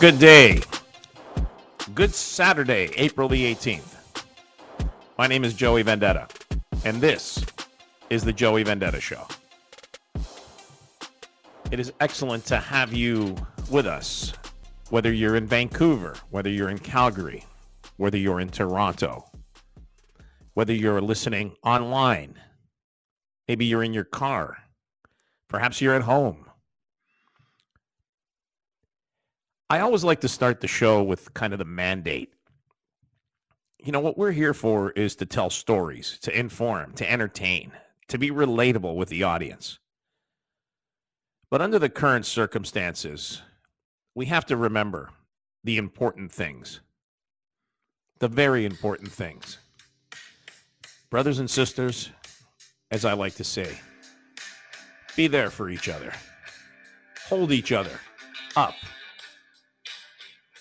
Good day. Good Saturday, April the 18th. My name is Joey Vendetta, and this is the Joey Vendetta Show. It is excellent to have you with us, whether you're in Vancouver, whether you're in Calgary, whether you're in Toronto, whether you're listening online, maybe you're in your car, perhaps you're at home. I always like to start the show with kind of the mandate. You know, what we're here for is to tell stories, to inform, to entertain, to be relatable with the audience. But under the current circumstances, we have to remember the important things, the very important things. Brothers and sisters, as I like to say, be there for each other, hold each other up.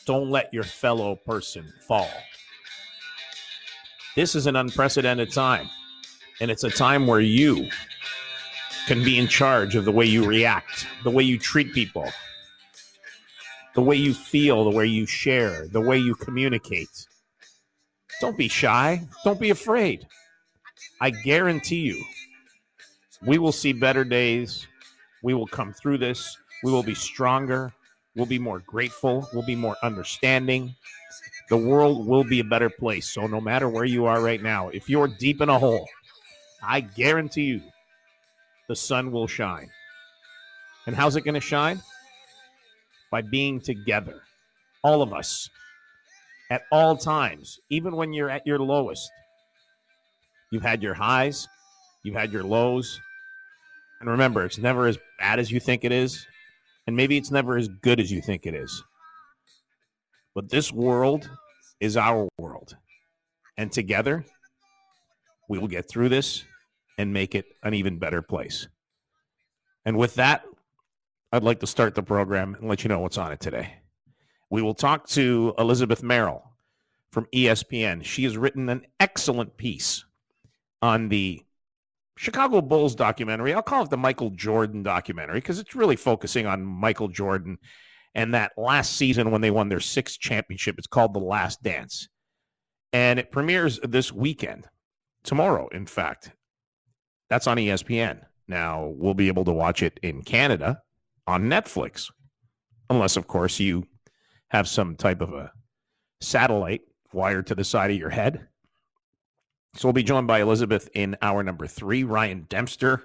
Don't let your fellow person fall. This is an unprecedented time, and it's a time where you can be in charge of the way you react, the way you treat people, the way you feel, the way you share, the way you communicate. Don't be shy. Don't be afraid. I guarantee you, we will see better days. We will come through this. We will be stronger. We'll be more grateful. We'll be more understanding. The world will be a better place. So, no matter where you are right now, if you're deep in a hole, I guarantee you the sun will shine. And how's it going to shine? By being together. All of us. At all times, even when you're at your lowest. You've had your highs, you've had your lows. And remember, it's never as bad as you think it is. And maybe it's never as good as you think it is. But this world is our world. And together, we will get through this and make it an even better place. And with that, I'd like to start the program and let you know what's on it today. We will talk to Elizabeth Merrill from ESPN. She has written an excellent piece on the Chicago Bulls documentary. I'll call it the Michael Jordan documentary because it's really focusing on Michael Jordan and that last season when they won their sixth championship. It's called The Last Dance. And it premieres this weekend, tomorrow, in fact. That's on ESPN. Now, we'll be able to watch it in Canada on Netflix, unless, of course, you have some type of a satellite wired to the side of your head. So we'll be joined by Elizabeth in hour number three. Ryan Dempster,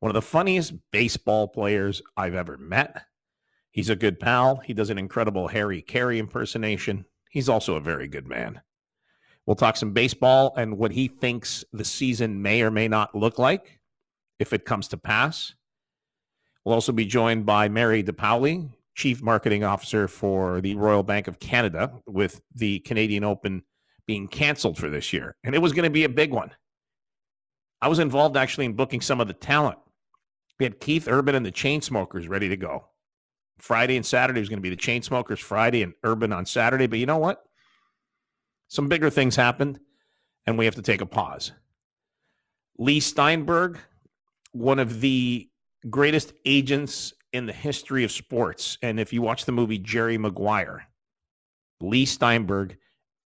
one of the funniest baseball players I've ever met. He's a good pal. He does an incredible Harry Caray impersonation. He's also a very good man. We'll talk some baseball and what he thinks the season may or may not look like if it comes to pass. We'll also be joined by Mary DePaoli, Chief Marketing Officer for the Royal Bank of Canada, with the Canadian Open being canceled for this year. And it was going to be a big one. I was involved actually in booking some of the talent. We had Keith Urban and the Chainsmokers ready to go. Friday and Saturday was going to be the Chainsmokers Friday and Urban on Saturday. But you know what? some bigger things happened, and we have to take a pause. Leigh Steinberg, one of the greatest agents in the history of sports. And if you watch the movie Jerry Maguire, Leigh Steinberg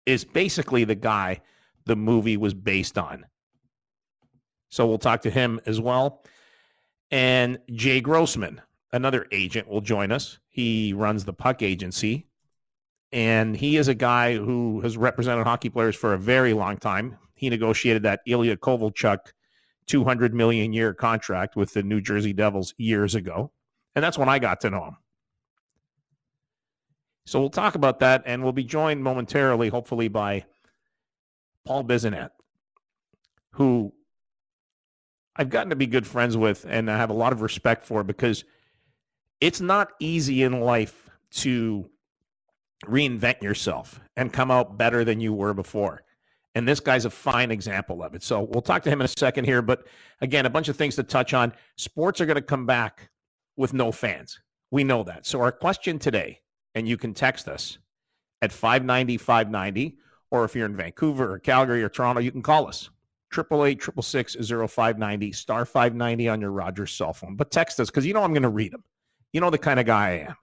is basically the guy the movie was based on. So we'll talk to him as well. And Jay Grossman, another agent, will join us. He runs the Puck Agency and he is a guy who has represented hockey players for a very long time. He negotiated that Ilya Kovalchuk 200 million year contract with the New Jersey Devils years ago. And that's when I got to know him. So we'll talk about that, and we'll be joined momentarily, hopefully, by Paul Bissonnette, who I've gotten to be good friends with and I have a lot of respect for because it's not easy in life to reinvent yourself and come out better than you were before. And this guy's a fine example of it. So we'll talk to him in a second here. But again, a bunch of things to touch on. Sports are going to come back with no fans. We know that. So our question today, and you can text us at 590 590, or if you're in Vancouver or Calgary or Toronto, you can call us. 888 0590 star 590 on your Rogers cell phone. But text us because you know I'm going to read them. You know the kind of guy I am.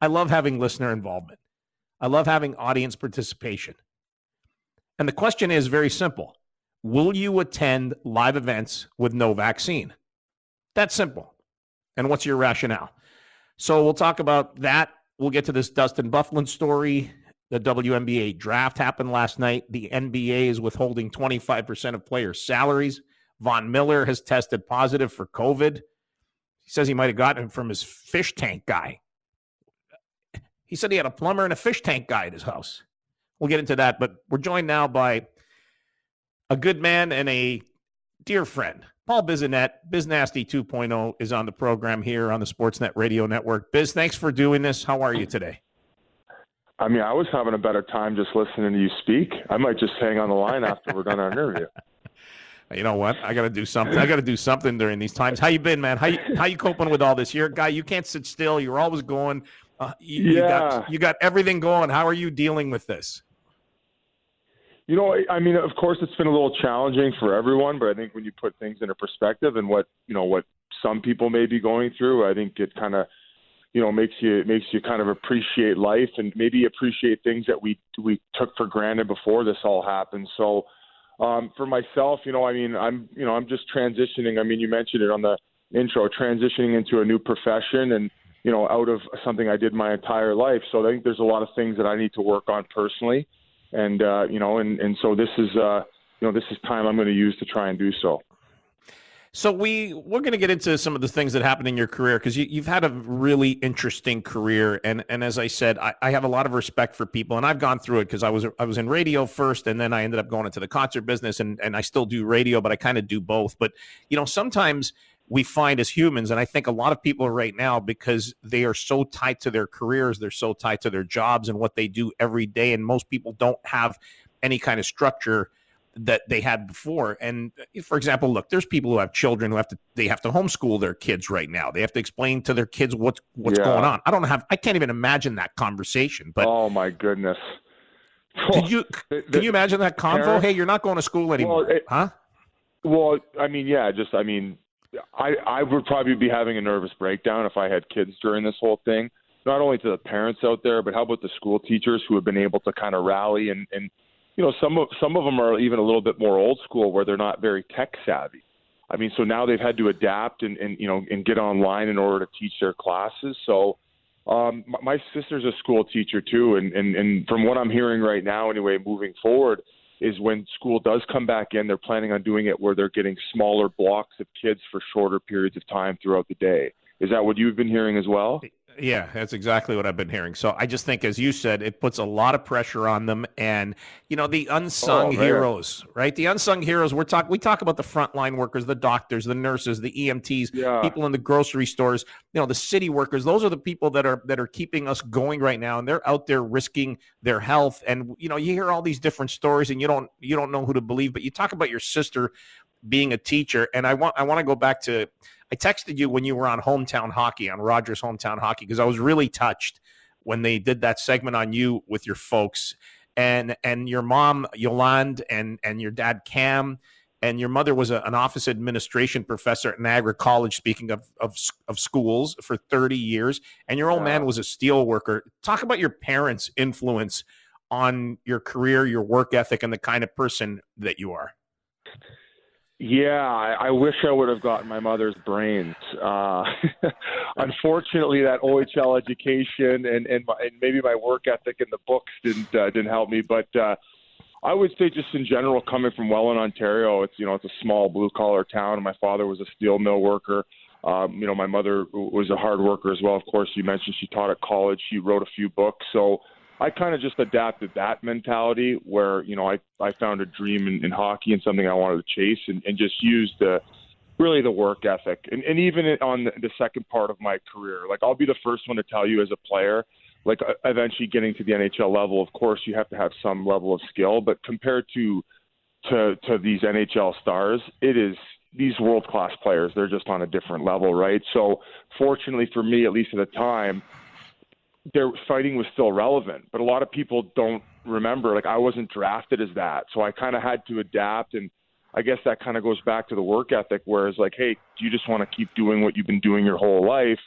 I love having listener involvement. I love having audience participation. And the question is very simple Will you attend live events with no vaccine? That's simple. And what's your rationale? So we'll talk about that. We'll get to this Dustin Byfuglien story. The WNBA draft happened last night. The NBA is withholding 25% of players' salaries. Von Miller has tested positive for COVID. He says he might have gotten it from his fish tank guy. He said he had a plumber and a fish tank guy at his house. We'll get into that, but we're joined now by a good man and a dear friend. Paul Bissonnette, Biznasty 2.0 is on the program here on the Sportsnet Radio Network. Biz, thanks for doing this. How are you today? I mean, I was having a better time just listening to you speak. I might just hang on the line after we're done our interview. You know what? I got to do something. I got to do something during these times. How you been, man? How you how you coping with all this? You're a guy. You can't sit still. You're always going. Uh, you, yeah. you got you got everything going. How are you dealing with this? You know, I mean, of course, it's been a little challenging for everyone, but I think when you put things into perspective and what you know what some people may be going through, I think it kind of you know makes you makes you kind of appreciate life and maybe appreciate things that we we took for granted before this all happened. So, um, for myself, you know, I mean, I'm you know I'm just transitioning. I mean, you mentioned it on the intro, transitioning into a new profession and you know out of something I did my entire life. So I think there's a lot of things that I need to work on personally and uh, you know, and and so this is uh, you know this is time I'm going to use to try and do so. So we we're going to get into some of the things that happened in your career because you, have had a really interesting career, and and as I said, I, I, have a lot of respect for people, and I've gone through it because I was I was in radio first, and then I ended up going into the concert business, and and I still do radio, but I kind of do both. But you know, sometimes we find as humans. And I think a lot of people right now, because they are so tied to their careers, they're so tied to their jobs and what they do every day. And most people don't have any kind of structure that they had before. And uh, for example, look, there's people who have children who have to they have to homeschool their kids right now. They have to explain to their kids what's what's yeah. going on. I don't have I can't even imagine that conversation. But oh my goodness. Did you can you imagine that convo? Parents, hey, you're not going to school anymore, well, it, huh? Well, I mean, yeah, just I mean, I I would probably be having a nervous breakdown if I had kids during this whole thing. Not only to the parents out there, but how about the school teachers who have been able to kind of rally and and you know some of some of them are even a little bit more old school where they're not very tech savvy. I mean, so now they've had to adapt and, and you know and get online in order to teach their classes. So um, my sister's a school teacher too, and, and and from what I'm hearing right now, anyway, moving forward, is when school does come back in, they're planning on doing it where they're getting smaller blocks of kids for shorter periods of time throughout the day. Is that what you've been hearing as well? Yeah, that's exactly what I've been hearing. So I just think, as you said, it puts a lot of pressure on them, and you know the unsung oh, heroes, right? The unsung heroes. We're talk we talk about the frontline workers, the doctors, the nurses, the EMTs, yeah. people in the grocery stores, you know, the city workers. Those are the people that are that are keeping us going right now, and they're out there risking their health. And you know, you hear all these different stories, and you don't you don't know who to believe. But you talk about your sister being a teacher, and I want I want to go back to I texted you when you were on Hometown Hockey on Rogers Hometown Hockey because I was really touched when they did that segment on you with your folks and and your mom Yolande and and your dad Cam and your mother was a, an office administration professor at Niagara College. Speaking of, of of schools for thirty years, and your old man was a steel worker. Talk about your parents' influence on your career, your work ethic, and the kind of person that you are. Yeah, I, I wish I would have gotten my mother's brains. Uh, unfortunately, that OHL education and and, my, and maybe my work ethic in the books didn't uh, didn't help me. But uh, I would say, just in general, coming from Welland, Ontario, it's you know it's a small blue collar town. My father was a steel mill worker. Um, you know, my mother was a hard worker as well. Of course, you mentioned she taught at college. She wrote a few books, so I kind of just adapted that mentality where, you know, I, I found a dream in, in hockey and something I wanted to chase and, and just used the really the work ethic. And, and even on the, second part of my career, like I'll be the first one to tell you as a player, like uh, eventually getting to the NHL level, of course you have to have some level of skill, but compared to to to these NHL stars, it is these world class players. They're just on a different level, right? So fortunately for me, at least at the time, their fighting was still relevant, but a lot of people don't remember. Like I wasn't drafted as that, so I kind of had to adapt, and I guess that kind of goes back to the work ethic. where it's like, hey, do you just want to keep doing what you've been doing your whole life,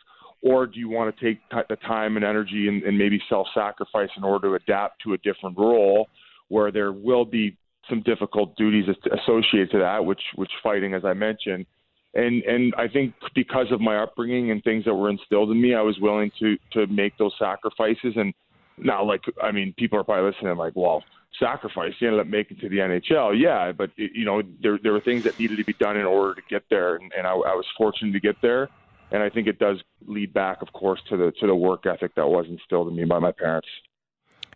or do you want to take the time and energy and, and maybe self-sacrifice in order to adapt to a different role where there will be some difficult duties associated to that, which which fighting, as I mentioned, and and I think because of my upbringing and things that were instilled in me, I was willing to to make those sacrifices. And now, like I mean, people are probably listening, like, well, sacrifice. You ended up making to the NHL, yeah, but you know, there there were things that needed to be done in order to get there, and, and I, I was fortunate to get there. And I think it does lead back, of course, to the to the work ethic that was instilled in me by my parents.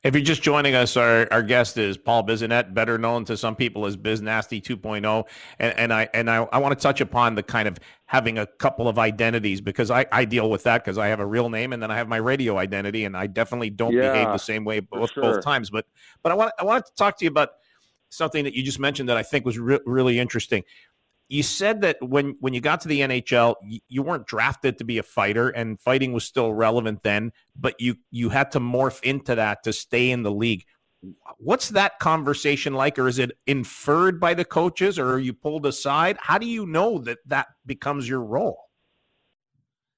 If you're just joining us, our, our guest is Paul Bissonnette, better known to some people as Biz Nasty 2.0. And, and I and I, I want to touch upon the kind of having a couple of identities because I, I deal with that because I have a real name and then I have my radio identity and I definitely don't yeah, behave the same way both sure. both times. But but I want I wanted to talk to you about something that you just mentioned that I think was re- really interesting you said that when when you got to the NHL, you, you, weren't drafted to be a fighter, and fighting was still relevant then. But you you had to morph into that to stay in the league. What's that conversation like, or is it inferred by the coaches, or are you pulled aside? How do you know that that becomes your role?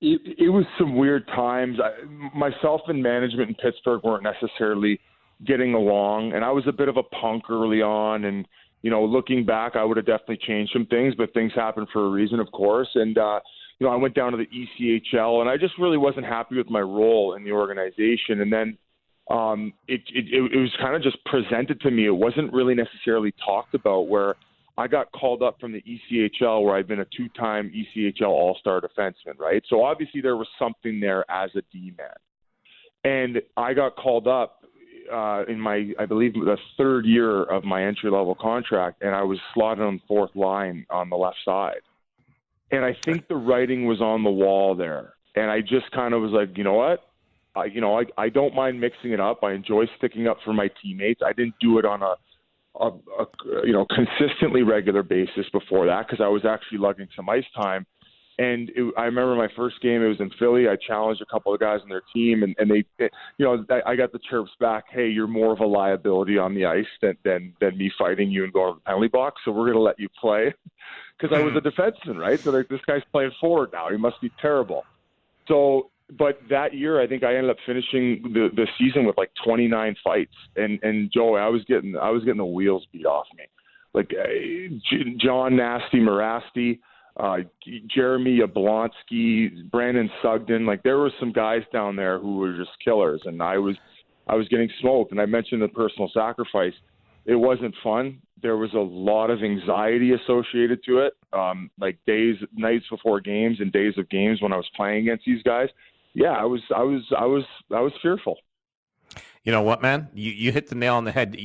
It, it was some weird times. I, myself and management in Pittsburgh weren't necessarily getting along, and I was a bit of a punk early on, and you know, looking back, I would have definitely changed some things, but things happen for a reason, of course. And, uh, you know, I went down to the ECHL and I just really wasn't happy with my role in the organization. And then um, it, it, it was kind of just presented to me. It wasn't really necessarily talked about where I got called up from the ECHL where I'd been a two time ECHL All Star defenseman, right? So obviously there was something there as a D man. And I got called up uh, in my, I believe, the third year of my entry level contract, and I was slotted on fourth line on the left side. And I think the writing was on the wall there. And I just kind of was like, you know what? I, you know, I, I don't mind mixing it up. I enjoy sticking up for my teammates. I didn't do it on a, a, a you know, consistently regular basis before that because I was actually lugging some ice time and it, I remember my first game. It was in Philly. I challenged a couple of guys on their team, and, and they, you know, I, I got the chirps back. Hey, you're more of a liability on the ice than than than me fighting you and going to the penalty box. So we're going to let you play, because I was a defenseman, right? So like, this guy's playing forward now. He must be terrible. So, but that year, I think I ended up finishing the the season with like 29 fights, and and Joe, I was getting I was getting the wheels beat off me, like uh, John Nasty Mirasty uh, Jeremy Yablonski, Brandon Sugden. Like there were some guys down there who were just killers, and I was I was getting smoked. And I mentioned the personal sacrifice. It wasn't fun. There was a lot of anxiety associated to it. Um, like days, nights before games, and days of games when I was playing against these guys. Yeah, I was, I was, I was, I was fearful you know what, man? You you hit the nail on the head.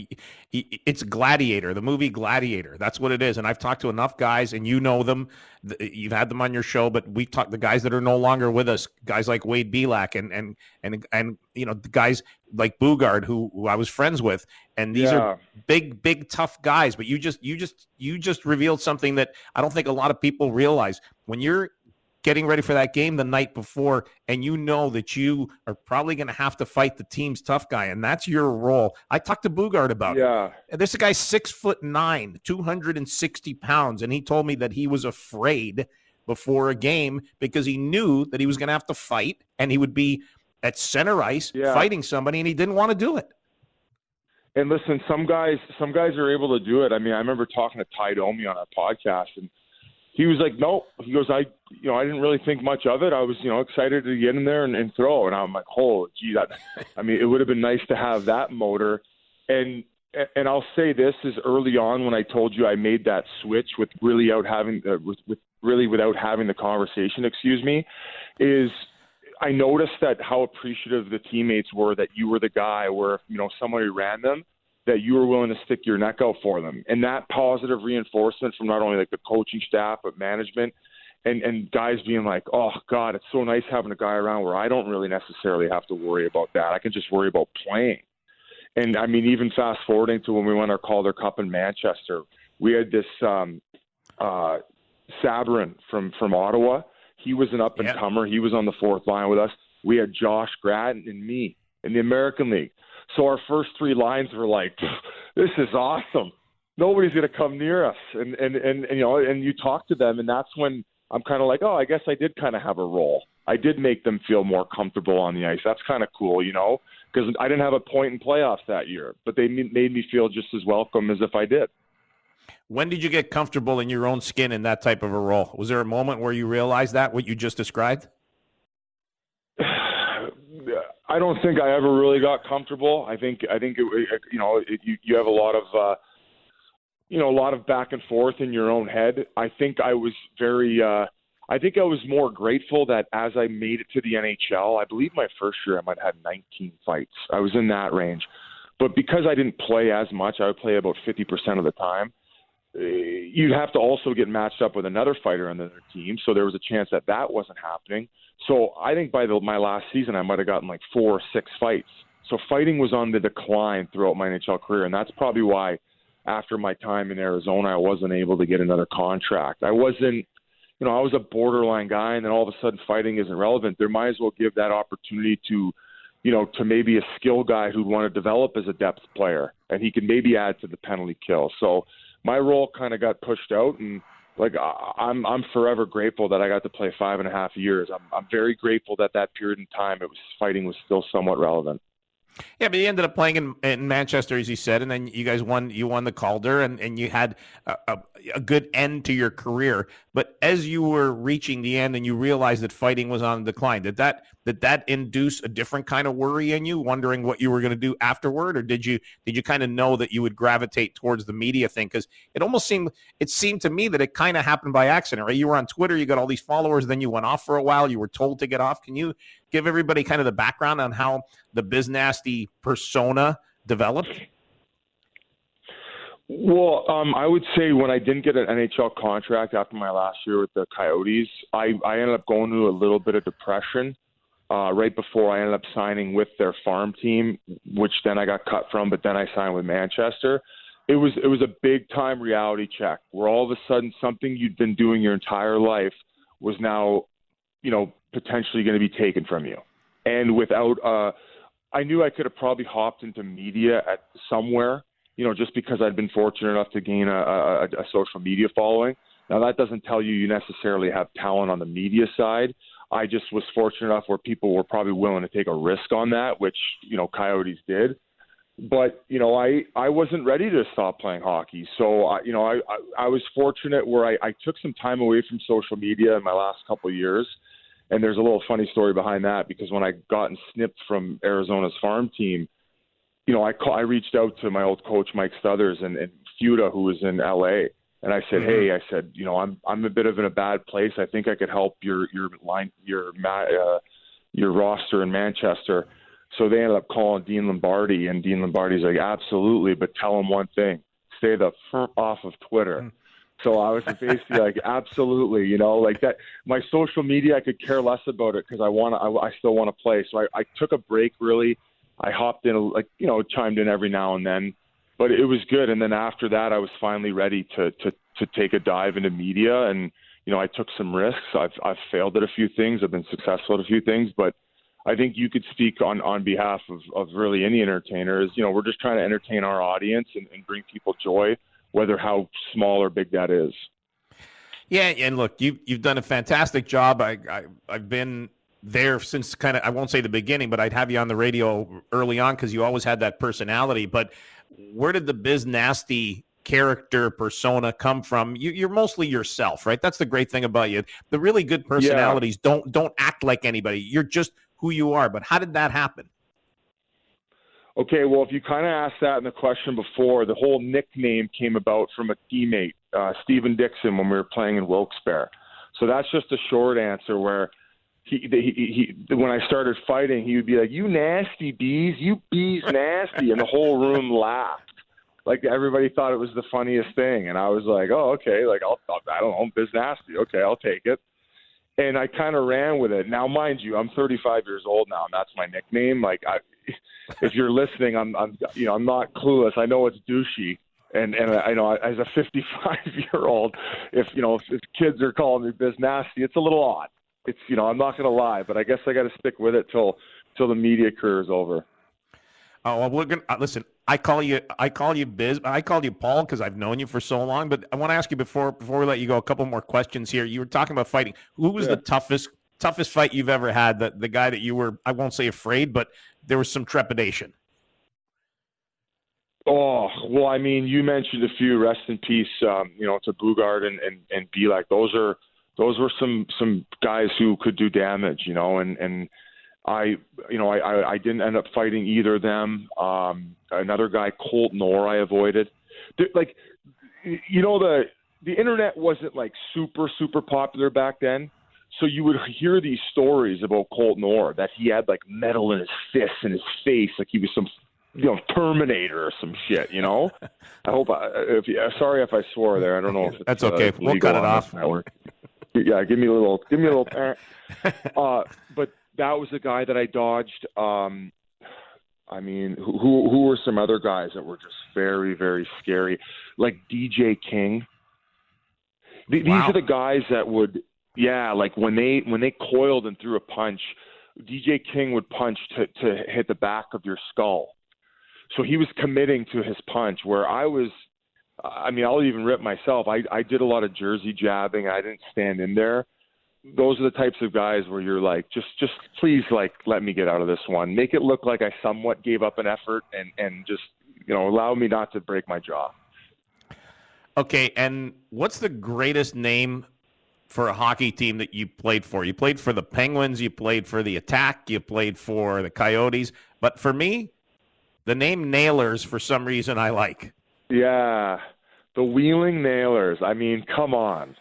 It's Gladiator, the movie Gladiator. That's what it is. And I've talked to enough guys, and you know them. You've had them on your show, but we've talked the guys that are no longer with us, guys like Wade Belak and and and and you know the guys like Boogaard, who, who I was friends with. And these yeah. are big, big, tough guys. But you just you just you just revealed something that I don't think a lot of people realize. When you're getting ready for that game the night before, and you know that you are probably going to have to fight the team's tough guy, and that's your role. I talked to Boogaard about yeah. it. This guy's six foot nine, 260 pounds, and he told me that he was afraid before a game because he knew that he was going to have to fight and he would be at center ice yeah. fighting somebody, and he didn't want to do it. And listen, some guys, some guys are able to do it. I mean, I remember talking to Tie Domi on our podcast, and he was like, no. He goes, I, you know, I didn't really think much of it. I was, you know, excited to get in there and, and throw. And I'm like, oh, gee, that. I mean, it would have been nice to have that motor. And and I'll say this is early on when I told you I made that switch with really out having uh, with, with really without having the conversation. Excuse me, is I noticed that how appreciative the teammates were that you were the guy where you know somebody ran them that you were willing to stick your neck out for them. And that positive reinforcement from not only like the coaching staff but management and and guys being like, "Oh God, it's so nice having a guy around where I don't really necessarily have to worry about that. I can just worry about playing." And I mean, even fast forwarding to when we won our Calder Cup in Manchester, we had this um, uh, Sabourin from from Ottawa. He was an up and comer. He was on the fourth line with us. We had Josh Gratton and me in the American League. So our first three lines were like, "This is awesome. Nobody's going to come near us." And, and and and you know, and you talk to them, and that's when I'm kind of like, "Oh, I guess I did kind of have a role." I did make them feel more comfortable on the ice. That's kind of cool, you know, because I didn't have a point in playoffs that year, but they made me feel just as welcome as if I did. When did you get comfortable in your own skin in that type of a role? Was there a moment where you realized that what you just described? I don't think I ever really got comfortable. I think I think it, you know it, you you have a lot of uh, you know a lot of back and forth in your own head. I think I was very uh, I think I was more grateful that as I made it to the NHL, I believe my first year I might have had 19 fights. I was in that range, but because I didn't play as much, I would play about 50% of the time. Eh, you'd have to also get matched up with another fighter on the other team, so there was a chance that that wasn't happening. So I think by the, my last season, I might have gotten like four or six fights. So fighting was on the decline throughout my NHL career, and that's probably why after my time in Arizona, I wasn't able to get another contract. I wasn't, you know, I was a borderline guy, and then all of a sudden fighting isn't relevant. There might as well give that opportunity to, you know, to maybe a skill guy who'd want to develop as a depth player, and he can maybe add to the penalty kill. So my role kind of got pushed out, and like I'm I'm forever grateful that I got to play five and a half years. I'm I'm very grateful that that period in time it was fighting was still somewhat relevant. Yeah, but he ended up playing in, in Manchester, as you said, and then you guys won. You won the Calder, and, and you had a, a, a, good end to your career. But as you were reaching the end, and you realized that fighting was on the decline, did that did that induce a different kind of worry in you, wondering what you were going to do afterward, or did you did you kind of know that you would gravitate towards the media thing? Because it almost seemed it seemed to me that it kind of happened by accident. Right? You were on Twitter, you got all these followers, then you went off for a while. You were told to get off. Can you give everybody kind of the background on how the Biz Nasty persona developed? Well, um, I would say when I didn't get an NHL contract after my last year with the Coyotes, I, I ended up going through a little bit of depression uh, right before I ended up signing with their farm team, which then I got cut from, but then I signed with Manchester. It was it was a big time reality check where all of a sudden something you'd been doing your entire life was now, you know, potentially going to be taken from you. And without, uh, I knew I could have probably hopped into media at somewhere, you know, just because I'd been fortunate enough to gain a, a, a social media following. Now that doesn't tell you you necessarily have talent on the media side. I just was fortunate enough where people were probably willing to take a risk on that, which you know Coyotes did. But you know, I I wasn't ready to stop playing hockey, so I, you know, I, I I was fortunate where I, I took some time away from social media in my last couple of years and there's a little funny story behind that because when I gotten snipped from Arizona's farm team, you know, I call, I reached out to my old coach Mike Stothers and, and Futa, who was in L.A. And I said, mm-hmm. hey, I said, you know, I'm I'm a bit of in a bad place. I think I could help your your line your uh, your roster in Manchester. So they ended up calling Dean Lombardi, and Dean Lombardi's like, absolutely, but tell him one thing: stay the f- off of Twitter. Mm-hmm. So I was basically like, absolutely, you know, like that. My social media, I could care less about it because I want to. I, I still want to play. So I, I took a break. Really, I hopped in, like you know, chimed in every now and then, but it was good. And then after that, I was finally ready to to to take a dive into media. And you know, I took some risks. I've I've failed at a few things. I've been successful at a few things, but I think you could speak on on behalf of of really any entertainers. You know, we're just trying to entertain our audience and, and bring people joy whether how small or big that is. Yeah, and look, you you've done a fantastic job. I, I I've been there since kind of I won't say the beginning, but I'd have you on the radio early on because you always had that personality. But where did the biz nasty character persona come from? You, are mostly yourself, right? That's the great thing about you. The really good personalities yeah. don't don't act like anybody. You're just who you are. But how did that happen? Okay, well, if you kind of asked that in the question before, the whole nickname came about from a teammate, uh, Stephen Dixon, when we were playing in Wilkes-Barre. So that's just a short answer where he, he, he, when I started fighting, he would be like, "You nasty bees, you bees nasty," and the whole room laughed. Like everybody thought it was the funniest thing, and I was like, "Oh, okay." Like I'll, I don't know, biz nasty. Okay, I'll take it. And I kind of ran with it. Now, mind you, I'm 35 years old now, and that's my nickname. Like I, if you're listening, I'm, I'm, you know, I'm not clueless. I know it's douchey, and and I know as a 55 year old, if you know, if, if kids are calling me biz nasty, it's a little odd. It's you know, I'm not going to lie, but I guess I got to stick with it till till the media career is over. Oh well, we're gonna uh, listen. I call you, I call you Biz. I call you Paul because I've known you for so long. But I want to ask you before before we let you go, a couple more questions here. You were talking about fighting. Who was yeah. the toughest toughest fight you've ever had? That the guy that you were, I won't say afraid, but there was some trepidation. Oh well, I mean, you mentioned a few. Rest in peace. Um, you know, to Boogaard and and and Belak. Those are those were some some guys who could do damage. You know, and and I you know I I I didn't end up fighting either of them. Um, another guy, Colton Orr, I avoided. Like, you know the the internet wasn't like super super popular back then. So you would hear these stories about Colton Orr that he had like metal in his fists and his face, like he was some you know Terminator or some shit. You know. I hope. I, if sorry if I swore there. I don't know if that's okay. Uh, we'll cut it off. Yeah, give me a little. Give me a little. uh, but that was the guy that I dodged. Um, I mean, who who were some other guys that were just very very scary, like DJ King. Th- wow. These are the guys that would, yeah, like when they when they coiled and threw a punch, DJ King would punch to to hit the back of your skull. So he was committing to his punch. Where I was, I mean, I'll even rip myself. I I did a lot of jersey jabbing. I didn't stand in there. Those are the types of guys where you're like, just just please like let me get out of this one. Make it look like I somewhat gave up an effort and and just you know allow me not to break my jaw. Okay, and what's the greatest name for a hockey team that you played for? You played for the Penguins, you played for the Attack, you played for the Coyotes, but for me, the name Nailers for some reason I like. Yeah, the Wheeling Nailers. I mean, come on.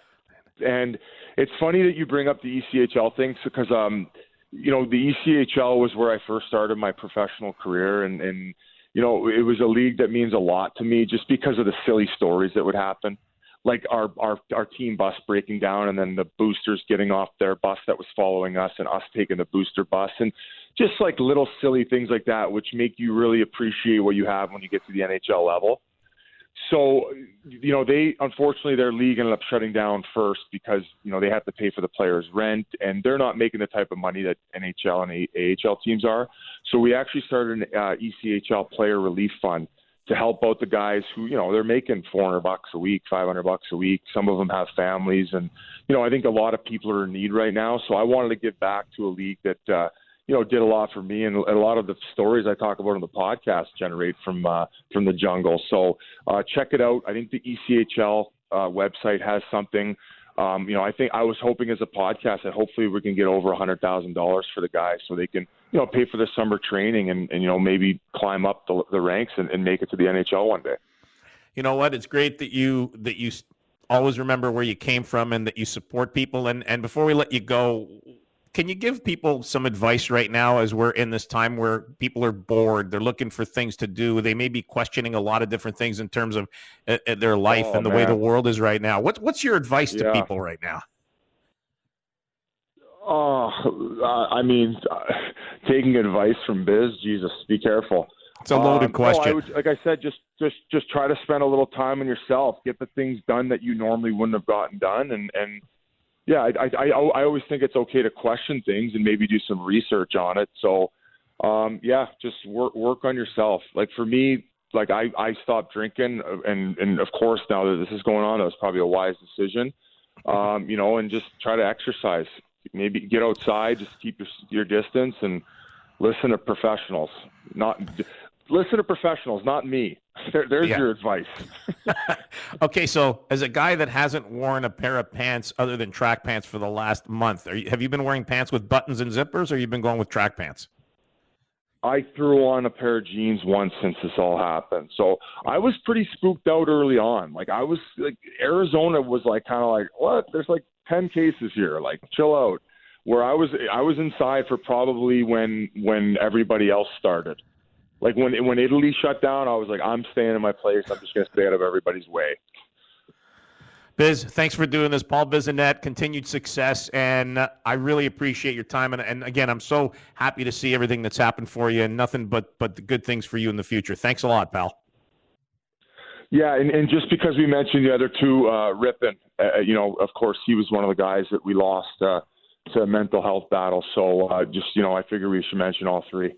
And it's funny that you bring up the ECHL thing because um you know, the ECHL was where I first started my professional career and and you know, it was a league that means a lot to me just because of the silly stories that would happen. Like our our our team bus breaking down and then the boosters getting off their bus that was following us and us taking the booster bus and just like little silly things like that which make you really appreciate what you have when you get to the NHL level. So, you know, they unfortunately their league ended up shutting down first because you know they have to pay for the players' rent, and they're not making the type of money that NHL and AHL teams are. So we actually started an uh, ECHL player relief fund to help out the guys who you know they're making 400 bucks a week, 500 bucks a week. Some of them have families, and you know I think a lot of people are in need right now. So I wanted to give back to a league that. uh you know, did a lot for me, and a lot of the stories I talk about on the podcast generate from uh, from the jungle. So uh, check it out. I think the ECHL uh, website has something. Um, you know, I think I was hoping as a podcast that hopefully we can get over a hundred thousand dollars for the guys, so they can you know pay for the summer training and, and you know maybe climb up the, the ranks and, and make it to the NHL one day. You know what? It's great that you that you always remember where you came from and that you support people. And and before we let you go, can you give people some advice right now as we're in this time where people are bored? They're looking for things to do. They may be questioning a lot of different things in terms of uh, uh their life oh, and the man. way the world is right now. What's what's your advice to people right now? Oh, I mean, taking advice from Biz. Jesus, be careful. It's a loaded um, question. I would, like I said, just just just try to spend a little time on yourself. Get the things done that you normally wouldn't have gotten done, and and yeah, I, I, I I always think it's okay to question things and maybe do some research on it. So, um, yeah, just work work on yourself. Like for me, like I, I stopped drinking, uh, and and of course now that this is going on, that was probably a wise decision. Um, you know, and just try to exercise. Maybe get outside, just keep your, your distance, and listen to professionals. Not listen to professionals, not me. There, there's yeah. your advice. okay, so as a guy that hasn't worn a pair of pants other than track pants for the last month, you, have you been wearing pants with buttons and zippers, or you've been going with track pants? I threw on a pair of jeans once since this all happened. So I was pretty spooked out early on. Like I was like Arizona was like kind of like what? There's like ten cases here. Like chill out. Where I was I was inside for probably when when everybody else started. Like when when Italy shut down, I was like, I'm staying in my place. I'm just going to stay out of everybody's way. Biz, thanks for doing this. Paul Bissonnette, continued success, and uh, I really appreciate your time. And, and again, I'm so happy to see everything that's happened for you, and nothing but but the good things for you in the future. Thanks a lot, pal. Yeah, and, and just because we mentioned the other two, uh, Rypien, uh, you know, of course, he was one of the guys that we lost uh, to a mental health battle. So uh, just you know, I figure we should mention all three.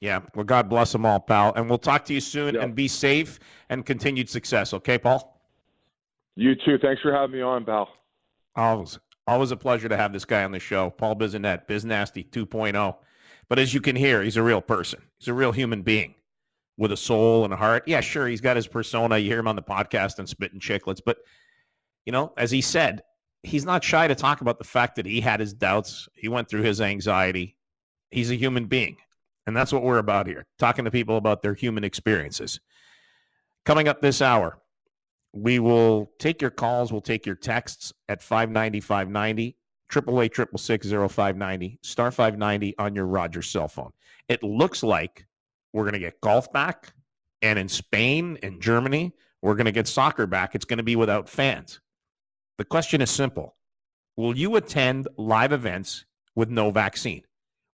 Yeah. Well, God bless them all, pal. And we'll talk to you soon yep. and be safe and continued success. Okay, Paul? You too. Thanks for having me on, pal. Always. Always a pleasure to have this guy on the show, Paul Bissonnette, Biz Nasty 2.0. But as you can hear, he's a real person. He's a real human being with a soul and a heart. Yeah, sure, he's got his persona. You hear him on the podcast and Spittin' Chiclets, but you know, as he said, he's not shy to talk about the fact that he had his doubts. He went through his anxiety. He's a human being. And that's what we're about here, talking to people about their human experiences. Coming up this hour, we will take your calls, we'll take your texts at 590 590, 888 0590, star 590 on your Rogers cell phone. It looks like we're going to get golf back. And in Spain and Germany, we're going to get soccer back. It's going to be without fans. The question is simple Will you attend live events with no vaccine?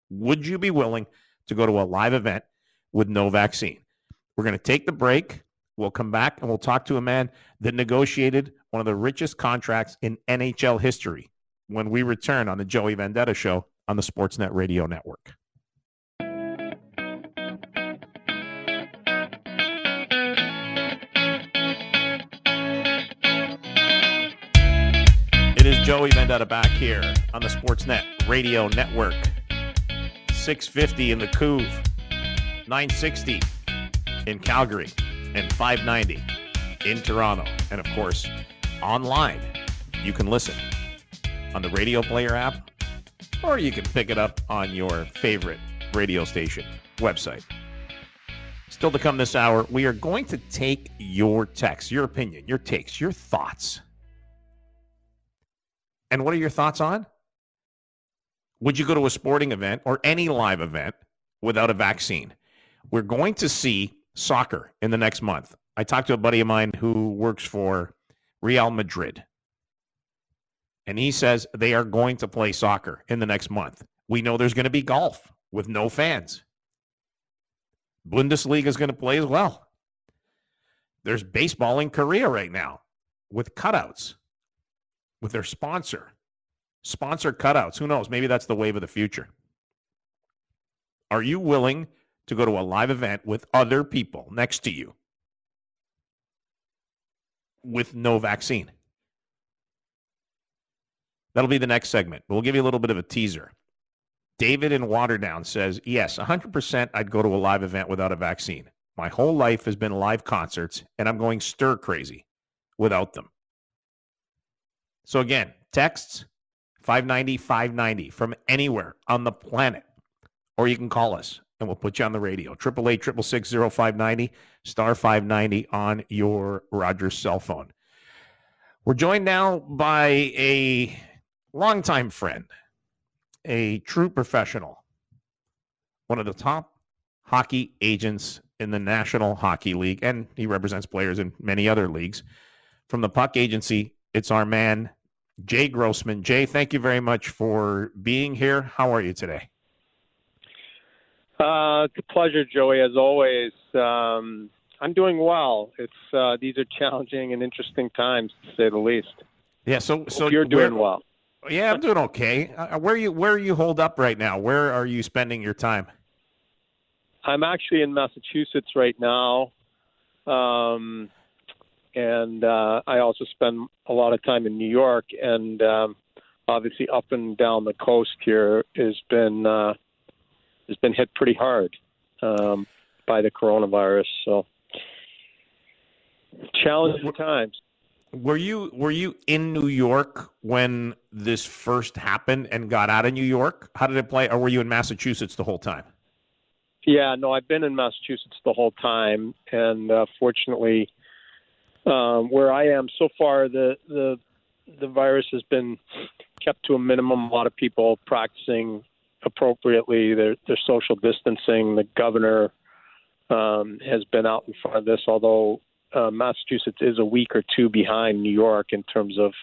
Would you be willing to go to a live event with no vaccine? We're going to take the break. We'll come back and we'll talk to a man that negotiated one of the richest contracts in NHL history when we return on the Joey Vendetta Show on the Sportsnet Radio Network. It is Joey Vendetta back here on the Sportsnet Radio Network. 650 in the Couve, 960 in Calgary, and 590 in Toronto. And of course, online, you can listen on the Radio Player app, or you can pick it up on your favorite radio station website. Still to come this hour, we are going to take your text, your opinion, your takes, your thoughts and what are your thoughts on? Would you go to a sporting event or any live event without a vaccine? We're going to see soccer in the next month. I talked to a buddy of mine who works for Real Madrid. And he says they are going to play soccer in the next month. We know there's going to be golf with no fans. Bundesliga is going to play as well. There's baseball in Korea right now with cutouts with their sponsor. Sponsor cutouts. Who knows? Maybe that's the wave of the future. Are you willing to go to a live event with other people next to you with no vaccine? That'll be the next segment. We'll give you a little bit of a teaser. David in Waterdown says, Yes, 100% I'd go to a live event without a vaccine. My whole life has been live concerts, and I'm going stir crazy without them. So again, texts 590 590 from anywhere on the planet. Or you can call us and we'll put you on the radio. 888 590 star 590 on your Rogers cell phone. We're joined now by a longtime friend, a true professional, one of the top hockey agents in the National Hockey League, and he represents players in many other leagues. From the Puck Agency, it's our man, Jay Grossman. Jay, thank you very much for being here. How are you today? Uh, it's a pleasure, Joey, as always. Um, I'm doing well. It's uh, these are challenging and interesting times, to say the least. Yeah. So, so Hope you're doing well. Yeah, I'm doing okay. Uh, where you where are you hold up right now? Where are you spending your time? I'm actually in Massachusetts right now. Um, and uh, I also spend a lot of time in New York, and um, obviously up and down the coast here has been uh, has been hit pretty hard um, by the coronavirus. So challenging times. Were you were you in New York when this first happened and got out of New York? How did it play, or were you in Massachusetts the whole time? Yeah, no, I've been in Massachusetts the whole time, and uh, fortunately, um, where I am so far, the the the virus has been kept to a minimum. A lot of people practicing appropriately their social distancing. The governor um, has been out in front of this, although uh, Massachusetts is a week or two behind New York in terms of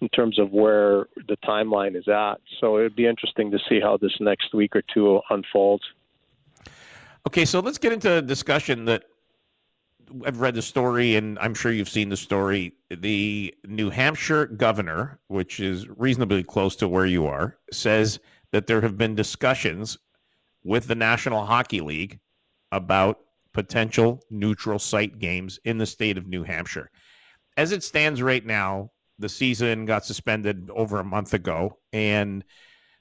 in terms of where the timeline is at. So it'd be interesting to see how this next week or two unfolds. Okay, so let's get into a discussion that I've read the story, and I'm sure you've seen the story. The New Hampshire governor, which is reasonably close to where you are, says that there have been discussions with the National Hockey League about potential neutral site games in the state of New Hampshire. As it stands right now, the season got suspended over a month ago, and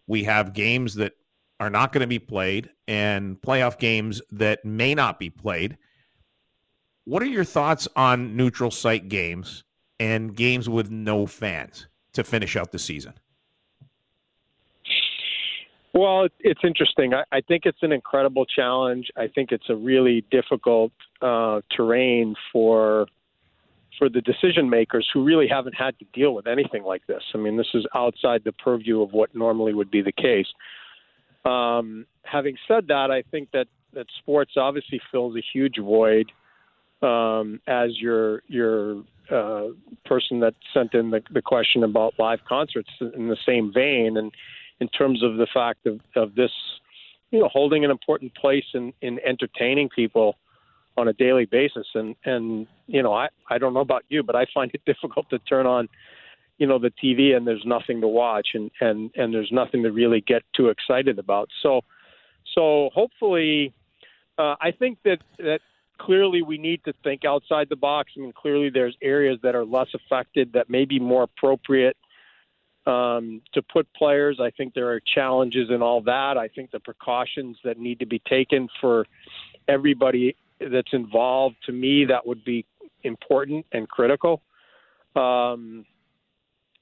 we have games that are not going to be played and playoff games that may not be played. What are your thoughts on neutral site games and games with no fans to finish out the season? Well, it's interesting. I, think it's an incredible challenge. I think it's a really difficult uh, terrain for for the decision makers who really haven't had to deal with anything like this. I mean, this is outside the purview of what normally would be the case. Um, having said that, I think that that sports obviously fills a huge void. Um, as your your uh, person that sent in the, the question about live concerts in the same vein, and in terms of the fact of, of this, you know, holding an important place in, in entertaining people on a daily basis. And, and, you know, I, I don't know about you, but I find it difficult to turn on, you know, the TV and there's nothing to watch and, and, and there's nothing to really get too excited about. So, so hopefully, uh, I think that, that clearly we need to think outside the box. I mean, clearly there's areas that are less affected that may be more appropriate um, to put players. I think there are challenges in all that. I think the precautions that need to be taken for everybody that's involved, to me, that would be important and critical. Um,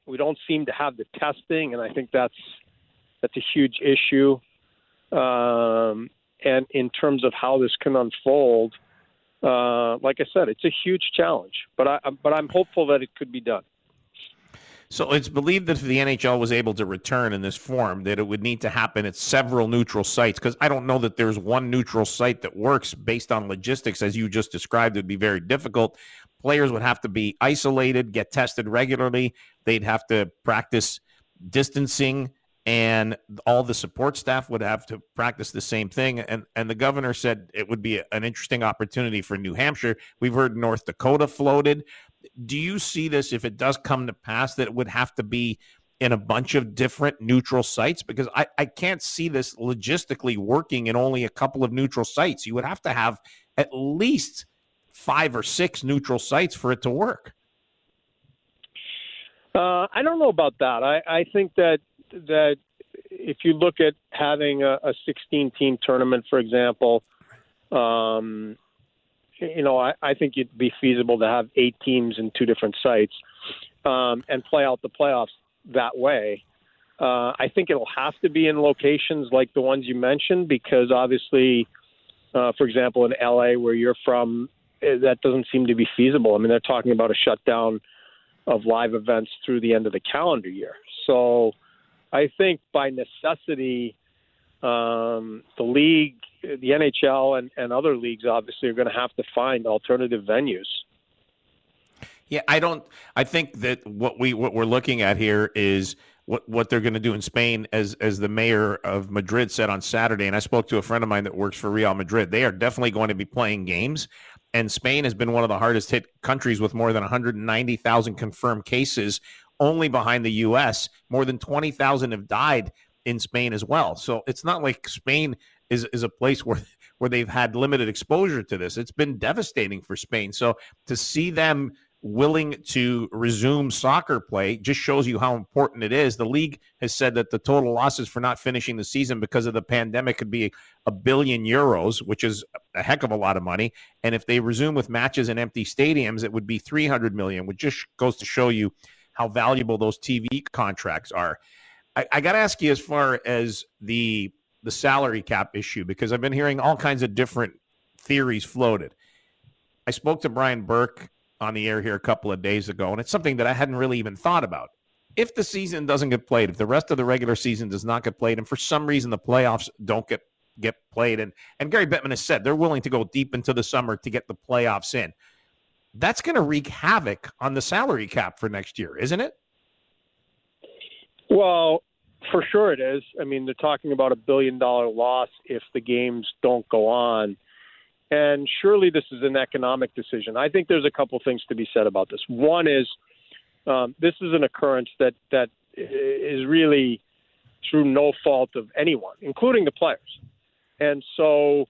we don't seem to have the testing, and I think that's that's a huge issue. Um, and in terms of how this can unfold, uh, like I said, it's a huge challenge. But I but I'm hopeful that it could be done. So it's believed that if the NHL was able to return in this form, that it would need to happen at several neutral sites. Because I don't know that there's one neutral site that works based on logistics, as you just described. It would be very difficult. Players would have to be isolated, get tested regularly. They'd have to practice distancing, and all the support staff would have to practice the same thing. And and the governor said it would be an interesting opportunity for New Hampshire. We've heard North Dakota floated do you see this if it does come to pass that it would have to be in a bunch of different neutral sites? Because I, I can't see this logistically working in only a couple of neutral sites. You would have to have at least five or six neutral sites for it to work. Uh, I don't know about that. I, I think that that if you look at having a, a 16 team tournament, for example, um, you know, I, I think it'd be feasible to have eight teams in two different sites um, and play out the playoffs that way. Uh, I think it'll have to be in locations like the ones you mentioned because obviously, uh, for example, in LA where you're from, eh, that doesn't seem to be feasible. I mean, they're talking about a shutdown of live events through the end of the calendar year. So I think by necessity, um, the league the NHL and, and other leagues obviously are going to have to find alternative venues. Yeah, I don't. I think that what we what we're looking at here is what what they're going to do in Spain, as as the mayor of Madrid said on Saturday. And I spoke to a friend of mine that works for Real Madrid. They are definitely going to be playing games. And Spain has been one of the hardest hit countries with more than 190,000 confirmed cases, only behind the U.S. More than 20,000 have died in Spain as well. So it's not like Spain is is a place where where they've had limited exposure to this. It's been devastating for Spain. So to see them willing to resume soccer play just shows you how important it is. The league has said that the total losses for not finishing the season because of the pandemic could be a billion euros, which is a heck of a lot of money. And if they resume with matches in empty stadiums, it would be 300 million, which just goes to show you how valuable those TV contracts are. I, I got to ask you, as far as the the salary cap issue because I've been hearing all kinds of different theories floated. I spoke to Brian Burke on the air here a couple of days ago, and it's something that I hadn't really even thought about. If the season doesn't get played, if the rest of the regular season does not get played, and for some reason the playoffs don't get get played, and and Gary Bettman has said they're willing to go deep into the summer to get the playoffs in, that's going to wreak havoc on the salary cap for next year, isn't it? Well, for sure, it is. I mean, they're talking about a billion dollar loss if the games don't go on. And surely this is an economic decision. I think there's a couple things to be said about this. One is um, this is an occurrence that, that is really through no fault of anyone, including the players. And so,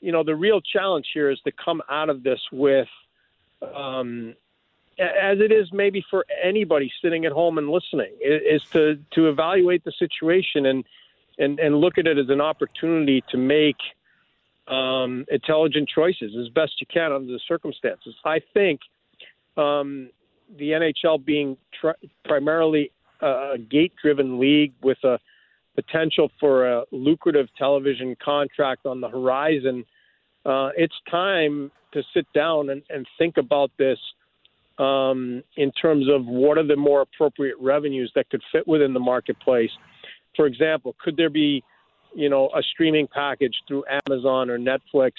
you know, the real challenge here is to come out of this with um, as it is maybe for anybody sitting at home and listening, is to to evaluate the situation and and and look at it as an opportunity to make um, intelligent choices as best you can under the circumstances. I think um, the NHL being tr- primarily a gate-driven league with a potential for a lucrative television contract on the horizon, uh, it's time to sit down and, and think about this um, in terms of what are the more appropriate revenues that could fit within the marketplace. For example, could there be, you know, a streaming package through Amazon or Netflix,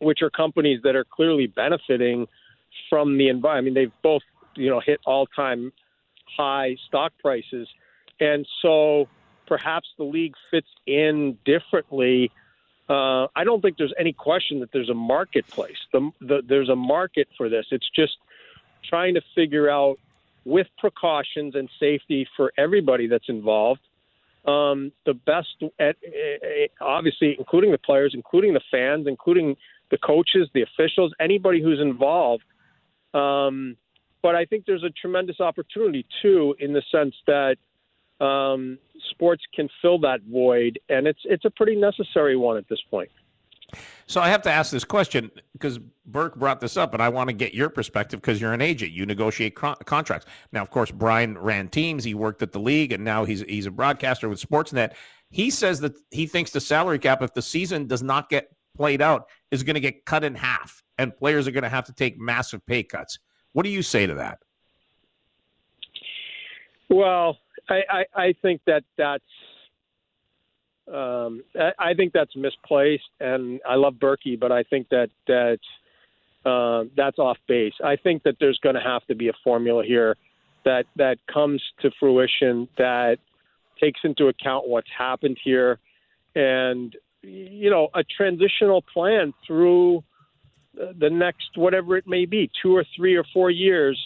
which are companies that are clearly benefiting from the environment? I mean, they've both, you know, hit all-time high stock prices, and so perhaps the league fits in differently uh, I don't think there's any question that there's a marketplace. The, the, there's a market for this. It's just trying to figure out, with precautions and safety for everybody that's involved, um, the best, at, obviously, including the players, including the fans, including the coaches, the officials, anybody who's involved. Um, but I think there's a tremendous opportunity, too, in the sense that um, sports can fill that void, and it's it's a pretty necessary one at this point. So I have to ask this question because Burke brought this up, and I want to get your perspective because you're an agent. You negotiate co- contracts. Now, of course, Brian ran teams. He worked at the league, and now he's he's a broadcaster with Sportsnet. He says that he thinks the salary cap, if the season does not get played out, is going to get cut in half, and players are going to have to take massive pay cuts. What do you say to that? Well, I, I, I think that that's um, I, I think that's misplaced, and I love Berkey, but I think that that uh, that's off base. I think that there's going to have to be a formula here that that comes to fruition that takes into account what's happened here, and you know a transitional plan through the next whatever it may be, two or three or four years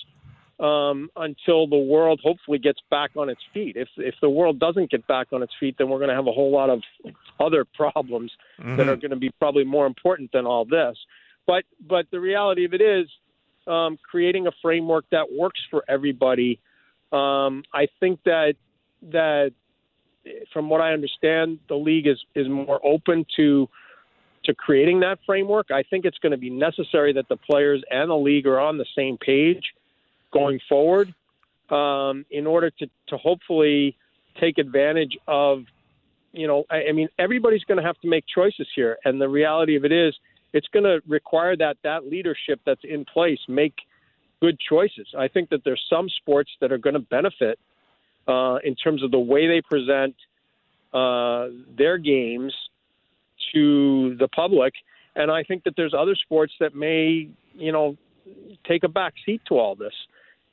um, until the world hopefully gets back on its feet. If if the world doesn't get back on its feet, then we're going to have a whole lot of other problems mm-hmm. that are going to be probably more important than all this. But but the reality of it is, um, creating a framework that works for everybody. Um, I think that that from what I understand, the league is is more open to to creating that framework. I think it's going to be necessary that the players and the league are on the same page going forward um, in order to, to hopefully take advantage of, you know, I, I mean, everybody's going to have to make choices here. And the reality of it is, it's going to require that that leadership that's in place make good choices. I think that there's some sports that are going to benefit uh, in terms of the way they present uh, their games to the public. And I think that there's other sports that may, you know, take a back seat to all this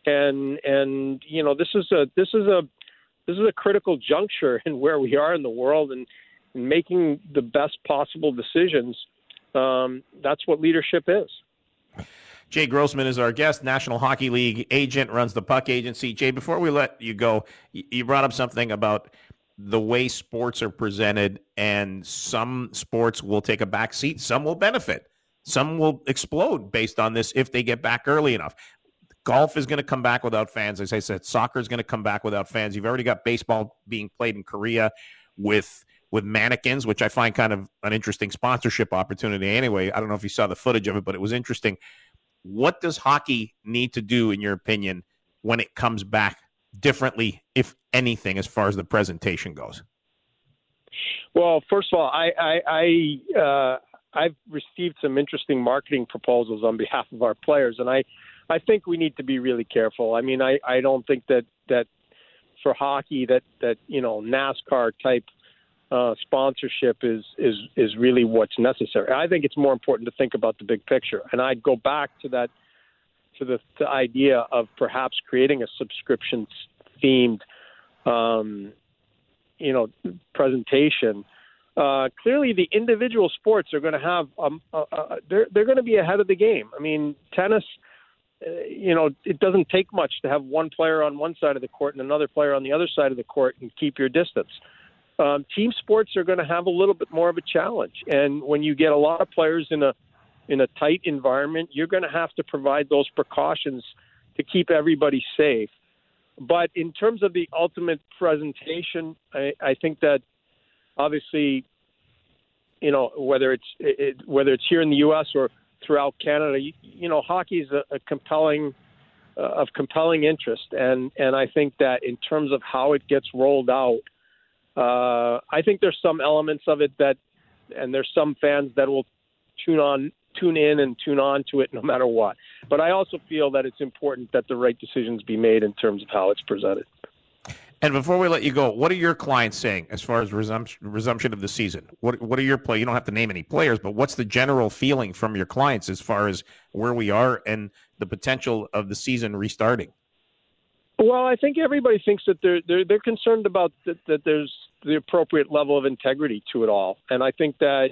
and and you know this is a this is a this is a critical juncture in where we are in the world and, and making the best possible decisions. Um, that's what leadership is. Jay Grossman is our guest, National Hockey League agent, runs the Puck Agency. Jay, before we let you go, you brought up something about the way sports are presented, and some sports will take a back seat, some will benefit. Some will explode based on this if they get back early enough. Golf is going to come back without fans. As I said, soccer is going to come back without fans. You've already got baseball being played in Korea with with mannequins, which I find kind of an interesting sponsorship opportunity. Anyway, I don't know if you saw the footage of it, but it was interesting. What does hockey need to do, in your opinion, when it comes back differently, if anything, as far as the presentation goes? Well, first of all, I I, I uh, I've received some interesting marketing proposals on behalf of our players, and I I think we need to be really careful. I mean, I, I don't think that that for hockey that that you know NASCAR type uh, sponsorship is is is really what's necessary. I think it's more important to think about the big picture, and I'd go back to that to the, the idea of perhaps creating a subscription themed um, you know presentation. Uh, clearly, the individual sports are going to have um, uh, uh, they're they're going to be ahead of the game. I mean, tennis you know, it doesn't take much to have one player on one side of the court and another player on the other side of the court and keep your distance. Um, team sports are going to have a little bit more of a challenge, and when you get a lot of players in a in a tight environment, you're going to have to provide those precautions to keep everybody safe. But in terms of the ultimate presentation, I, I think that obviously, you know, whether it's it, whether it's here in the U.S. or throughout Canada, you, you know, hockey is a, a compelling uh, of compelling interest, and and I think that in terms of how it gets rolled out, uh, I think there's some elements of it that, and there's some fans that will tune on tune in and tune on to it no matter what. But I also feel that it's important that the right decisions be made in terms of how it's presented. And before we let you go, what are your clients saying as far as resumption, resumption of the season? What what are your play? You don't have to name any players, but what's the general feeling from your clients as far as where we are and the potential of the season restarting? Well, I think everybody thinks that they're they're, they're concerned about that, that there's the appropriate level of integrity to it all, and I think that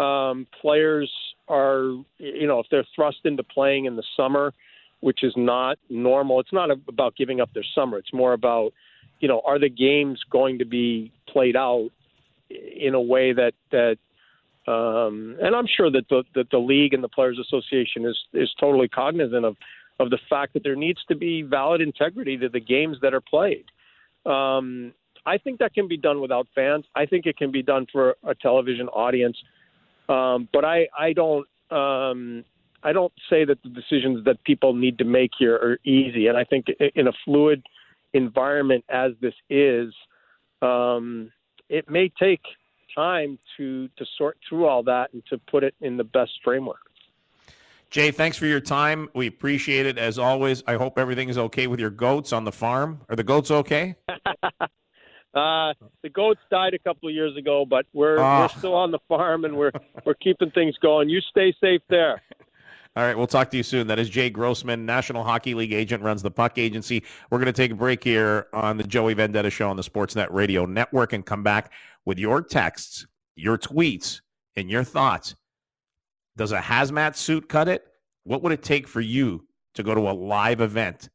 um, players are, you know, if they're thrust into playing in the summer, which is not normal. It's not about giving up their summer. It's more about, you know, are the games going to be played out in a way that that um, and I'm sure that the that the league and the players association is is totally cognizant of of the fact that there needs to be valid integrity to the games that are played. Um, I think that can be done without fans. I think it can be done for a television audience. Um, but I, I don't, um, I don't say that the decisions that people need to make here are easy. And I think in a fluid environment as this is, um, it may take time to to sort through all that and to put it in the best framework. Jay, thanks for your time. We appreciate it as always. I hope everything is okay with your goats on the farm. Are the goats okay? Uh, the goats died a couple of years ago, but we're oh. we're still on the farm and we're we're keeping things going. You stay safe there. All right, we'll talk to you soon. That is Jay Grossman, National Hockey League agent, runs the Puck Agency. We're going to take a break here on the Joey Vendetta Show on the Sportsnet Radio Network and come back with your texts, your tweets, and your thoughts. Does a hazmat suit cut it? What would it take for you to go to a live event?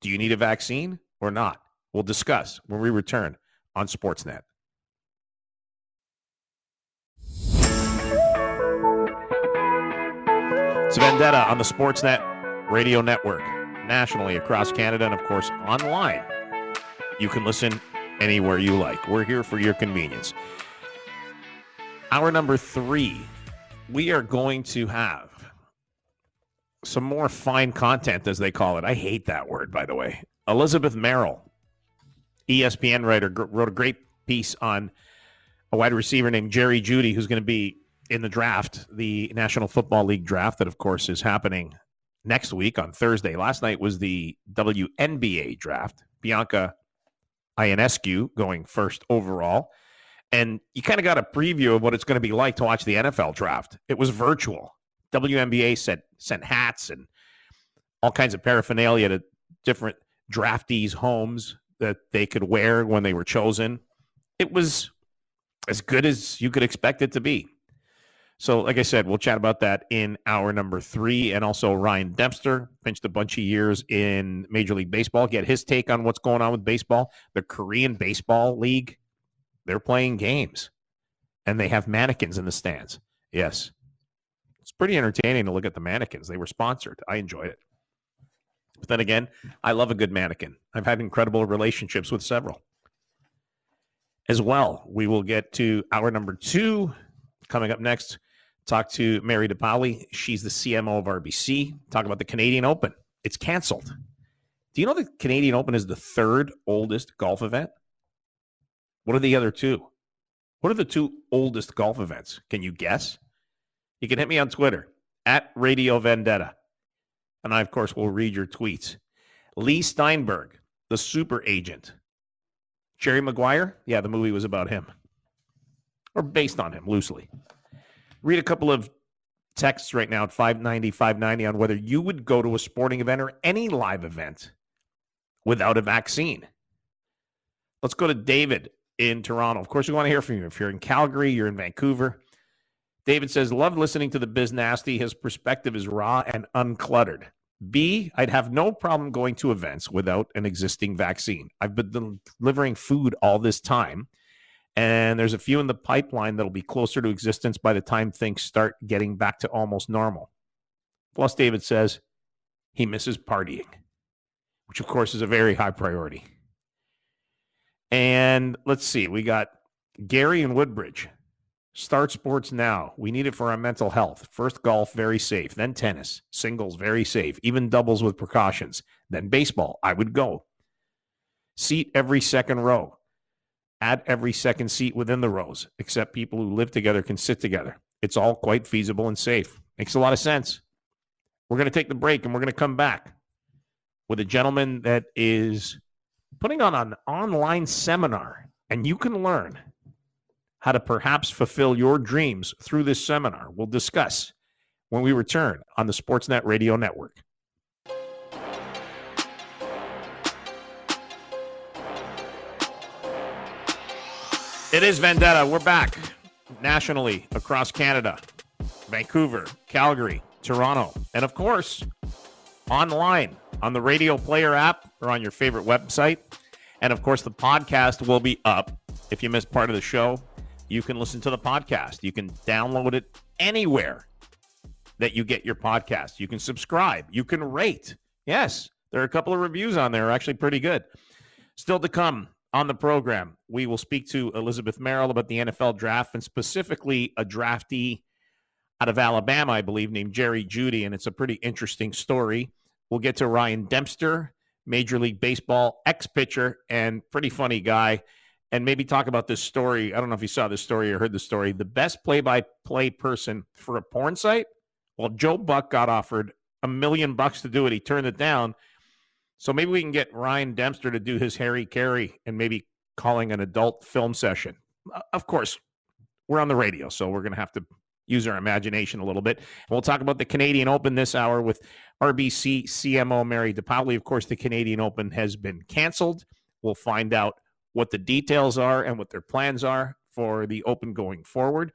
Do you need a vaccine or not? We'll discuss when we return on Sportsnet. It's Vendetta on the Sportsnet Radio Network, nationally across Canada, and of course online. You can listen anywhere you like. We're here for your convenience. Hour number three, we are going to have some more fine content, as they call it. I hate that word, by the way. Elizabeth Merrill ESPN writer wrote a great piece on a wide receiver named Jerry Jeudy, who's going to be in the draft, the National Football League draft, that of course is happening next week on Thursday. Last night was the WNBA draft. Bianca Ionescu going first overall. And you kind of got a preview of what it's going to be like to watch the NFL draft. It was virtual. WNBA sent sent hats and all kinds of paraphernalia to different draftees' homes that they could wear when they were chosen. It was as good as you could expect it to be. So, like I said, we'll chat about that in hour number three. And also, Ryan Dempster pinched a bunch of years in Major League Baseball. Get his take on what's going on with baseball. The Korean Baseball League, they're playing games and they have mannequins in the stands. Yes. It's pretty entertaining to look at the mannequins. They were sponsored. I enjoyed it. But then again, I love a good mannequin. I've had incredible relationships with several. As well, we will get to hour number two coming up next. Talk to Mary DePaoli. She's the CMO of RBC. Talk about the Canadian Open. It's canceled. Do you know the Canadian Open is the third oldest golf event? What are the other two? What are the two oldest golf events? Can you guess? You can hit me on Twitter at Radio Vendetta. And I, of course, will read your tweets. Leigh Steinberg, the super agent. Jerry Maguire? Yeah, the movie was about him. Or based on him, loosely. Read a couple of texts right now at 590, 590 on whether you would go to a sporting event or any live event without a vaccine. Let's go to David in Toronto. Of course, we want to hear from you. If you're in Calgary, you're in Vancouver. David says, Love listening to the BizNasty. His perspective is raw and uncluttered. B, I'd have no problem going to events without an existing vaccine. I've been delivering food all this time, and there's a few in the pipeline that'll be closer to existence by the time things start getting back to almost normal. Plus, David says, He misses partying, which of course is a very high priority. And let's see, we got Gary and Woodbridge. Start sports now. We need it for our mental health. First golf, very safe. Then tennis, singles, very safe. Even doubles with precautions. Then baseball, I would go. Seat every second row. Add every second seat within the rows, except people who live together can sit together. It's all quite feasible and safe. Makes a lot of sense. We're going to take the break and we're going to come back with a gentleman that is putting on an online seminar, and you can learn how to perhaps fulfill your dreams through this seminar. We'll discuss when we return on the Sportsnet Radio Network. It is Vendetta. We're back nationally across Canada, Vancouver, Calgary, Toronto, and of course, online on the Radio Player app or on your favorite website. And of course, the podcast will be up. If you missed part of the show, you can listen to the podcast. You can download it anywhere that you get your podcast. You can subscribe. You can rate. Yes, there are a couple of reviews on there, actually pretty good. Still to come on the program, we will speak to Elizabeth Merrill about the NFL draft and specifically a draftee out of Alabama, I believe, named Jerry Jeudy. And it's a pretty interesting story. We'll get to Ryan Dempster, Major League Baseball ex pitcher and pretty funny guy, and maybe talk about this story. I don't know if you saw this story or heard the story. The best play by play person for a porn site? Well, Joe Buck got offered a million bucks to do it. He turned it down so maybe we can get Ryan Dempster to do his Harry Caray and maybe calling an adult film session. Uh, of course, we're on the radio, so we're going to have to use our imagination a little bit. We'll talk about the Canadian Open this hour with RBC CMO Mary DePaoli. Of course, the Canadian Open has been canceled. We'll find out what the details are and what their plans are for the Open going forward.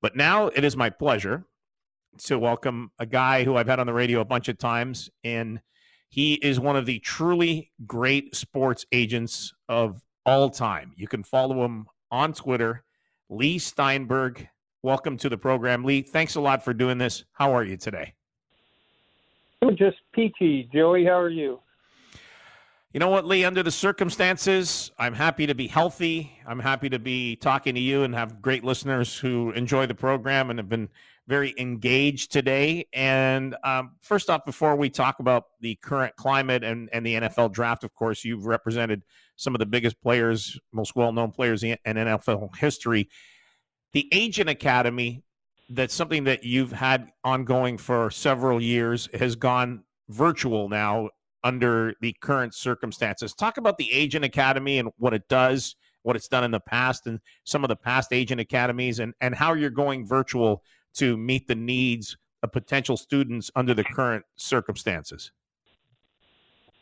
But now it is my pleasure to welcome a guy who I've had on the radio a bunch of times in he is one of the truly great sports agents of all time. You can follow him on Twitter, Leigh Steinberg. Welcome to the program, Leigh. Thanks a lot for doing this. How are you today? I'm just peachy. Joey, how are you? You know what, Leigh? Under the circumstances, I'm happy to be healthy. I'm happy to be talking to you and have great listeners who enjoy the program and have been very engaged today. And um, first off, before we talk about the current climate and, and the NFL draft, of course, you've represented some of the biggest players, most well known players in, in NFL history. The Agent Academy, that's something that you've had ongoing for several years, has gone virtual now under the current circumstances. Talk about the Agent Academy and what it does, what it's done in the past, and some of the past Agent Academies, and, and how you're going virtual to meet the needs of potential students under the current circumstances?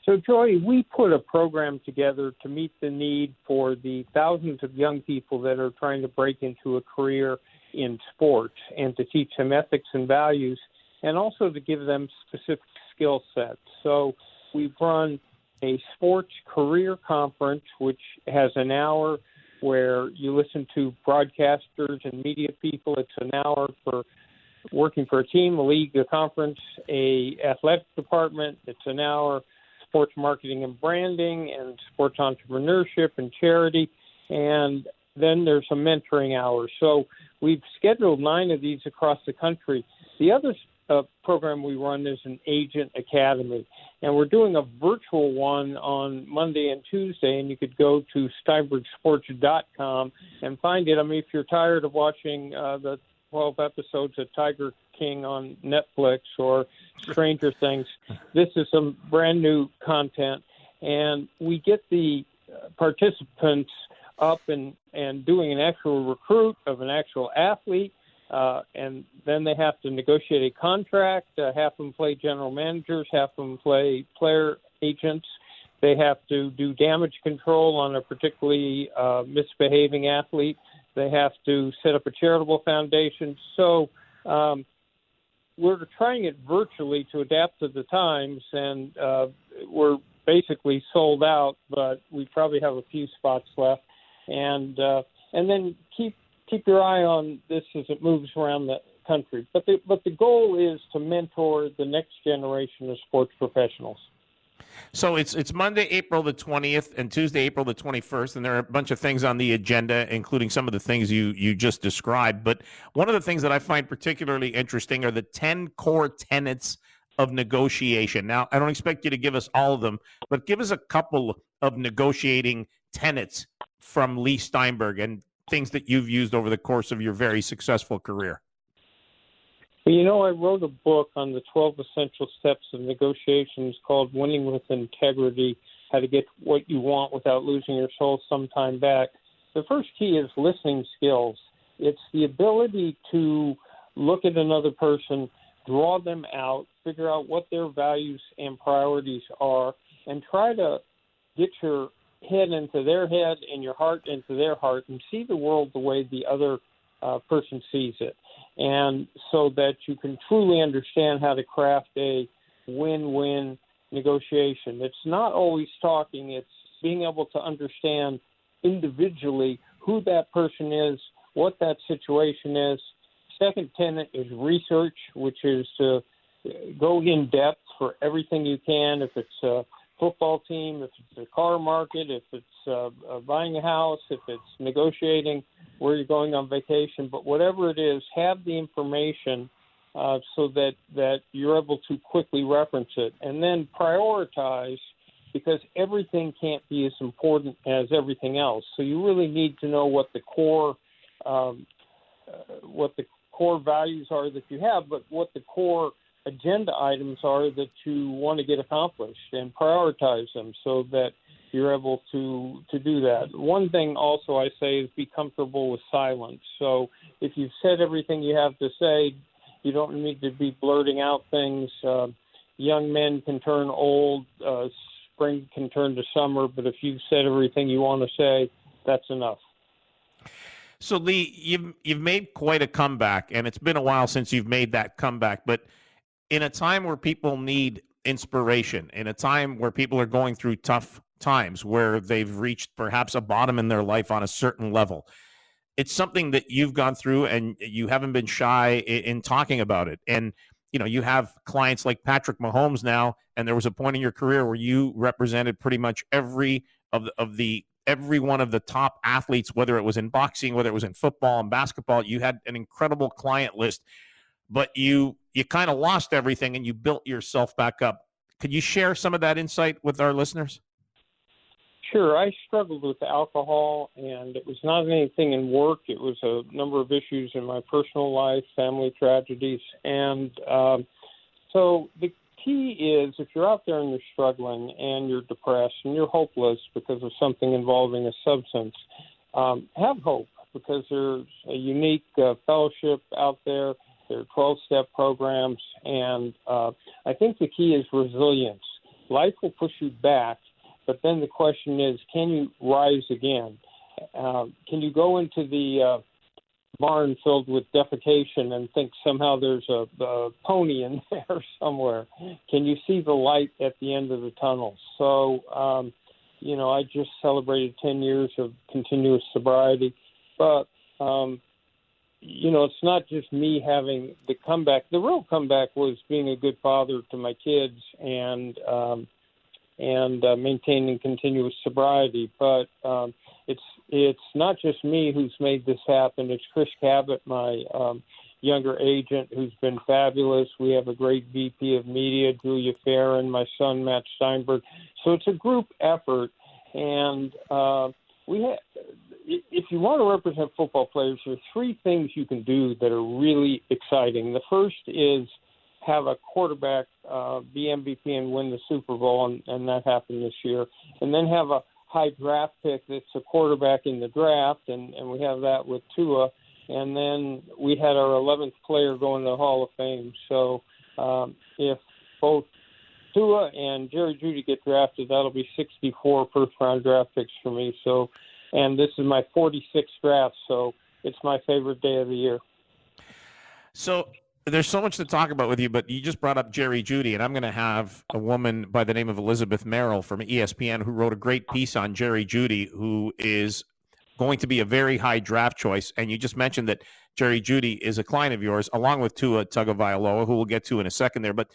So, Joy, we put a program together to meet the need for the thousands of young people that are trying to break into a career in sports and to teach them ethics and values and also to give them specific skill sets. So, we've run a sports career conference, which has an hour where you listen to broadcasters and media people. It's an hour for working for a team, a league, a conference, a athletic department. It's an hour sports marketing and branding and sports entrepreneurship and charity. And then there's some mentoring hours. So we've scheduled nine of these across the country. The other uh, program we run is an agent academy, and we're doing a virtual one on Monday and Tuesday. And you could go to steinbergsports.com and find it. I mean, if you're tired of watching uh, the 12 episodes of Tiger King on Netflix or Stranger Things, this is some brand new content, and we get the uh, participants up and and doing an actual recruit of an actual athlete uh, and then they have to negotiate a contract. Uh, half of them play general managers, half of them play player agents. They have to do damage control on a particularly uh, misbehaving athlete. They have to set up a charitable foundation. So um, we're trying it virtually to adapt to the times, and uh, we're basically sold out, but we probably have a few spots left. And uh, and then keep keep your eye on this as it moves around the country. But the but the goal is to mentor the next generation of sports professionals. So it's it's Monday, April the twentieth, and Tuesday, April the twenty first, and there are a bunch of things on the agenda, including some of the things you you just described. But one of the things that I find particularly interesting are the ten core tenets of negotiation. Now, I don't expect you to give us all of them, but give us a couple of negotiating tenets from Leigh Steinberg and things that you've used over the course of your very successful career. You know, I wrote a book on the 12 essential steps of negotiations called Winning with Integrity How to Get What You Want Without Losing Your Soul some time back. The first key is listening skills. It's the ability to look at another person, draw them out, figure out what their values and priorities are, and try to get your head into their head and your heart into their heart and see the world the way the other uh, person sees it. And so that you can truly understand how to craft a win win negotiation. It's not always talking, it's being able to understand individually who that person is, what that situation is. Second tenet is research, which is to go in depth for everything you can. If it's a football team, if it's the car market, if it's uh, uh, buying a house, if it's negotiating where you're going on vacation, but whatever it is, have the information uh, so that that you're able to quickly reference it, and then prioritize because everything can't be as important as everything else. So you really need to know what the core um, uh, what the core values are that you have, but what the core agenda items are that you want to get accomplished and prioritize them so that you're able to to do that. One thing also I say is be comfortable with silence. So if you've said everything you have to say, you don't need to be blurting out things. Uh, young men can turn old, uh, spring can turn to summer, but if you've said everything you want to say, that's enough. So Leigh, you've you've made quite a comeback, and it's been a while since you've made that comeback. But in a time where people need inspiration, in a time where people are going through tough times, where they've reached perhaps a bottom in their life on a certain level, it's something that you've gone through and you haven't been shy in, in talking about it. And you know, you have clients like Patrick Mahomes now, and there was a point in your career where you represented pretty much every of the, of the every one of the top athletes, whether it was in boxing, whether it was in football and basketball. You had an incredible client list, but you you kind of lost everything and you built yourself back up. Could you share some of that insight with our listeners? Sure. I struggled with alcohol, and it was not anything in work. It was a number of issues in my personal life, family tragedies. And um, so the key is if you're out there and you're struggling and you're depressed and you're hopeless because of something involving a substance, um, have hope because there's a unique uh, fellowship out there there are 12 step programs, and uh, I think the key is resilience. Life will push you back, but then the question is can you rise again? Uh, can you go into the uh, barn filled with defecation and think somehow there's a, a pony in there somewhere? Can you see the light at the end of the tunnel? So, um, you know, I just celebrated 10 years of continuous sobriety, but um, you know, it's not just me having the comeback. The real comeback was being a good father to my kids and um, and uh, maintaining continuous sobriety. But um, it's it's not just me who's made this happen. It's Chris Cabott, my um, younger agent, who's been fabulous. We have a great VP of media, Julia Farron, my son Matt Steinberg. So it's a group effort, and uh, we have if you want to represent football players, there are three things you can do that are really exciting. The first is have a quarterback uh, be MVP and win the Super Bowl, and, and that happened this year. And then have a high draft pick that's a quarterback in the draft, and, and we have that with Tua. And then we had our 11th player going to the Hall of Fame. So um, if both Tua and Jerry Jeudy get drafted, that'll be 64 first round draft picks for me. So and this is my 46th draft, so it's my favorite day of the year. So there's so much to talk about with you, but you just brought up Jerry Jeudy, and I'm going to have a woman by the name of Elizabeth Merrill from ESPN who wrote a great piece on Jerry Jeudy, who is going to be a very high draft choice. And you just mentioned that Jerry Jeudy is a client of yours, along with Tua Tagovailoa, who we'll get to in a second there. But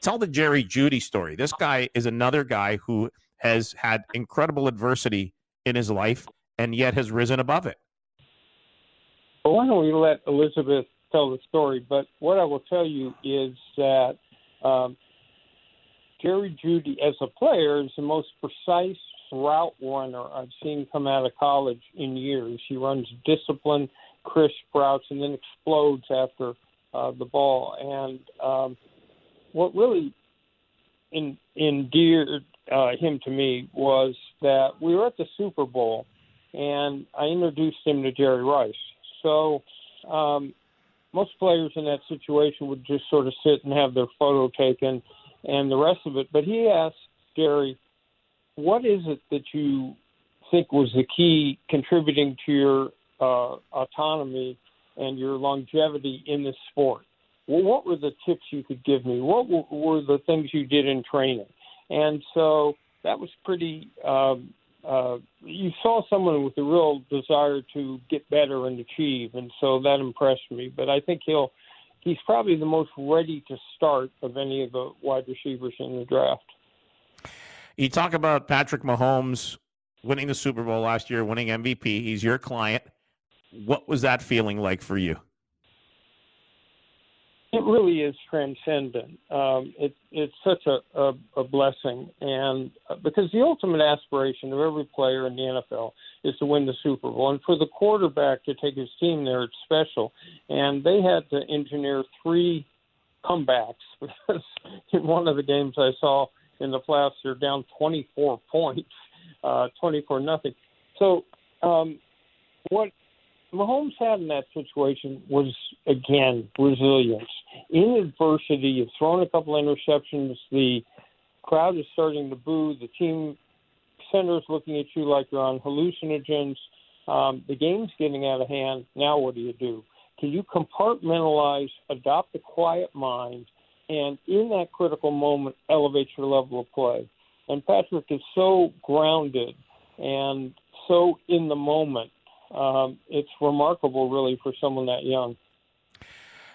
tell the Jerry Jeudy story. This guy is another guy who has had incredible adversity in his life and yet has risen above it. Well, why don't we let Elizabeth tell the story? But what I will tell you is that um, Jerry Jeudy, as a player, is the most precise route runner I've seen come out of college in years. He runs disciplined, crisp routes and then explodes after uh, the ball. And um, what really in, endeared uh, him to me was that we were at the Super Bowl, and I introduced him to Jerry Rice. So um, most players in that situation would just sort of sit and have their photo taken and the rest of it. But he asked Jerry, what is it that you think was the key contributing to your uh, autonomy and your longevity in this sport? Well, what were the tips you could give me? What were the things you did in training? And so that was pretty. Um, uh, you saw someone with a real desire to get better and achieve, and so that impressed me. But I think he'll. He's probably the most ready to start of any of the wide receivers in the draft. You talk about Patrick Mahomes winning the Super Bowl last year, winning MVP. He's your client. What was that feeling like for you? It really is transcendent. Um, it, it's such a, a, a blessing, and uh, because the ultimate aspiration of every player in the NFL is to win the Super Bowl, and for the quarterback to take his team there, it's special. And they had to engineer three comebacks because in one of the games I saw in the playoffs, they're down 24 points, uh, 24 nothing. So um, what Mahomes had in that situation was again resilience. In adversity, you've thrown a couple interceptions. The crowd is starting to boo. The team center is looking at you like you're on hallucinogens. Um, the game's getting out of hand. Now, what do you do? Can you compartmentalize, adopt a quiet mind, and in that critical moment, elevate your level of play? And Patrick is so grounded and so in the moment um, it's remarkable, really, for someone that young.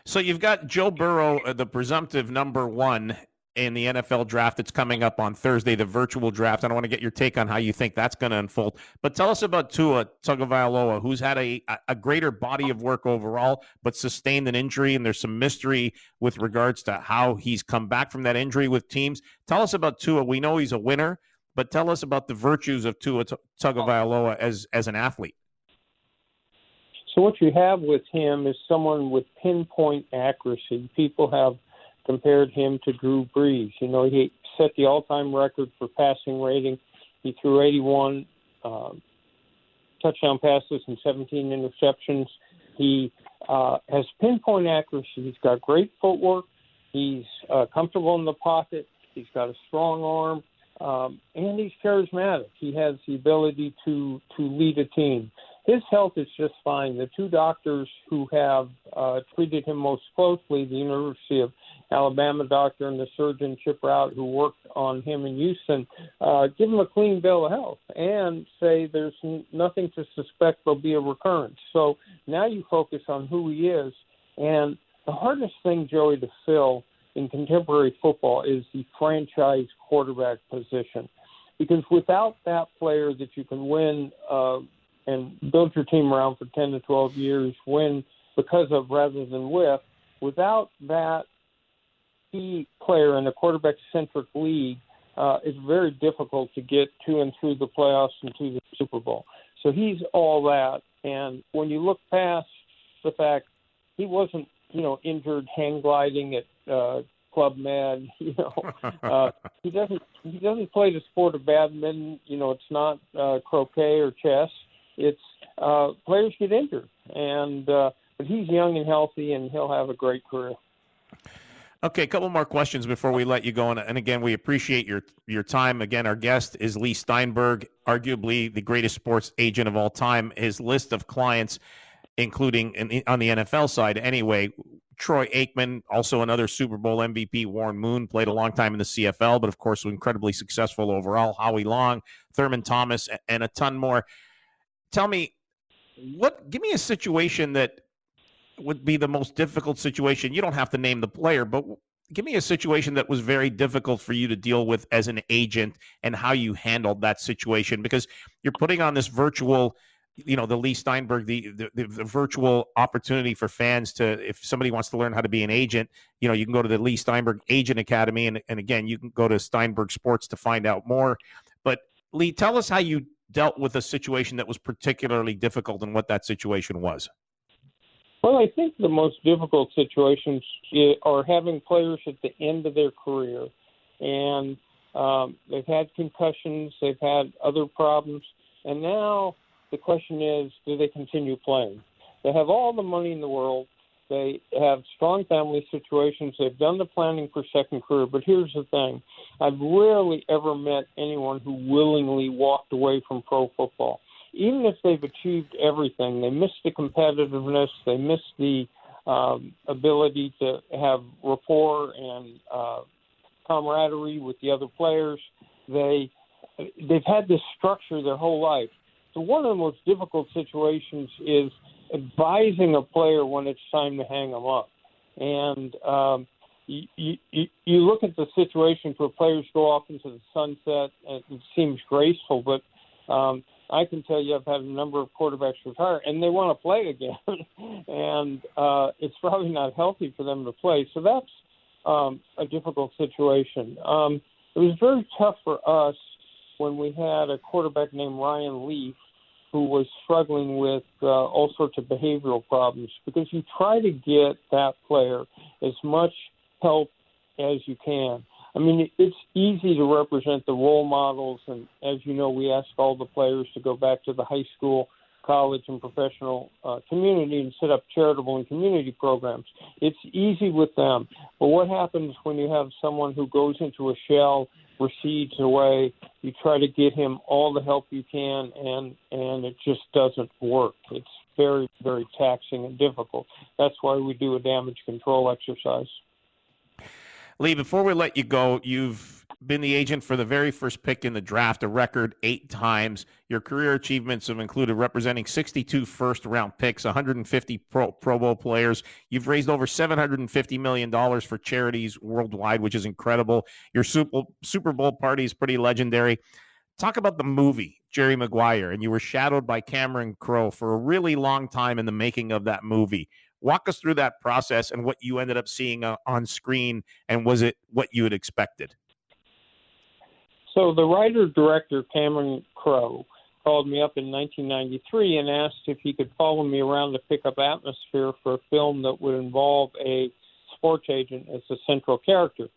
So you've got Joe Burrow, uh, the presumptive number one in the NFL draft that's coming up on Thursday, the virtual draft. I don't want to get your take on how you think that's going to unfold, but tell us about Tua Tagovailoa, who's had a a greater body of work overall, but sustained an injury, and there's some mystery with regards to how he's come back from that injury with teams. Tell us about Tua. We know he's a winner, but tell us about the virtues of Tua Tagovailoa as as an athlete. So what you have with him is someone with pinpoint accuracy. People have compared him to Drew Brees. You know, he set the all-time record for passing rating. He threw 81 uh, touchdown passes and 17 interceptions. He uh, has pinpoint accuracy. He's got great footwork. He's uh, comfortable in the pocket. He's got a strong arm, um, and he's charismatic. He has the ability to to lead a team his health is just fine. The two doctors who have uh, treated him most closely, the University of Alabama doctor and the surgeon Chip Routt, who worked on him in Houston, uh, give him a clean bill of health and say there's n- nothing to suspect there'll be a recurrence. So now you focus on who he is. And the hardest thing, Joey, to fill in contemporary football is the franchise quarterback position. Because without that player that you can win uh, and build your team around for 10 to 12 years, when because of rather than with. Without that key player in a quarterback centric league, uh, it's very difficult to get to and through the playoffs and to the Super Bowl. So he's all that. And when you look past the fact he wasn't, you know, injured hang gliding at uh, Club Med, you know, uh, he doesn't he doesn't play the sport of badminton. You know, it's not uh, croquet or chess it's uh, players get injured, and uh, but he's young and healthy, and he'll have a great career. Okay, a couple more questions before we let you go. And again, we appreciate your your time. Again, our guest is Leigh Steinberg, arguably the greatest sports agent of all time. His list of clients, including in, on the NFL side, anyway. Troy Aikman, also another Super Bowl MVP. Warren Moon played a long time in the CFL, but of course, incredibly successful overall. Howie Long, Thurman Thomas, and a ton more tell me what give me a situation that would be the most difficult situation? You don't have to name the player, but give me a situation that was very difficult for you to deal with as an agent and how you handled that situation because you're putting on this virtual you know the Leigh Steinberg the, the, the virtual opportunity for fans to if somebody wants to learn how to be an agent you know you can go to the Leigh Steinberg Agent Academy and, and again you can go to Steinberg Sports to find out more but Leigh tell us how you dealt with a situation that was particularly difficult and what that situation was well I think the most difficult situations are having players at the end of their career and um, they've had concussions they've had other problems and now the question is, do they continue playing? They have all the money in the world. They have strong family situations. They've done the planning for second career. But here's the thing I've rarely ever met anyone who willingly walked away from pro football. Even if they've achieved everything, they miss the competitiveness, they miss the um, ability to have rapport and uh, camaraderie with the other players. They they've had this structure their whole life. So one of the most difficult situations is advising a player when it's time to hang them up. And um, you, you, you look at the situations where players go off into the sunset, and it seems graceful, but um, I can tell you I've had a number of quarterbacks retire, and they want to play again, and uh, it's probably not healthy for them to play. So that's um, a difficult situation. Um, it was very tough for us when we had a quarterback named Ryan Leaf who was struggling with uh, all sorts of behavioral problems because you try to get that player as much help as you can. I mean, it's easy to represent the role models, and as you know, we ask all the players to go back to the high school, college, and professional uh, community and set up charitable and community programs. It's easy with them, but what happens when you have someone who goes into a shell recedes away. You try to get him all the help you can, and and it just doesn't work. It's very very taxing and difficult. That's why we do a damage control exercise. Leigh, before we let you go, you've been the agent for the very first pick in the draft, a record eight times. Your career achievements have included representing 62 first round picks, 150 Pro, Pro Bowl players. You've raised over $750 million for charities worldwide, which is incredible. Your Super, Super Bowl party is pretty legendary. Talk about the movie, Jerry Maguire, and you were shadowed by Cameron Crowe for a really long time in the making of that movie. Walk us through that process and what you ended up seeing uh, on screen, and was it what you had expected? So the writer director Cameron Crowe called me up in 1993 and asked if he could follow me around to pick up atmosphere for a film that would involve a sports agent as the central character.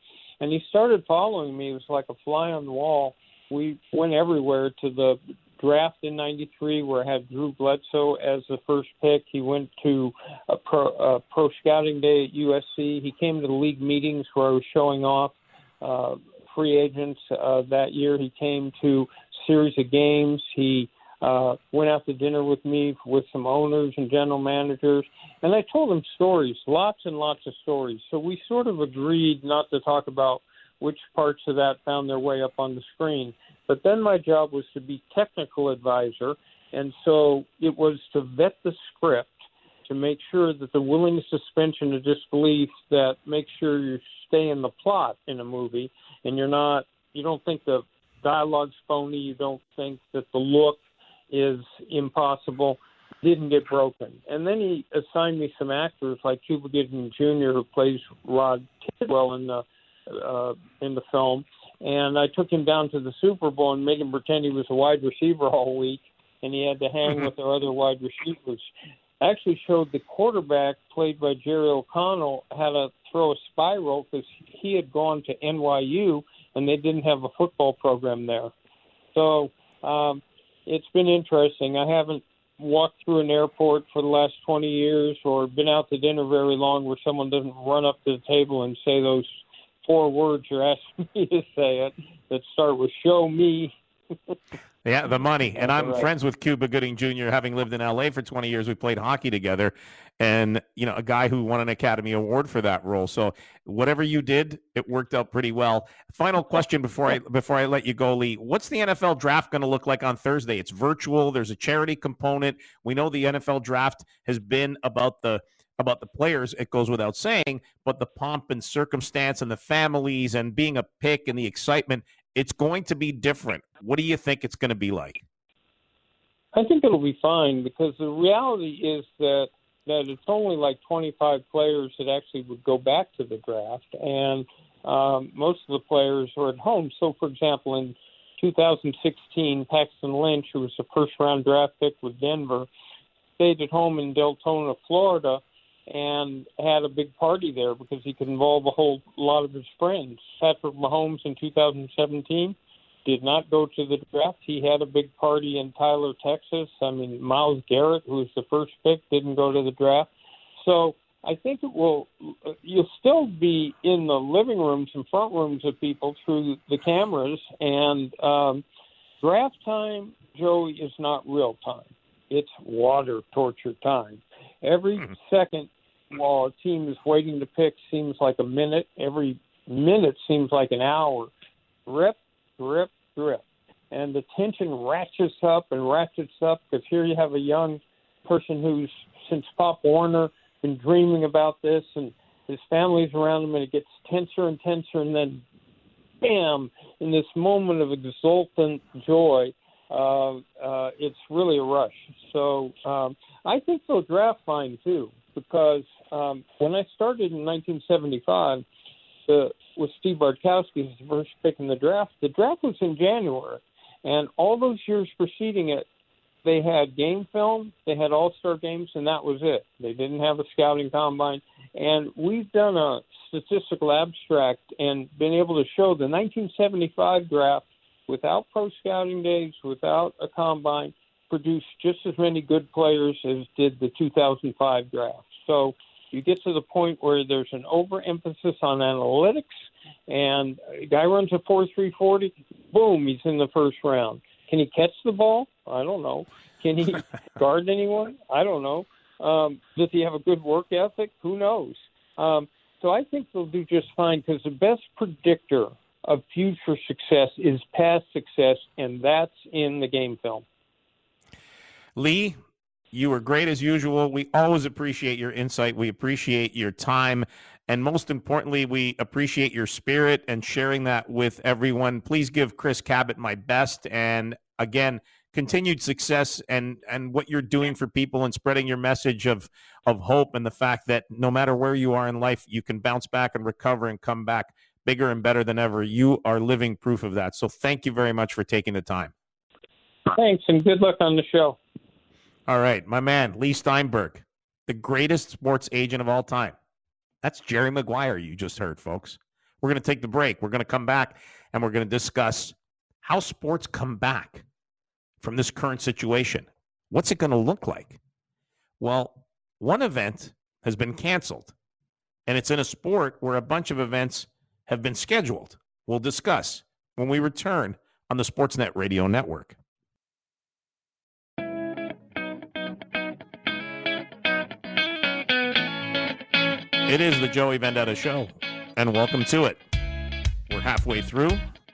And he started following me. It was like a fly on the wall. We went everywhere to the draft in '93, where I had Drew Bledsoe as the first pick. He went to a pro, a pro scouting day at USC. He came to the league meetings where I was showing off uh, free agents uh, that year. He came to series of games. He uh, went out to dinner with me with some owners and general managers, and I told him stories, lots and lots of stories. So we sort of agreed not to talk about which parts of that found their way up on the screen. But then my job was to be technical advisor, and so it was to vet the script to make sure that the willing suspension of disbelief that makes sure you stay in the plot in a movie and you're not you don't think the dialogue's phony, you don't think that the look is impossible, didn't get broken. And then he assigned me some actors like Cuba Gooding Jr., who plays Rod Tidwell in the uh, in the film, and I took him down to the Super Bowl and made him pretend he was a wide receiver all week, and he had to hang mm-hmm. with our other wide receivers actually showed the quarterback, played by Jerry O'Connell, how to throw a spiral because he had gone to NYU and they didn't have a football program there. So um, it's been interesting. I haven't walked through an airport for the last 20 years or been out to dinner very long where someone doesn't run up to the table and say those four words you're asking me to say it that start with show me. Yeah, the money. And I'm right. friends with Cuba Gooding Jr., having lived in LA for 20 years. We played hockey together. And, you know, a guy who won an Academy Award for that role. So whatever you did, it worked out pretty well. Final question before I before I let you go, Leigh. What's the NFL draft going to look like on Thursday? It's virtual. There's a charity component. We know the NFL draft has been about the about the players, it goes without saying, but the pomp and circumstance and the families and being a pick and the excitement, it's going to be different. What do you think it's going to be like? I think it'll be fine because the reality is that that it's only like 25 players that actually would go back to the draft, and um, most of the players are at home. So, for example, in 2016, Paxton Lynch, who was a first round draft pick with Denver, stayed at home in Deltona, Florida, and had a big party there because he could involve a whole lot of his friends. Patrick Mahomes in 2017 did not go to the draft. He had a big party in Tyler, Texas. I mean, Myles Garrett, who was the first pick, didn't go to the draft. So I think it will. You'll still be in the living rooms and front rooms of people through the cameras, and um, draft time, Joey, is not real time. It's water torture time. Every mm-hmm. second while a team is waiting to pick seems like a minute. Every minute seems like an hour. Rip, grip, grip. And the tension ratchets up and ratchets up because here you have a young person who's, since Pop Warner, been dreaming about this and his family's around him and it gets tenser and tenser and then bam in this moment of exultant joy uh, uh, it's really a rush so um, i think they'll draft fine too because um, when i started in 1975 the, with steve bartkowski as the first pick in the draft the draft was in january and all those years preceding it they had game film, they had all star games, and that was it. They didn't have a scouting combine. And we've done a statistical abstract and been able to show the 1975 draft without pro scouting days, without a combine, produced just as many good players as did the 2005 draft. So you get to the point where there's an overemphasis on analytics, and a guy runs a 4.340, boom, he's in the first round. Can he catch the ball? I don't know. Can he guard anyone? I don't know. Um, does he have a good work ethic? Who knows? Um, so I think they'll do just fine because the best predictor of future success is past success, and that's in the game film. Leigh, you were great as usual. We always appreciate your insight. We appreciate your time. And most importantly, we appreciate your spirit and sharing that with everyone. Please give Chris Cabott my best. And again, continued success and and what you're doing for people and spreading your message of of hope and the fact that no matter where you are in life you can bounce back and recover and come back bigger and better than ever you are living proof of that. So thank you very much for taking the time. Thanks and good luck on the show. All right my man leigh steinberg the greatest sports agent of all time. That's jerry maguire you just heard folks. We're going to take the break. We're going to come back and we're going to discuss how sports come back from this current situation. What's it going to look like? Well, one event has been canceled, and it's in a sport where a bunch of events have been scheduled. We'll discuss when we return on the Sportsnet Radio Network. It is the Joey Vendetta Show, and welcome to it. We're halfway through.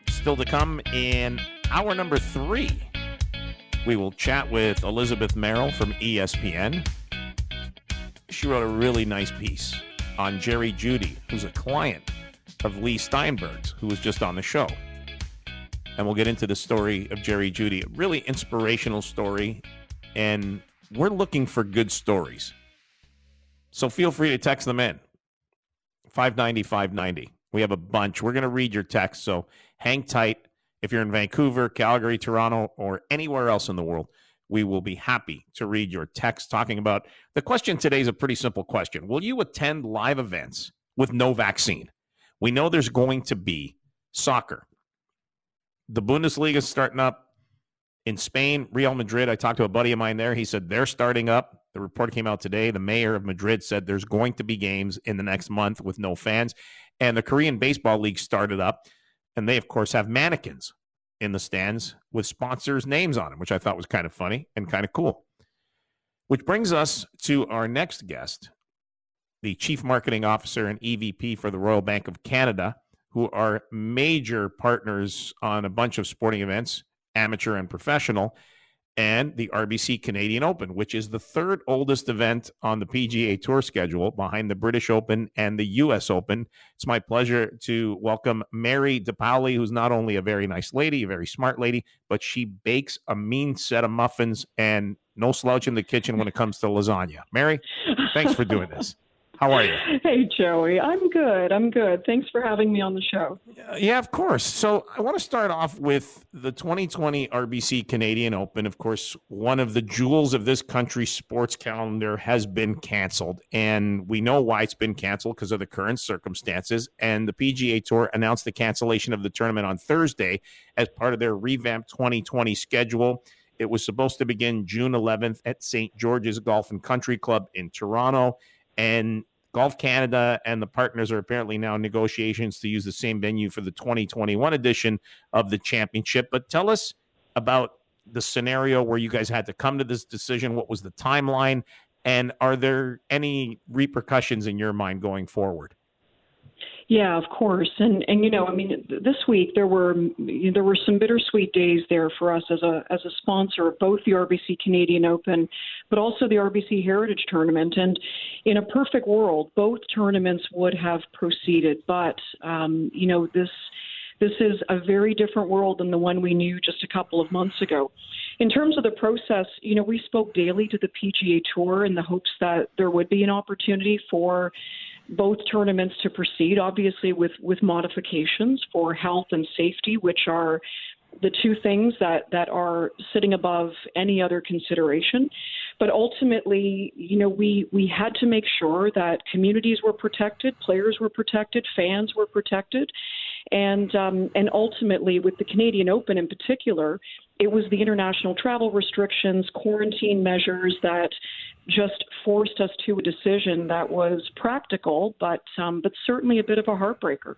Still to come in hour number three we will chat with Elizabeth Merrill from ESPN. She wrote a really nice piece on Jerry Jeudy, who's a client of Leigh Steinberg's, who was just on the show. And we'll get into the story of Jerry Jeudy. a really inspirational story. And we're looking for good stories. So feel free to text them in 590 590. We have a bunch. We're going to read your text. So hang tight. If you're in Vancouver, Calgary, Toronto, or anywhere else in the world, we will be happy to read your text talking about the question today is a pretty simple question. Will you attend live events with no vaccine? We know there's going to be soccer. The Bundesliga is starting up in Spain, Real Madrid. I talked to a buddy of mine there. He said they're starting up. The report came out today. The mayor of Madrid said there's going to be games in the next month with no fans. And the Korean Baseball League started up. And they, of course, have mannequins in the stands with sponsors' names on them, which I thought was kind of funny and kind of cool. Which brings us to our next guest, the Chief Marketing Officer and EVP for the Royal Bank of Canada, who are major partners on a bunch of sporting events, amateur and professional. and the RBC Canadian Open, which is the third oldest event on the PGA Tour schedule behind the British Open and the US Open. It's my pleasure to welcome Mary DePaoli, who's not only a very nice lady, a very smart lady, but she bakes a mean set of muffins and no slouch in the kitchen when it comes to lasagna. Mary, thanks for doing this. How are you? Hey, Joey. I'm good. I'm good. Thanks for having me on the show. Yeah, of course. So I want to start off with the 2020 RBC Canadian Open. Of course, one of the jewels of this country's sports calendar has been canceled. And we know why it's been canceled because of the current circumstances. And the PGA Tour announced the cancellation of the tournament on Thursday as part of their revamped 2020 schedule. It was supposed to begin June 11th at St. George's Golf and Country Club in Toronto. And Golf Canada and the partners are apparently now in negotiations to use the same venue for the 2021 edition of the championship. But tell us about the scenario where you guys had to come to this decision. What was the timeline? And are there any repercussions in your mind going forward? Yeah, of course, and and you know, I mean, this week there were there were some bittersweet days there for us as a as a sponsor of both the RBC Canadian Open, but also the RBC Heritage Tournament. And in a perfect world, both tournaments would have proceeded, but um, you know, this this is a very different world than the one we knew just a couple of months ago. In terms of the process, you know, we spoke daily to the PGA Tour in the hopes that there would be an opportunity for both tournaments to proceed, obviously with, with modifications for health and safety, which are the two things that, that are sitting above any other consideration. But ultimately, you know, we, we had to make sure that communities were protected, players were protected, fans were protected. And um, and ultimately, with the Canadian Open in particular, it was the international travel restrictions, quarantine measures that just forced us to a decision that was practical, but um, but certainly a bit of a heartbreaker.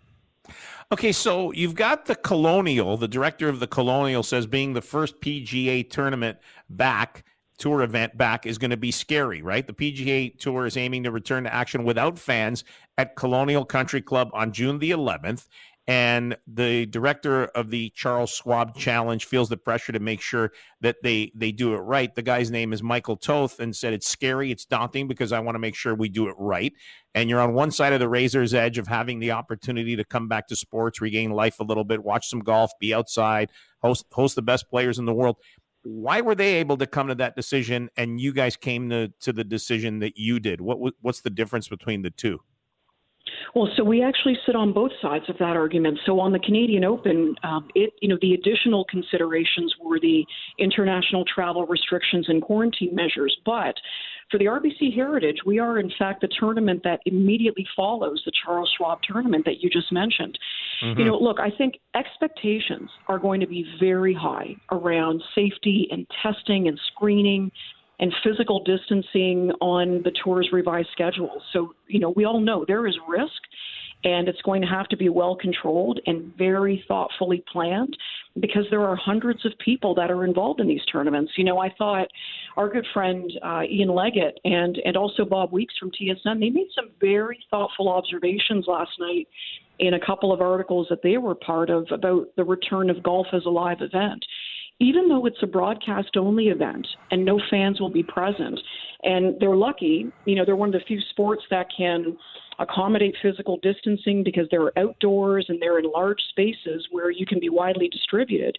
Okay, so you've got the Colonial. The director of the Colonial says being the first PGA tournament back tour event back is going to be scary, right? The PGA Tour is aiming to return to action without fans at Colonial Country Club on June the 11th and the director of the Charles Schwab Challenge feels the pressure to make sure that they they do it right. The guy's name is Michael Toth and said it's scary, it's daunting because I want to make sure we do it right. And you're on one side of the razor's edge of having the opportunity to come back to sports, regain life a little bit, watch some golf, be outside, host host the best players in the world. Why were they able to come to that decision and you guys came to to the decision that you did? What what's the difference between the two? Well, so we actually sit on both sides of that argument. So on the Canadian Open, um, it you know the additional considerations were the international travel restrictions and quarantine measures, but for the RBC Heritage, we are in fact the tournament that immediately follows the Charles Schwab tournament that you just mentioned. Mm-hmm. You know, look, I think expectations are going to be very high around safety and testing and screening and physical distancing on the tour's revised schedule. So, you know, we all know there is risk and it's going to have to be well controlled and very thoughtfully planned because there are hundreds of people that are involved in these tournaments. You know, I thought our good friend uh, Ian Leggatt and and also Bob Weeks from TSN they made some very thoughtful observations last night in a couple of articles that they were part of about the return of golf as a live event even though it's a broadcast only event and no fans will be present, and they're lucky, you know, they're one of the few sports that can accommodate physical distancing because they're outdoors and they're in large spaces where you can be widely distributed.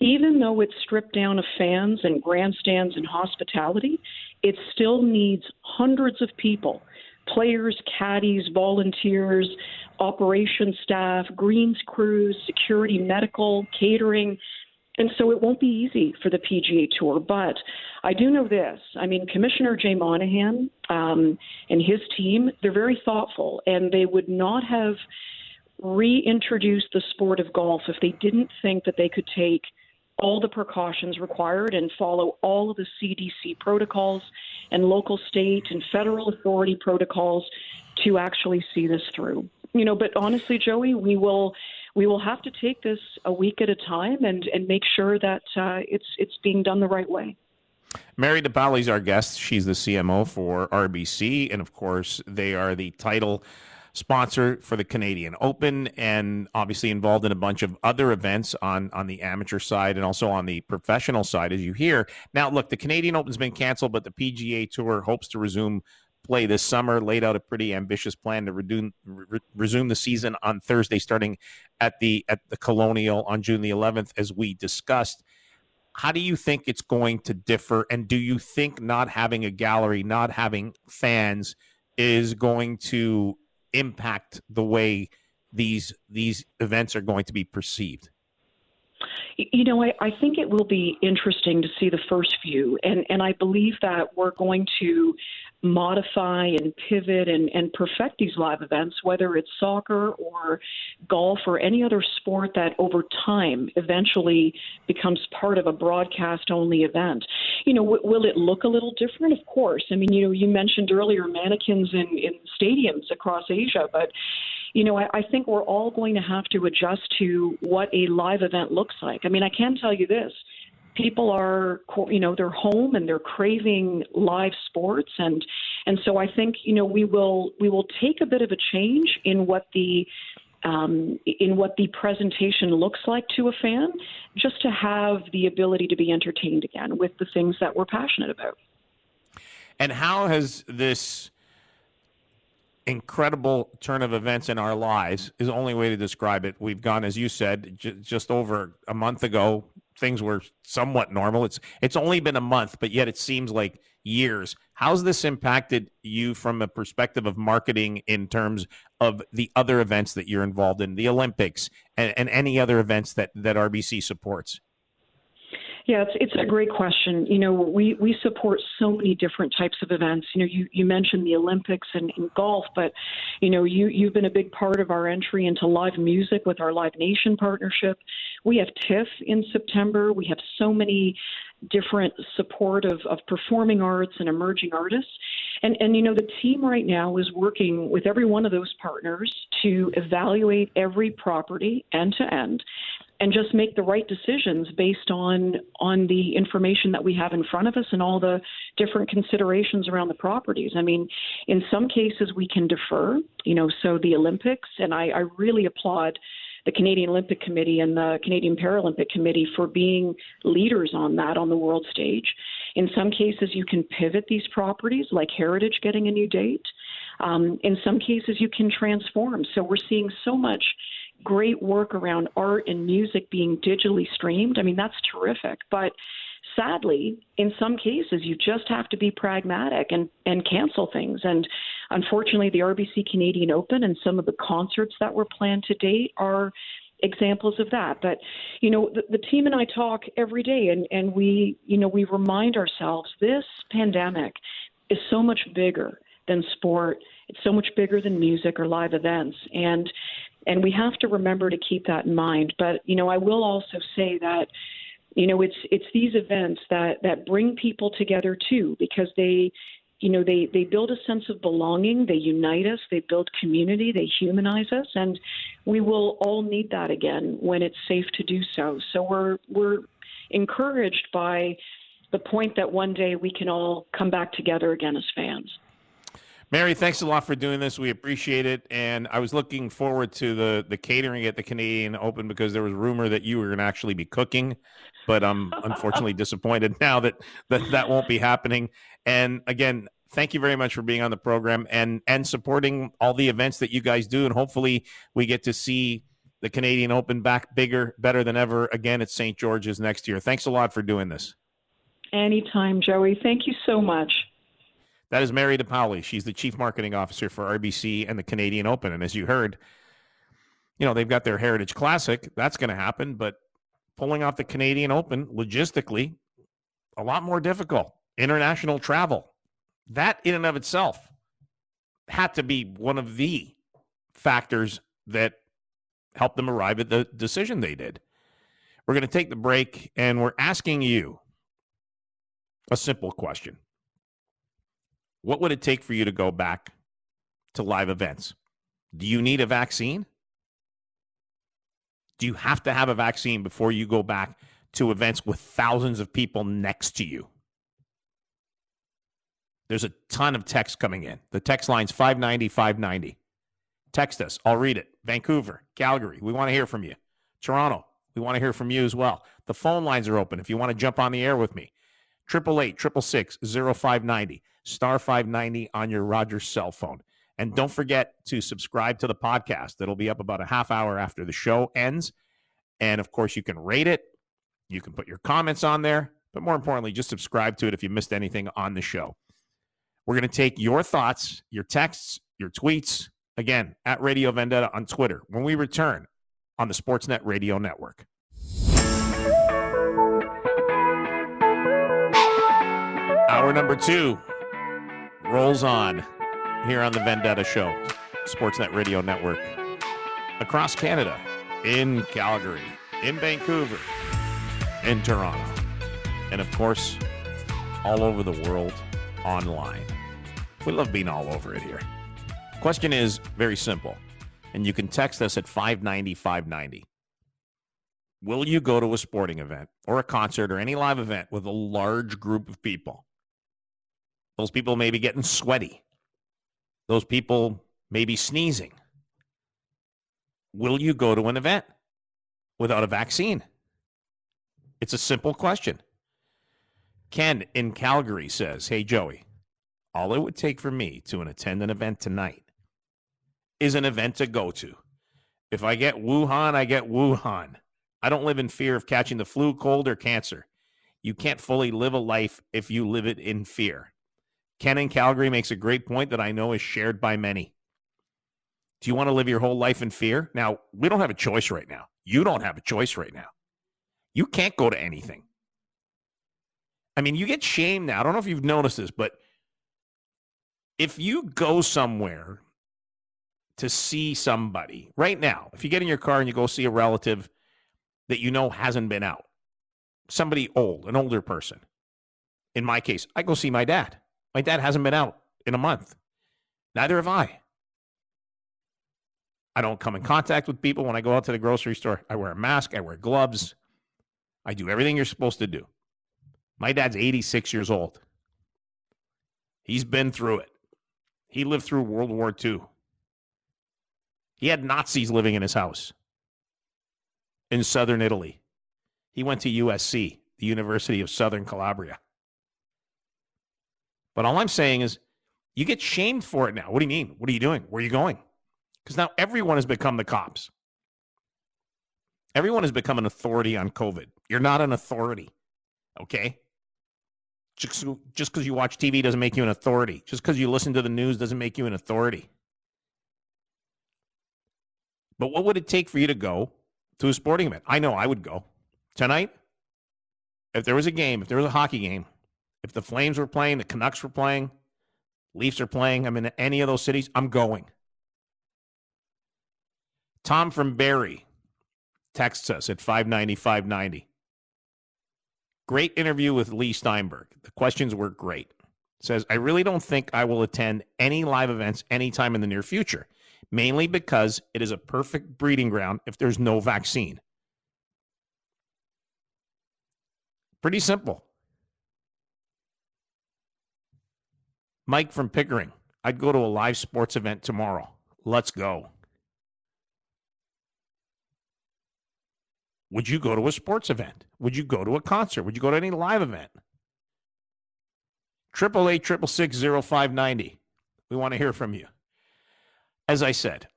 Even though it's stripped down of fans and grandstands and hospitality, it still needs hundreds of people players, caddies, volunteers, operation staff, greens crews, security, medical, catering and so it won't be easy for the PGA Tour. But I do know this. I mean, Commissioner Jay Monahan um, and his team, they're very thoughtful, and they would not have reintroduced the sport of golf if they didn't think that they could take all the precautions required and follow all of the CDC protocols and local, state, and federal authority protocols to actually see this through. You know, but honestly, Joey, we will we will have to take this a week at a time and, and make sure that uh, it's it's being done the right way. Mary DePaoli is our guest. She's the CMO for RBC, and of course, they are the title sponsor for the Canadian Open and obviously involved in a bunch of other events on on the amateur side and also on the professional side as you hear. Now look, the Canadian Open's been canceled but the PGA Tour hopes to resume play this summer, laid out a pretty ambitious plan to resume, re- resume the season on Thursday starting at the at the Colonial on June the 11th as we discussed. How do you think it's going to differ and do you think not having a gallery, not having fans is going to impact the way these these events are going to be perceived? You know, I, I think it will be interesting to see the first few, and, and I believe that we're going to modify and pivot and, and perfect these live events, whether it's soccer or golf or any other sport that over time eventually becomes part of a broadcast only event. You know, w- will it look a little different? Of course. I mean, you know, you mentioned earlier mannequins in, in stadiums across Asia, but you know, I, I think we're all going to have to adjust to what a live event looks like. I mean, I can tell you this people are you know they're home and they're craving live sports and and so I think you know we will we will take a bit of a change in what the um, in what the presentation looks like to a fan, just to have the ability to be entertained again with the things that we're passionate about. And how has this incredible turn of events in our lives is the only way to describe it. We've gone, as you said, j- just over a month ago, things were somewhat normal. It's it's only been a month, but yet it seems like years. How's this impacted you from a perspective of marketing in terms of the other events that you're involved in, the Olympics and, and any other events that, that RBC supports? Yeah, it's it's a great question. You know, we we support so many different types of events. You know, you you mentioned the Olympics and, and golf, but you know, you you've been a big part of our entry into live music with our Live Nation partnership. We have TIFF in September. We have so many different support of, of performing arts and emerging artists. And, and, you know, the team right now is working with every one of those partners to evaluate every property end to end and just make the right decisions based on on the information that we have in front of us and all the different considerations around the properties. I mean, in some cases we can defer, you know, so the Olympics, and I, I really applaud the Canadian Olympic Committee and the Canadian Paralympic Committee for being leaders on that on the world stage. In some cases, you can pivot these properties, like Heritage getting a new date. Um, in some cases, you can transform. So we're seeing so much great work around art and music being digitally streamed. I mean, that's terrific. But sadly, in some cases, you just have to be pragmatic and, and cancel things. And unfortunately, the RBC Canadian Open and some of the concerts that were planned to date are examples of that. But you know, the, the team and I talk every day, and and we you know we remind ourselves this pandemic is so much bigger than sport. It's so much bigger than music or live events, and and we have to remember to keep that in mind. But you know, I will also say that you know it's it's these events that that bring people together too because they you know they they build a sense of belonging they unite us they build community they humanize us and we will all need that again when it's safe to do so so we're we're encouraged by the point that one day we can all come back together again as fans Mary, thanks a lot for doing this. We appreciate it. And I was looking forward to the, the catering at the Canadian Open because there was rumor that you were going to actually be cooking. But I'm unfortunately disappointed now that, that that won't be happening. And again, thank you very much for being on the program and, and supporting all the events that you guys do. And hopefully we get to see the Canadian Open back bigger, better than ever again at St. George's next year. Thanks a lot for doing this. Anytime, Joey. Thank you so much. That is Mary DePaoli. She's the chief marketing officer for RBC and the Canadian Open. And as you heard, you know, they've got their Heritage Classic. That's going to happen. But pulling off the Canadian Open logistically, a lot more difficult. International travel. That in and of itself had to be one of the factors that helped them arrive at the decision they did. We're going to take the break and we're asking you a simple question what would it take for you to go back to live events? Do you need a vaccine? Do you have to have a vaccine before you go back to events with thousands of people next to you? There's a ton of text coming in. The text line's 590 590. Text us. I'll read it. Vancouver, Calgary, we want to hear from you. Toronto, we want to hear from you as well. The phone lines are open if you want to jump on the air with me. 888 0590, star 590 on your Rogers cell phone. And don't forget to subscribe to the podcast. It'll be up about a half hour after the show ends. And of course, you can rate it. You can put your comments on there. But more importantly, just subscribe to it if you missed anything on the show. We're going to take your thoughts, your texts, your tweets, again, at Radio Vendetta on Twitter when we return on the Sportsnet Radio Network. Hour number two rolls on here on the Vendetta Show, Sportsnet Radio Network. Across Canada, in Calgary, in Vancouver, in Toronto, and of course, all over the world online. We love being all over it here. Question is very simple, and you can text us at 590 590. Will you go to a sporting event or a concert or any live event with a large group of people? Those people may be getting sweaty. Those people may be sneezing. Will you go to an event without a vaccine? It's a simple question. Ken in Calgary says, Hey, Joey, all it would take for me to attend an event tonight is an event to go to. If I get Wuhan, I get Wuhan. I don't live in fear of catching the flu, cold, or cancer. You can't fully live a life if you live it in fear. Ken in Calgary makes a great point that I know is shared by many. Do you want to live your whole life in fear? Now, we don't have a choice right now. You don't have a choice right now. You can't go to anything. I mean, you get shamed now. I don't know if you've noticed this, but if you go somewhere to see somebody right now, if you get in your car and you go see a relative that you know hasn't been out, somebody old, an older person, in my case, I go see my dad. My dad hasn't been out in a month. Neither have I. I don't come in contact with people when I go out to the grocery store. I wear a mask, I wear gloves. I do everything you're supposed to do. My dad's 86 years old. He's been through it. He lived through World War II. He had Nazis living in his house in southern Italy. He went to USC, the University of Southern Calabria. But all I'm saying is, you get shamed for it now. What do you mean? What are you doing? Where are you going? Because now everyone has become the cops. Everyone has become an authority on COVID. You're not an authority, okay? Just because you watch TV doesn't make you an authority. Just because you listen to the news doesn't make you an authority. But what would it take for you to go to a sporting event? I know I would go tonight. If there was a game, if there was a hockey game, if the Flames were playing, the Canucks were playing, Leafs are playing, I'm in any of those cities, I'm going. Tom from Barrie texts us at 590 590. Great interview with Leigh Steinberg. The questions were great. Says, I really don't think I will attend any live events anytime in the near future, mainly because it is a perfect breeding ground if there's no vaccine. Pretty simple. Mike from Pickering, I'd go to a live sports event tomorrow. Let's go. Would you go to a sports event? Would you go to a concert? Would you go to any live event? Triple eight triple six zero five ninety. We want to hear from you. As I said,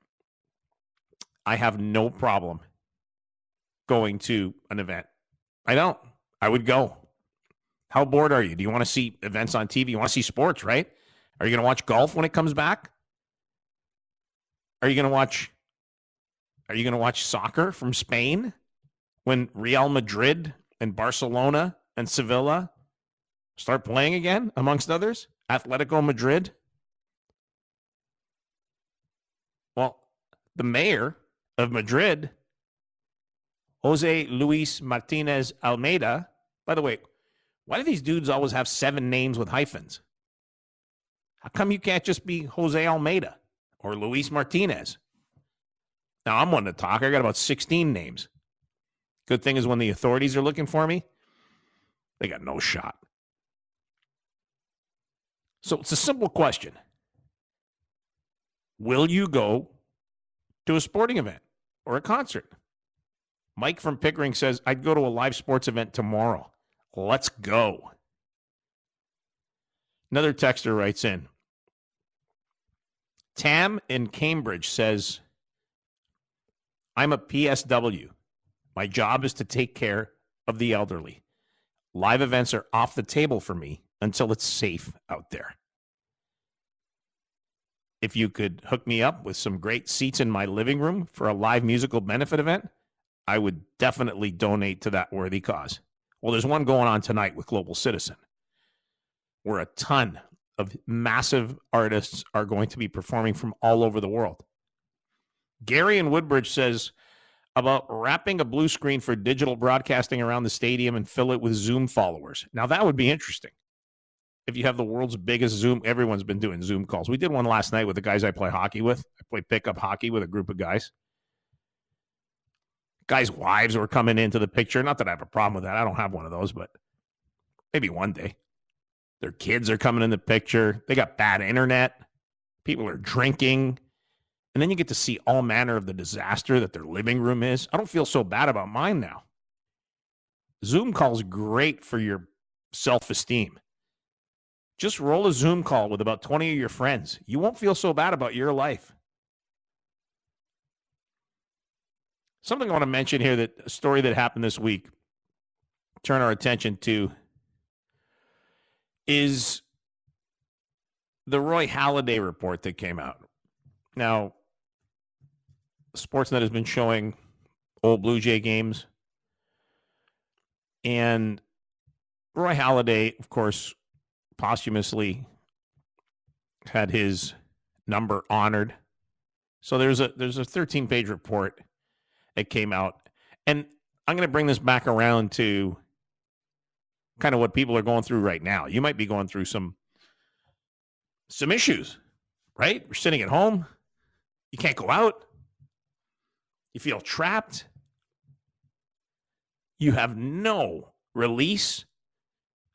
I have no problem going to an event. I don't. I would go. How bored are you? Do you want to see events on TV? You want to see sports, right? Are you going to watch golf when it comes back? Are you going to watch Are you going to watch soccer from Spain? when Real Madrid and Barcelona and Sevilla start playing again, amongst others? Atletico Madrid? Well, the mayor of Madrid, Jose Luis Martinez Almeida, by the way, why do these dudes always have seven names with hyphens? How come you can't just be Jose Almeida or Luis Martinez? Now, I'm one to talk. I got about 16 names. Good thing is when the authorities are looking for me, they got no shot. So it's a simple question Will you go to a sporting event or a concert. Mike from Pickering says, I'd go to a live sports event tomorrow. Let's go. Another texter writes in Tam in Cambridge says, I'm a PSW. My job is to take care of the elderly. Live events are off the table for me until it's safe out there. If you could hook me up with some great seats in my living room for a live musical benefit event, I would definitely donate to that worthy cause. Well, there's one going on tonight with Global Citizen where a ton of massive artists are going to be performing from all over the world. Gary in Woodbridge says about wrapping a blue screen for digital broadcasting around the stadium and fill it with Zoom followers. Now, that would be interesting. If you have the world's biggest Zoom, everyone's been doing Zoom calls. We did one last night with the guys I play hockey with. I play pickup hockey with a group of guys. Guys' wives were coming into the picture. Not that I have a problem with that. I don't have one of those, but maybe one day. Their kids are coming in the picture. They got bad internet. People are drinking. And then you get to see all manner of the disaster that their living room is. I don't feel so bad about mine now. Zoom calls great for your self esteem. Just roll a Zoom call with about 20 of your friends. You won't feel so bad about your life. Something I want to mention here that a story that happened this week, turn our attention to is the Roy Halladay report that came out. Now, Sportsnet has been showing old Blue Jay games. And Roy Halladay, of course, posthumously had his number honored. So there's a there's a 13 page report that came out. And I'm going to bring this back around to kind of what people are going through right now. You might be going through some some issues, right? You're sitting at home. You can't go out. You feel trapped. You have no release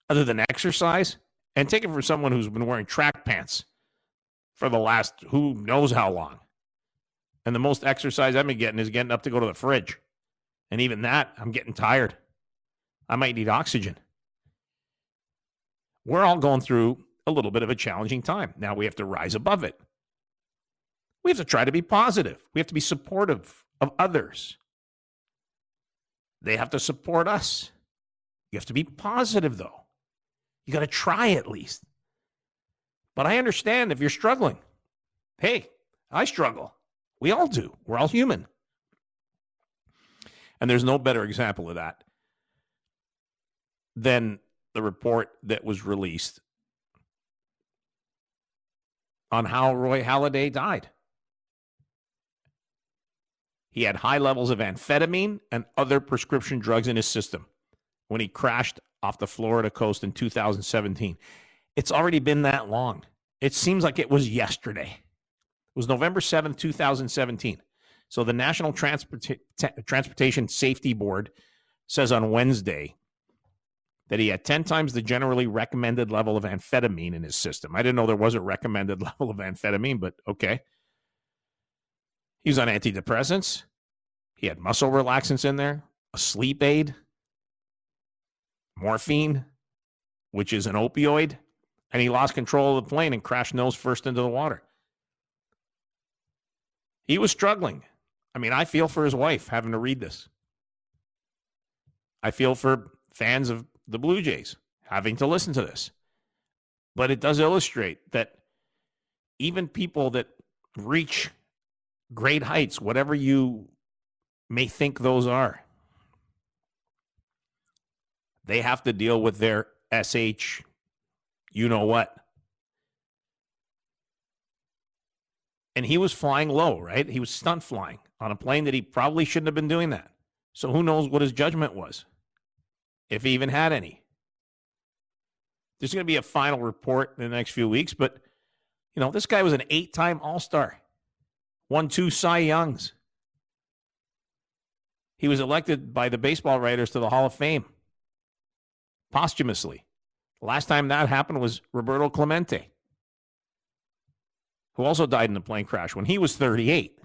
other than exercise. And take it from someone who's been wearing track pants for the last who knows how long. And the most exercise I've been getting is getting up to go to the fridge. And even that, I'm getting tired. I might need oxygen we're all going through a little bit of a challenging time. Now we have to rise above it. We have to try to be positive. We have to be supportive of others. They have to support us. You have to be positive, though. You got to try at least. But I understand if you're struggling. Hey, I struggle. We all do. We're all human. And there's no better example of that than the report that was released on how Roy Halladay died. He had high levels of amphetamine and other prescription drugs in his system when he crashed off the Florida coast in 2017. It's already been that long. It seems like it was yesterday. It was November 7th, 2017. So the National Transport- Transportation Safety Board says on Wednesday that he had 10 times the generally recommended level of amphetamine in his system. I didn't know there was a recommended level of amphetamine, but okay. He was on antidepressants. He had muscle relaxants in there, a sleep aid, morphine, which is an opioid, and he lost control of the plane and crashed nose first into the water. He was struggling. I mean, I feel for his wife having to read this. I feel for fans of the Blue Jays having to listen to this. But it does illustrate that even people that reach great heights, whatever you may think those are, they have to deal with their SH, you know what. And he was flying low, right? He was stunt flying on a plane that he probably shouldn't have been doing that. So who knows what his judgment was if he even had any. There's going to be a final report in the next few weeks, but you know, this guy was an eight-time All-Star, won two Cy Youngs. He was elected by the baseball writers to the Hall of Fame posthumously. The last time that happened was Roberto Clemente, who also died in a plane crash when he was 38.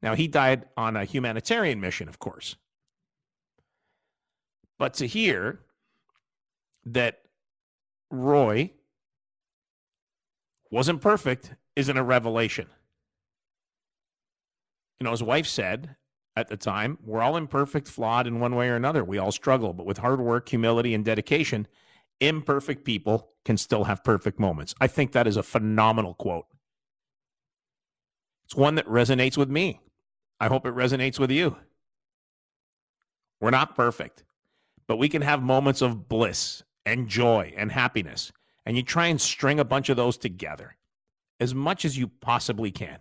Now, he died on a humanitarian mission, of course. But to hear that Roy wasn't perfect isn't a revelation. You know, his wife said at the time, we're all imperfect, flawed in one way or another. We all struggle, but with hard work, humility, and dedication, imperfect people can still have perfect moments. I think that is a phenomenal quote. It's one that resonates with me. I hope it resonates with you. We're not perfect, but we can have moments of bliss and joy and happiness. And you try and string a bunch of those together as much as you possibly can.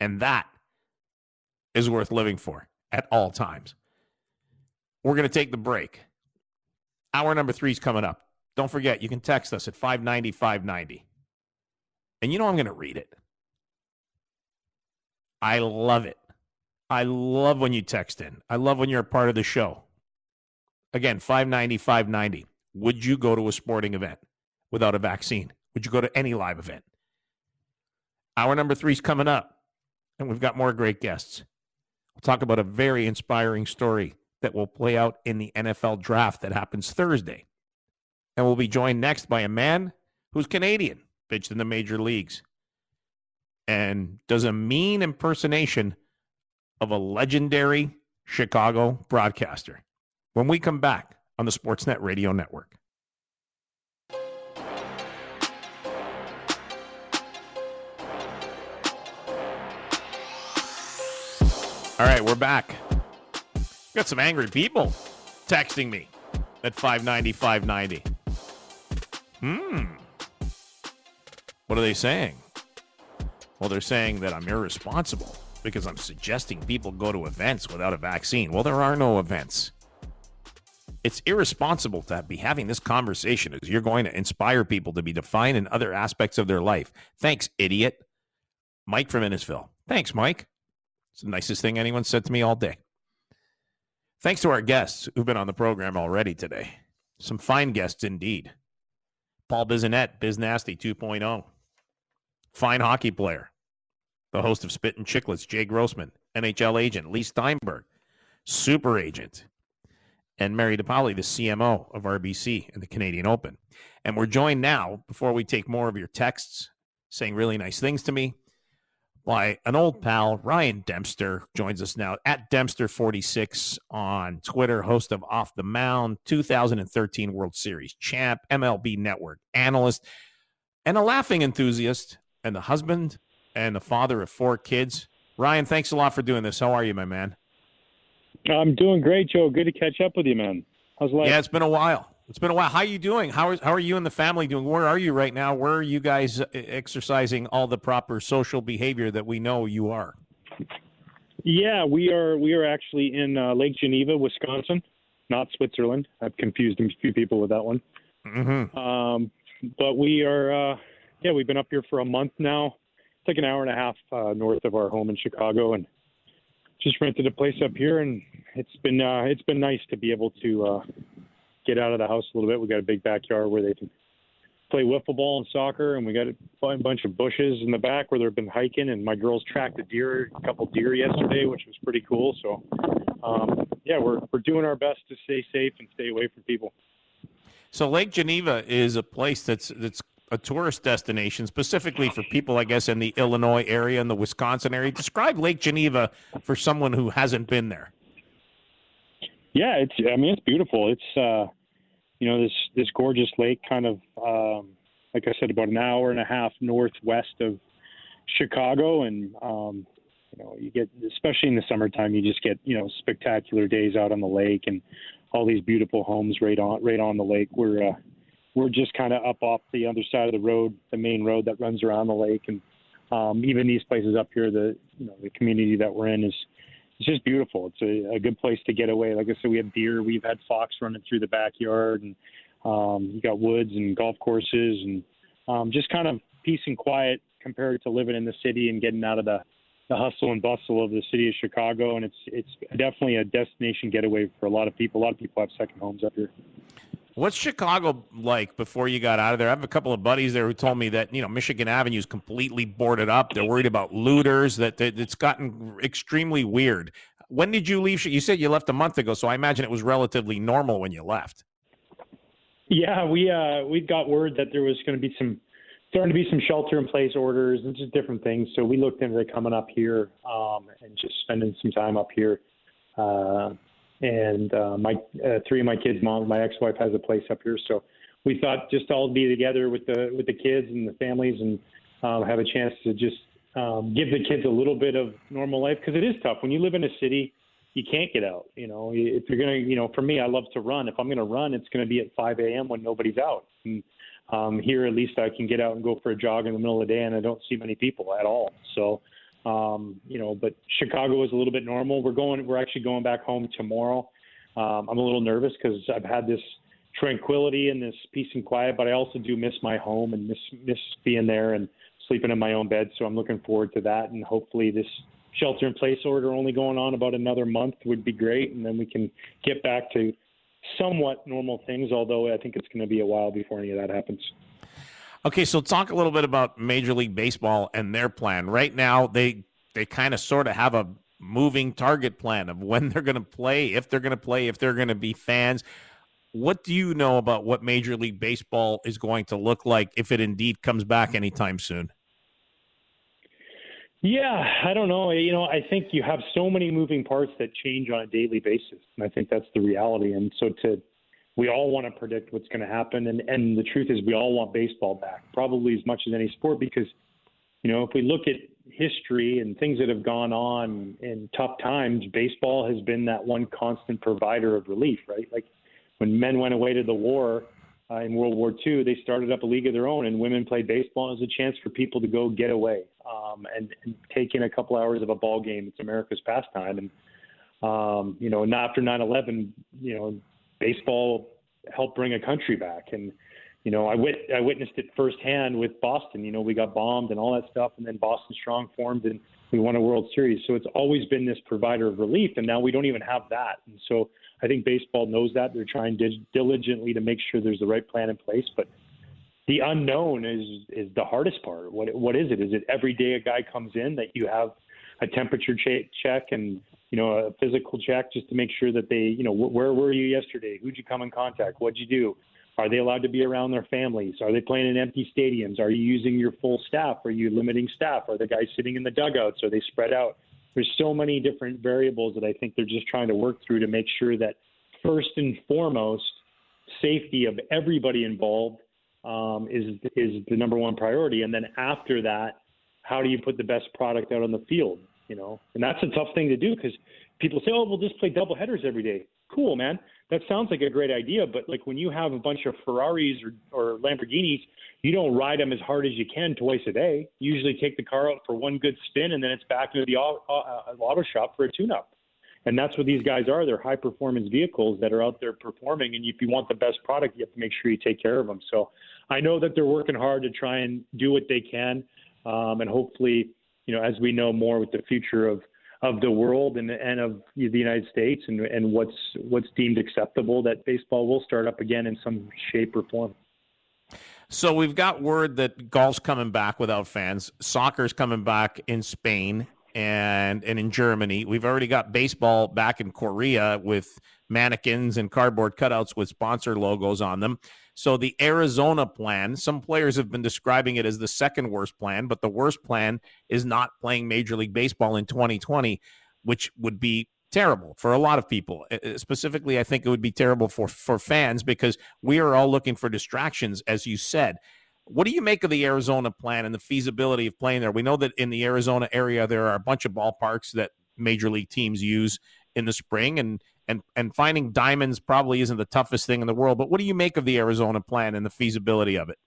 And that is worth living for at all times. We're going to take the break. Hour number three is coming up. Don't forget, you can text us at 590 590. And you know I'm going to read it. I love it. I love when you text in. I love when you're a part of the show. Again, 590 590. Would you go to a sporting event without a vaccine? Would you go to any live event? Hour number three is coming up, and we've got more great guests. We'll talk about a very inspiring story that will play out in the NFL draft that happens Thursday. And we'll be joined next by a man who's Canadian, pitched in the major leagues, and does a mean impersonation of a legendary Chicago broadcaster. When we come back on the Sportsnet Radio Network. All right, we're back. Got some angry people texting me at 590 590. Hmm. What are they saying? Well, they're saying that I'm irresponsible because I'm suggesting people go to events without a vaccine. Well, there are no events. It's irresponsible to be having this conversation as you're going to inspire people to be defined in other aspects of their life. Thanks, idiot. Mike from Innisfil. Thanks, Mike. It's the nicest thing anyone said to me all day. Thanks to our guests who've been on the program already today. Some fine guests indeed. Paul Bissonnette, BizNasty 2.0. Fine hockey player. The host of Spittin' Chiclets, Jay Grossman. NHL agent, Leigh Steinberg. Super agent. And Mary DePaoli, the CMO of RBC and the Canadian Open. And we're joined now, before we take more of your texts saying really nice things to me, by an old pal, Ryan Dempster, joins us now at Dempster46 on Twitter, host of Off the Mound, 2013 World Series champ, MLB Network analyst, and a laughing enthusiast, and the husband and the father of four kids. Ryan, thanks a lot for doing this. How are you, my man? I'm doing great, Joe. Good to catch up with you, man. How's life? Yeah, it's been a while. It's been a while. How are you doing? How are, how are you and the family doing? Where are you right now? Where are you guys uh, exercising all the proper social behavior that we know you are? Yeah, we are. We are actually in uh, Lake Geneva, Wisconsin, not Switzerland. I've confused a few people with that one. Mm-hmm. Um, but we are. Uh, yeah, we've been up here for a month now. It's like an hour and a half uh, north of our home in Chicago, and just rented a place up here. And it's been uh, it's been nice to be able to uh, get out of the house a little bit. We got a big backyard where they can play wiffle ball and soccer, and we got a bunch of bushes in the back where they've been hiking. And my girls tracked a deer, a couple deer yesterday, which was pretty cool. So, um, yeah, we're we're doing our best to stay safe and stay away from people. So Lake Geneva is a place that's that's a tourist destination specifically for people, I guess, in the Illinois area and the Wisconsin area. Describe Lake Geneva for someone who hasn't been there. Yeah, it's. I mean, it's beautiful. It's uh, you know this this gorgeous lake, kind of um, like I said, about an hour and a half northwest of Chicago, and um, you know you get especially in the summertime, you just get you know spectacular days out on the lake and all these beautiful homes right on right on the lake. We're uh, we're just kind of up off the other side of the road, the main road that runs around the lake, and um, even these places up here, the you know the community that we're in is it's just beautiful. It's a, a good place to get away. Like I said, we have deer, we've had fox running through the backyard, and um, you got woods and golf courses, and um, just kind of peace and quiet compared to living in the city and getting out of the the hustle and bustle of the city of Chicago. And it's it's definitely a destination getaway for a lot of people. A lot of people have second homes up here. What's Chicago like before you got out of there? I have a couple of buddies there who told me that you know Michigan Avenue is completely boarded up. They're worried about looters. That, that it's gotten extremely weird. When did you leave? You said you left a month ago, so I imagine it was relatively normal when you left. Yeah, we uh, we got word that there was going to be some starting to be some shelter in place orders and just different things. So we looked into coming up here um, and just spending some time up here. Uh, and uh, my uh, three of my kids' mom, my ex-wife has a place up here, so we thought just all be together with the with the kids and the families and um, have a chance to just um, give the kids a little bit of normal life because it is tough when you live in a city. You can't get out. You know, if you're gonna, you know, for me, I love to run. If I'm gonna run, it's gonna be at 5 a.m. when nobody's out. And um, here, at least, I can get out and go for a jog in the middle of the day, and I don't see many people at all. So um, you know, but Chicago is a little bit normal. We're going. We're actually going back home tomorrow. Um, I'm a little nervous because I've had this tranquility and this peace and quiet, but I also do miss my home and miss miss being there and sleeping in my own bed. So I'm looking forward to that, and hopefully this shelter in place order only going on about another month would be great, and then we can get back to somewhat normal things. Although I think it's going to be a while before any of that happens. Okay, so talk a little bit about Major League Baseball and their plan. Right now, they they kind of sort of have a moving target plan of when they're going to play, if they're going to play, if they're going to be fans. What do you know about what Major League Baseball is going to look like if it indeed comes back anytime soon? Yeah, I don't know. You know, I think you have so many moving parts that change on a daily basis, and I think that's the reality. And so to we all want to predict what's going to happen. And, and the truth is, we all want baseball back, probably as much as any sport, because, you know, if we look at history and things that have gone on in tough times, baseball has been that one constant provider of relief, right? Like when men went away to the war uh, in World War II, they started up a league of their own, and women played baseball as a chance for people to go get away um, and, and take in a couple hours of a ball game. It's America's pastime. And, um, you know, and after 9 11, you know, baseball helped bring a country back. And you know, I wit I witnessed it firsthand with Boston. You know, we got bombed and all that stuff, and then Boston Strong formed and we won a World Series. So it's always been this provider of relief, and now we don't even have that. And so I think baseball knows that they're trying diligently to make sure there's the right plan in place, but. The unknown is is the hardest part. What what is it? Is it every day a guy comes in that you have a temperature check and you know, a physical check just to make sure that they, you know, where were you yesterday? Who'd you come in contact? What'd you do? Are they allowed to be around their families? Are they playing in empty stadiums? Are you using your full staff? Are you limiting staff? Are the guys sitting in the dugouts? Are they spread out? There's so many different variables that I think they're just trying to work through to make sure that first and foremost, safety of everybody involved um, is is the number one priority, and then after that, how do you put the best product out on the field? You know, and that's a tough thing to do because people say, oh, we'll just play double headers every day. Cool, man. That sounds like a great idea, but like when you have a bunch of Ferraris or, or Lamborghinis, you don't ride them as hard as you can twice a day. You usually take the car out for one good spin and then it's back into the auto, uh, auto shop for a tune-up. And that's what these guys are. They're high performance vehicles that are out there performing. And if you want the best product, you have to make sure you take care of them. So I know that they're working hard to try and do what they can. Um, and hopefully, you know, as we know more with the future of of the world and and of the United States and and what's what's deemed acceptable, that baseball will start up again in some shape or form. So we've got word that golf's coming back without fans. Soccer's coming back in Spain and and in Germany. We've already got baseball back in Korea with mannequins and cardboard cutouts with sponsor logos on them. So the Arizona plan, some players have been describing it as the second worst plan, but the worst plan is not playing Major League Baseball in 2020, which would be terrible for a lot of people. Specifically, I think it would be terrible for for fans because we are all looking for distractions, as you said. What do you make of the Arizona plan and the feasibility of playing there? We know that in the Arizona area there are a bunch of ballparks that major league teams use in the spring and and and finding diamonds probably isn't the toughest thing in the world. But what do you make of the Arizona plan and the feasibility of it?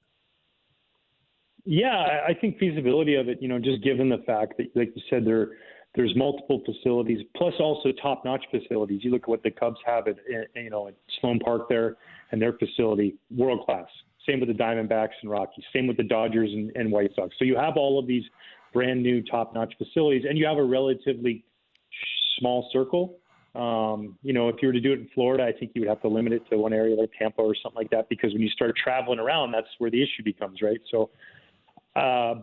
Yeah, I think feasibility of it. You know, just given the fact that, like you said, there there's multiple facilities, plus also top-notch facilities. You look at what the Cubs have at you know at Sloan Park there, and their facility, world class. Same with the Diamondbacks and Rockies. Same with the Dodgers and, and White Sox. So you have all of these brand new top-notch facilities, and you have a relatively small circle Um, you know, if you were to do it in Florida, I think you would have to limit it to one area like Tampa or something like that because when you start traveling around, that's where the issue becomes, right? So, uh,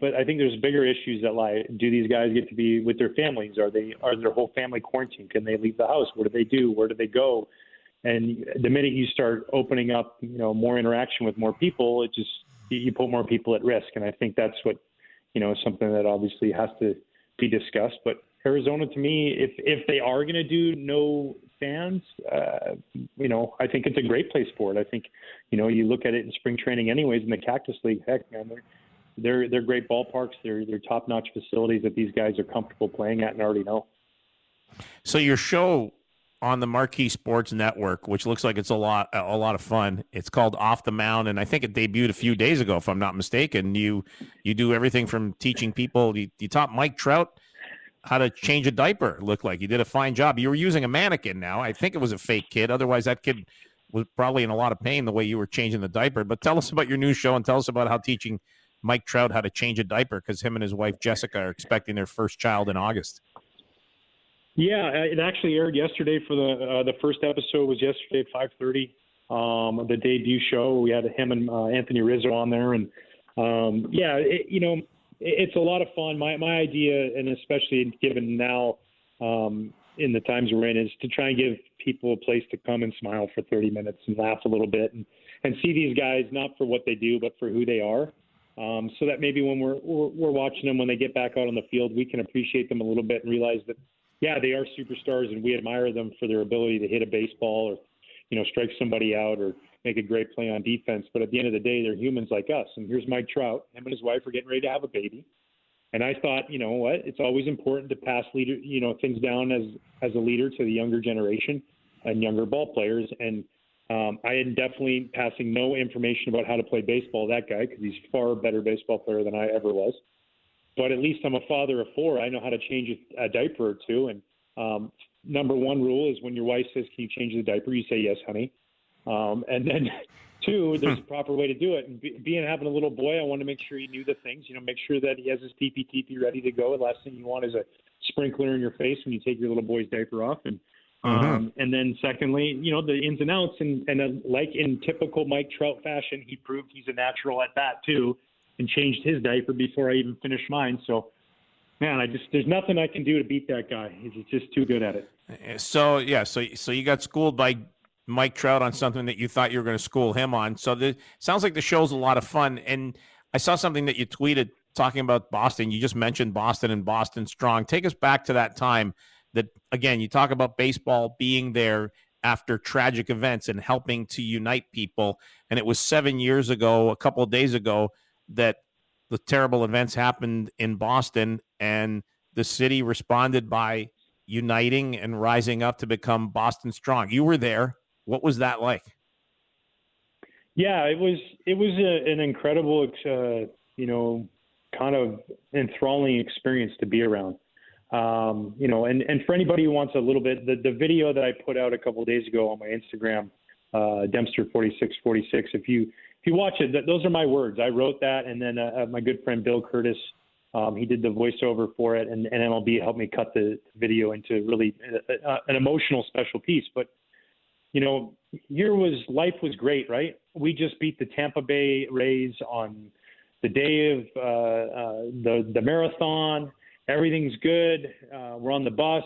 but I think there's bigger issues that lie. Do these guys get to be with their families? Are they are their whole family quarantined? Can they leave the house? What do they do? Where do they go? And the minute you start opening up, you know, more interaction with more people, it just you put more people at risk. And I think that's what, you know, something that obviously has to be discussed. But Arizona, to me, if if they are going to do no fans, uh, you know, I think it's a great place for it. I think, you know, you look at it in spring training, anyways, in the Cactus League. Heck, man, they're they're they're great ballparks. They're they're top notch facilities that these guys are comfortable playing at and already know. So your show on the Marquee Sports Network, which looks like it's a lot a lot of fun. It's called Off the Mound, and I think it debuted a few days ago, if I'm not mistaken. You you do everything from teaching people. You, you taught Mike Trout how to change a diaper. Looked like you did a fine job. You were using a mannequin. Now I think it was a fake kid. Otherwise, that kid was probably in a lot of pain the way you were changing the diaper. But tell us about your new show and tell us about how teaching Mike Trout how to change a diaper because him and his wife Jessica are expecting their first child in August. Yeah, uh, it actually aired yesterday. For the uh, the first episode was yesterday at five thirty. Um, the debut show we had him and uh, Anthony Rizzo on there, and um, yeah, it, you know, it, it's a lot of fun. My my idea, and especially given now um, in the times we're in, is to try and give people a place to come and smile for thirty minutes and laugh a little bit, and and see these guys not for what they do, but for who they are. Um, so that maybe when we're, we're we're watching them when they get back out on the field, we can appreciate them a little bit and realize that yeah, they are superstars, and we admire them for their ability to hit a baseball or, you know, strike somebody out or make a great play on defense. But at the end of the day, they're humans like us. And here's Mike Trout. Him and his wife are getting ready to have a baby. And I thought, you know what? It's always important to pass leader, you know, things down as as a leader to the younger generation and younger ball players. And um, I am definitely passing no information about how to play baseball. That guy, because he's far better baseball player than I ever was but at least I'm a father of four. I know how to change a, a diaper or two. And um, number one rule is when your wife says, "Can you change the diaper?" You say, "Yes, honey." Um, and then two, there's a proper way to do it. And be, being having a little boy, I want to make sure he knew the things. You know, make sure that he has his TP ready to go. The last thing you want is a sprinkler in your face when you take your little boy's diaper off. And mm-hmm. um, and then secondly, you know, the ins and outs. And and uh, like in typical Mike Trout fashion, he proved he's a natural at that too and changed his diaper before I even finished mine. So, man, I just there's nothing I can do to beat that guy. He's just too good at it. So yeah, so so you got schooled by Mike Trout on something that you thought you were going to school him on. So the sounds like the show's a lot of fun. And I saw something that you tweeted talking about Boston. You just mentioned Boston and Boston Strong. Take us back to that time. That again, you talk about baseball being there after tragic events and helping to unite people. And it was seven years ago, a couple days ago, that the terrible events happened in Boston and the city responded by uniting and rising up to become Boston strong. You were there. What was that like? Yeah, it was it was a, an incredible, uh, you know, kind of enthralling experience to be around. Um, you know, and and for anybody who wants a little bit, the the video that I put out a couple days ago on my Instagram, uh, Dempster forty six forty six. If you if you watch it, th- those are my words. I wrote that, and then uh, uh, my good friend Bill Curtis, um, he did the voiceover for it, and, and MLB helped me cut the video into really uh, uh, an emotional special piece. But you know, here was life was great, right? We just beat the Tampa Bay Rays on the day of uh, uh, the the marathon. Everything's good. Uh, we're on the bus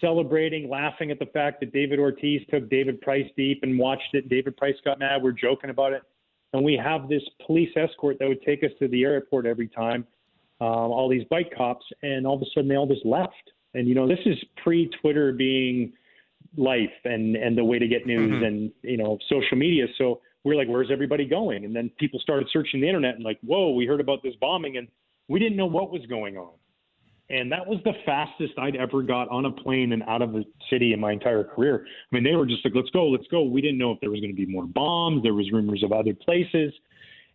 celebrating, laughing at the fact that David Ortiz took David Price deep and watched it. David Price got mad. We're joking about it and we have this police escort that would take us to the airport every time, um, all these bike cops, and all of a sudden they all just left. And you know, this is pre-Twitter being life and and the way to get news mm-hmm. and you know social media. So we're like, where's everybody going? And then people started searching the internet and like, whoa, we heard about this bombing, and we didn't know what was going on. And that was the fastest I'd ever got on a plane and out of a city in my entire career. I mean, they were just like, let's go, let's go. We didn't know if there was going to be more bombs. There was rumors of other places.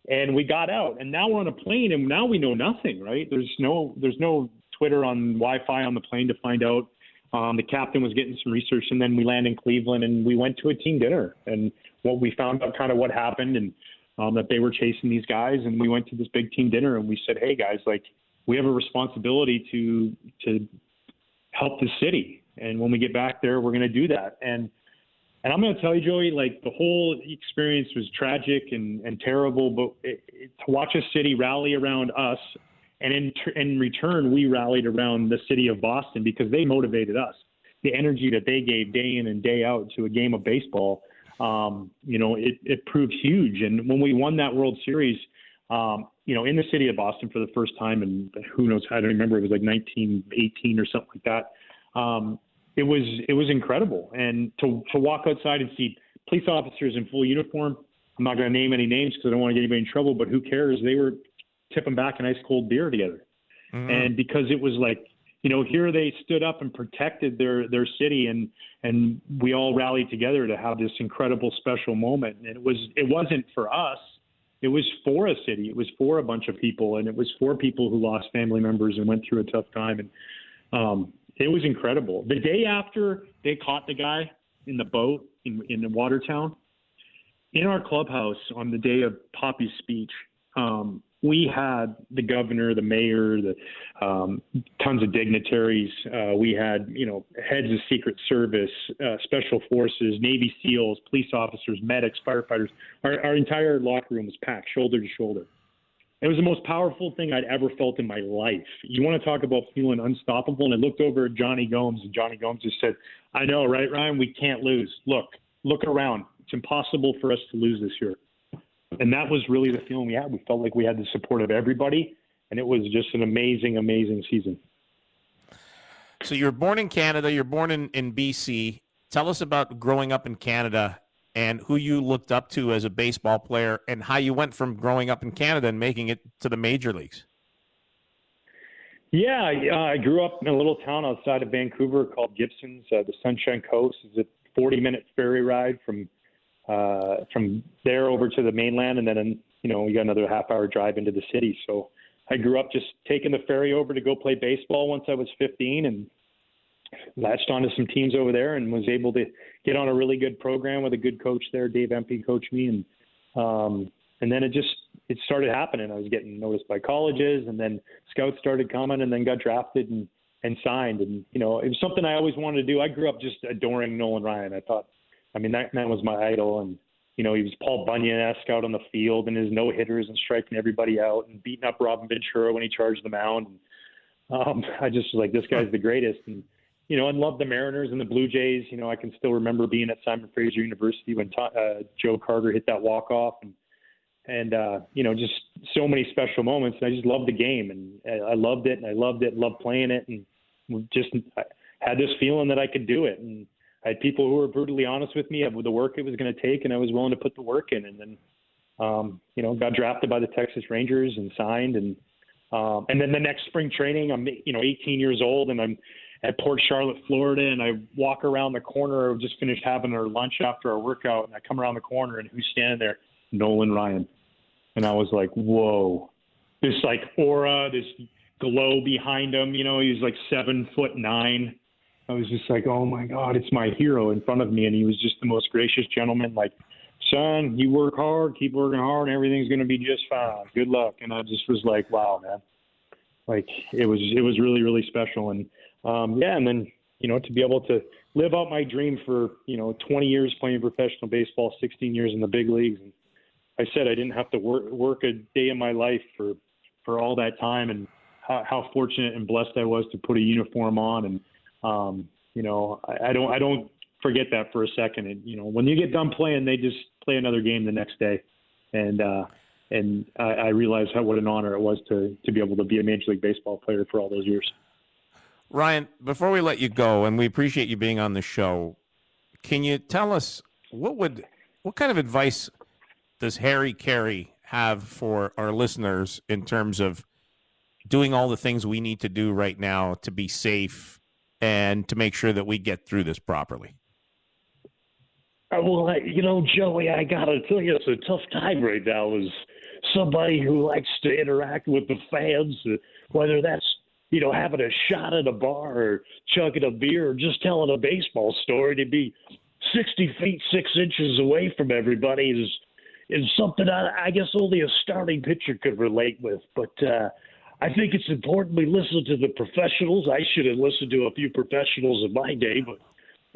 And we got out. And now we're on a plane and now we know nothing, right? There's no there's no Twitter on Wi-Fi on the plane to find out. Um, the captain was getting some research, and then we land in Cleveland, and we went to a team dinner, and what we found out kind of what happened, and um, that they were chasing these guys, and we went to this big team dinner, and we said, hey guys, like we have a responsibility to to help the city. And when we get back there, we're going to do that. And and I'm going to tell you, Joey, like the whole experience was tragic and, and terrible, but it, it, to watch a city rally around us, and in, in return, we rallied around the city of Boston because they motivated us. The energy that they gave day in and day out to a game of baseball, um, you know, it, it proved huge. And when we won that World Series, um, you know, in the city of Boston for the first time, and who knows, I don't remember, it was like 1918 or something like that. Um, it was it was incredible, and to to walk outside and see police officers in full uniform. I'm not going to name any names because I don't want to get anybody in trouble, but who cares? They were tipping back an ice cold beer together, mm-hmm. and because it was like you know here they stood up and protected their their city and and we all rallied together to have this incredible special moment and it was it wasn't for us it was for a city it was for a bunch of people and it was for people who lost family members and went through a tough time and um it was incredible. The day after they caught the guy in the boat in in Watertown, in our clubhouse on the day of Papi's speech, um, we had the governor, the mayor, the um, tons of dignitaries. Uh, we had you know heads of Secret Service, uh, Special Forces, Navy SEALs, police officers, medics, firefighters. Our, our entire locker room was packed, shoulder to shoulder. It was the most powerful thing I'd ever felt in my life. You want to talk about feeling unstoppable? And I looked over at Jonny Gomes, and Jonny Gomes just said, I know, right, Ryan? We can't lose. Look, look around. It's impossible for us to lose this year. And that was really the feeling we had. We felt like we had the support of everybody, and it was just an amazing, amazing season. So you're born in Canada, you're born in, in BC. Tell us about growing up in Canada and who you looked up to as a baseball player and how you went from growing up in Canada and making it to the major leagues. Yeah, uh, I grew up in a little town outside of Vancouver called Gibsons. Uh, the Sunshine Coast is a 40-minute ferry ride from uh, from there over to the mainland, and then you know you got another half-hour drive into the city. So I grew up just taking the ferry over to go play baseball once I was 15, and latched onto some teams over there and was able to get on a really good program with a good coach there. Dave Empey coached me, and um, and then it just it started happening. I was getting noticed by colleges, and then scouts started coming, and then got drafted and and signed. And you know, it was something I always wanted to do. I grew up just adoring Nolan Ryan. I thought, I mean, that man was my idol, and you know, he was Paul Bunyan-esque out on the field and his no hitters and striking everybody out and beating up Robin Ventura when he charged the mound. And, um, I just was like, this guy's the greatest. And you know, and love the Mariners and the Blue Jays. You know, I can still remember being at Simon Fraser University when uh, Joe Carter hit that walk off, and and uh, you know, just so many special moments. And I just loved the game, and I loved it, and I loved it, loved playing it, and just I had this feeling that I could do it. And I had people who were brutally honest with me of the work it was going to take, and I was willing to put the work in. And then, um, you know, got drafted by the Texas Rangers and signed, and um, and then the next spring training, I'm you know 18 years old, and I'm at Port Charlotte, Florida, and I walk around the corner. I just finished having our lunch after our workout, and I come around the corner, and who's standing there? Nolan Ryan. And I was like, whoa, this like aura, this glow behind him. You know, he's like seven foot nine. I was just like, oh my God, it's my hero in front of me. And he was just the most gracious gentleman. Like, son, you work hard, keep working hard, and everything's going to be just fine. Good luck. And I just was like, wow, man. Like it was, it was really, really special. And um, yeah, and then you know to be able to live out my dream for you know 20 years playing professional baseball, 16 years in the big leagues, and I said I didn't have to work work a day in my life for for all that time, and how, how fortunate and blessed I was to put a uniform on, and um, you know I, I don't I don't forget that for a second. And you know when you get done playing, they just play another game the next day, and uh, and I, I realized how what an honor it was to to be able to be a major league baseball player for all those years. Ryan, before we let you go, and we appreciate you being on the show, can you tell us what would what kind of advice does Harry Caray have for our listeners in terms of doing all the things we need to do right now to be safe and to make sure that we get through this properly? Uh, well, you know, Joey, I gotta tell you, it's a tough time right now. As somebody who likes to interact with the fans, uh, whether that's you know, having a shot at a bar or chugging a beer or just telling a baseball story to be 60 feet, six inches away from everybody is is something I, I guess only a starting pitcher could relate with. But uh, I think it's important we listen to the professionals. I should have listened to a few professionals in my day, but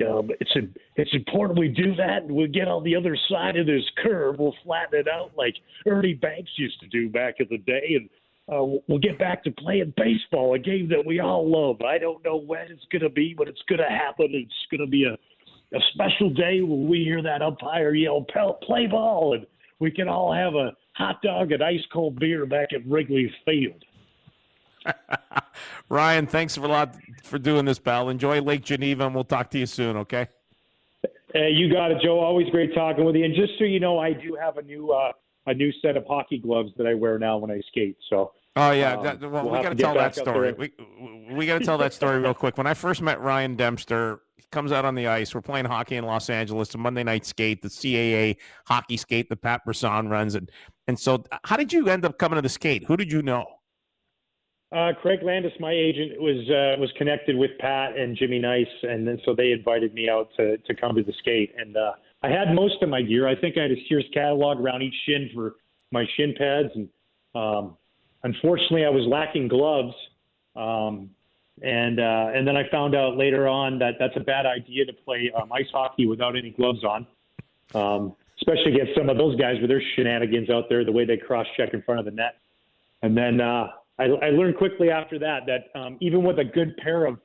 um, it's a, it's important we do that and we get on the other side of this curve. We'll flatten it out like Ernie Banks used to do back in the day, and uh, we'll get back to playing baseball, a game that we all love. I don't know when it's going to be, but it's going to happen. It's going to be a, a special day when we hear that umpire yell, "Play ball!" and we can all have a hot dog and ice cold beer back at Wrigley Field. Ryan, thanks a lot for doing this, pal. Enjoy Lake Geneva, and we'll talk to you soon. Okay. Hey, you got it, Joe. Always great talking with you. And just so you know, I do have a new uh, a new set of hockey gloves that I wear now when I skate. So. Oh yeah, um, that, well, we'll we got to tell that story. We we got to tell that story real quick. When I first met Ryan Dempster, he comes out on the ice. We're playing hockey in Los Angeles, a Monday night skate, the CAA hockey skate that Pat Brisson runs, and and so how did you end up coming to the skate? Who did you know? Uh, Craig Landis, my agent, was uh, was connected with Pat and Jimmy Nice, and then so they invited me out to to come to the skate. And uh, I had most of my gear. I think I had a Sears catalog around each shin for my shin pads, and um, unfortunately, I was lacking gloves. Um, and uh, and then I found out later on that that's a bad idea to play um, ice hockey without any gloves on, um, especially against some of those guys with their shenanigans out there, the way they cross check in front of the net. And then uh, I, I learned quickly after that that um, even with a good pair of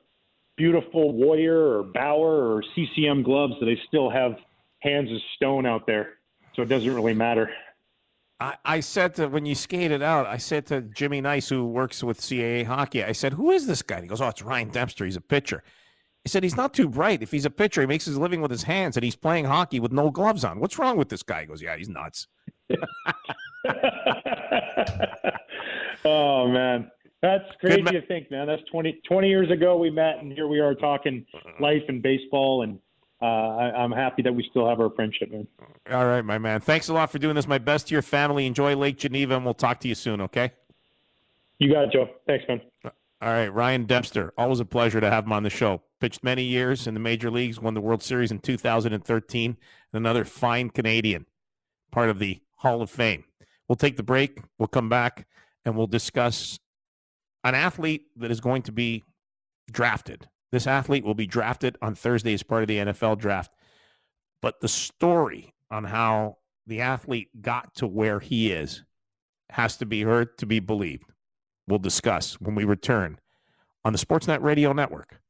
beautiful Warrior or Bauer or CCM gloves, that they still have hands of stone out there. So it doesn't really matter. I, I said to when you skated out, I said to Jimmy Nice, who works with CAA hockey, I said, "Who is this guy?" And he goes, "Oh, it's Ryan Dempster. He's a pitcher." He said, "He's not too bright. If he's a pitcher, he makes his living with his hands, and he's playing hockey with no gloves on. What's wrong with this guy?" He goes, "Yeah, he's nuts." oh man, that's crazy ma- to think, man. That's 20, 20 years ago we met, and here we are talking life and baseball, and uh, I, am happy that we still have our friendship, man. All right, my man. Thanks a lot for doing this. My best to your family. Enjoy Lake Geneva, and we'll talk to you soon. Okay. You got it, Joe. Thanks, man. All right, Ryan Dempster. Always a pleasure to have him on the show. Pitched many years in the major leagues, won the World Series in 2013. Another fine Canadian, part of the Hall of Fame. We'll take the break. We'll come back and we'll discuss an athlete that is going to be drafted. This athlete will be drafted on Thursday as part of the NFL draft. But the story on how the athlete got to where he is has to be heard to be believed. We'll discuss when we return on the Sportsnet Radio Network.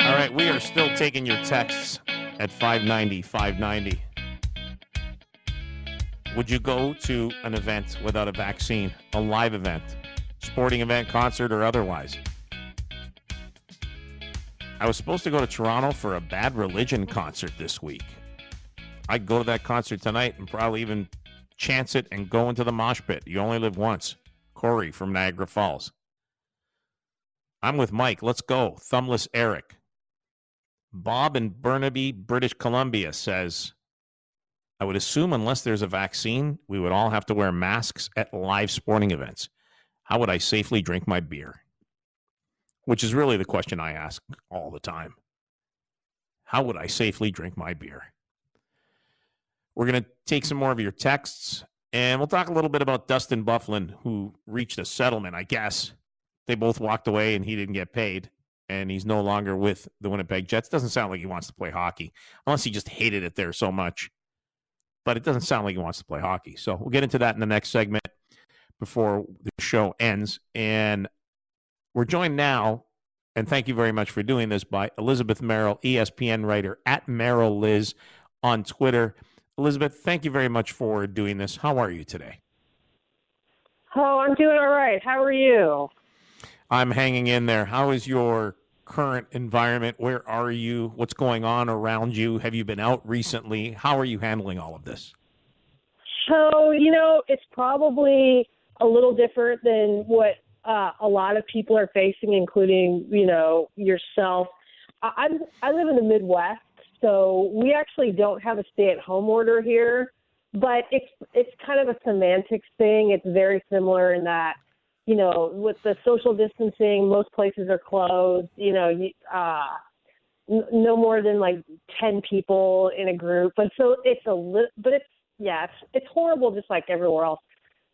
All right, we are still taking your texts at 590 590. Would you go to an event without a vaccine, a live event, sporting event, concert, or otherwise? I was supposed to go to Toronto for a bad religion concert this week. I'd go to that concert tonight and probably even chance it and go into the mosh pit. You only live once. Corey from Niagara Falls. I'm with Mike. Let's go. Thumbless Eric. Bob in Burnaby, British Columbia says, I would assume unless there's a vaccine, we would all have to wear masks at live sporting events. How would I safely drink my beer? Which is really the question I ask all the time. How would I safely drink my beer? We're going to take some more of your texts and we'll talk a little bit about Dustin Byfuglien, who reached a settlement, I guess. They both walked away and he didn't get paid and he's no longer with the Winnipeg Jets. Doesn't sound like he wants to play hockey, unless he just hated it there so much. But it doesn't sound like he wants to play hockey. So we'll get into that in the next segment before the show ends. And we're joined now, and thank you very much for doing this, by Elizabeth Merrill, ESPN writer at Merrill Liz on Twitter. Elizabeth, thank you very much for doing this. How are you today? Oh, I'm doing all right. How are you? I'm hanging in there. How is your current environment? Where are you? What's going on around you? Have you been out recently? How are you handling all of this? So, you know, it's probably a little different than what uh, a lot of people are facing, including, you know, yourself. I, I'm, I live in the Midwest, so we actually don't have a stay-at-home order here, but it's it's kind of a semantics thing. It's very similar in that you know, with the social distancing, most places are closed. You know, uh, n- no more than like ten people in a group. But so it's a li- but it's yeah, it's it's horrible, just like everywhere else.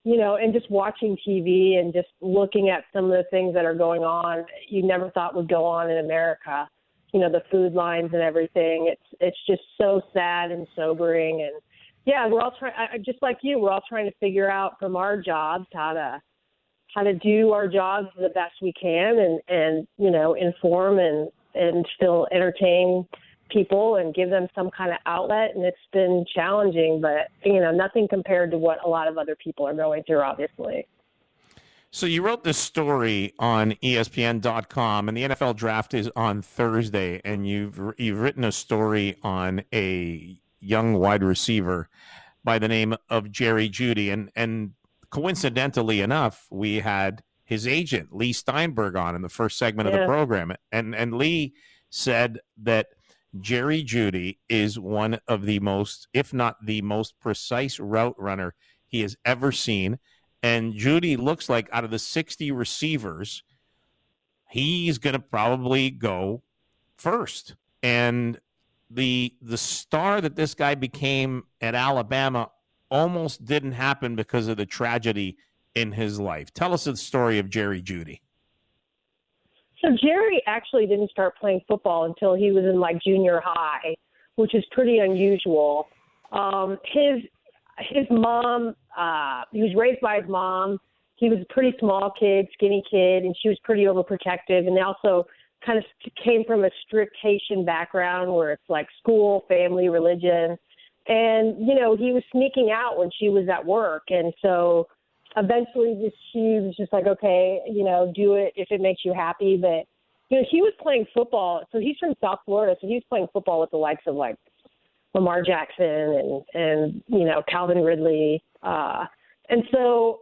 You know, and just watching TV and just looking at some of the things that are going on, you never thought would go on in America. You know, the food lines and everything. It's it's just so sad and sobering. And yeah, we're all trying. Just like you, we're all trying to figure out from our jobs how to how to do our jobs the best we can, and and you know, inform and and still entertain people and give them some kind of outlet. And it's been challenging but you know nothing compared to what a lot of other people are going through obviously. So you wrote this story on espn.com and the NFL draft is on Thursday and you've you've written a story on a young wide receiver by the name of Jerry Jeudy, and and coincidentally enough we had his agent Leigh Steinberg on in the first segment yeah. of the program and and Leigh said that Jerry Jeudy is one of the most, if not the most precise route runner he has ever seen. And Jeudy looks like out of the 60 receivers, he's going to probably go first. And the the star that this guy became at Alabama almost didn't happen because of the tragedy in his life. Tell us the story of Jerry Jeudy. So Jerry actually didn't start playing football until he was in like junior high, which is pretty unusual. Um, his his mom, uh, he was raised by his mom. He was a pretty small kid, skinny kid, and she was pretty overprotective. And they also kind of came from a strict Haitian background where it's like school, family, religion. And, you know, he was sneaking out when she was at work. And so eventually just she was just like, okay, you know, do it if it makes you happy. But you know, he was playing football. So he's from South Florida, so he was playing football with the likes of like Lamar Jackson and and you know Calvin Ridley. Uh, and so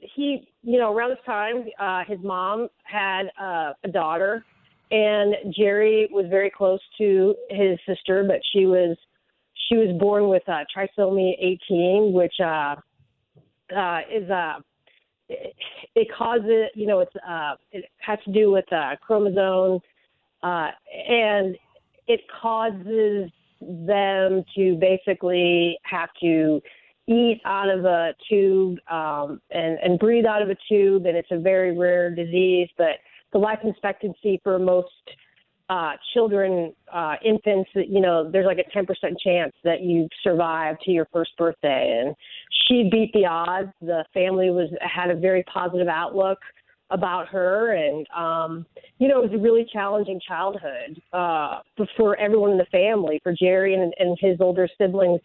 he, you know, around this time, uh, his mom had uh, a daughter, and Jerry was very close to his sister, but she was she was born with uh, trisomy 18, which uh, uh, is uh, it, causes you know it's uh, it has to do with uh, chromosome, uh, and it causes them to basically have to eat out of a tube um, and, and breathe out of a tube, and it's a very rare disease. But the life expectancy for most uh, children, uh, infants, you know, there's like a 10% chance that you survive to your first birthday. And she beat the odds. The family was had a very positive outlook about her, and um, you know, it was a really challenging childhood uh, for everyone in the family, for Jerry and, and his older siblings.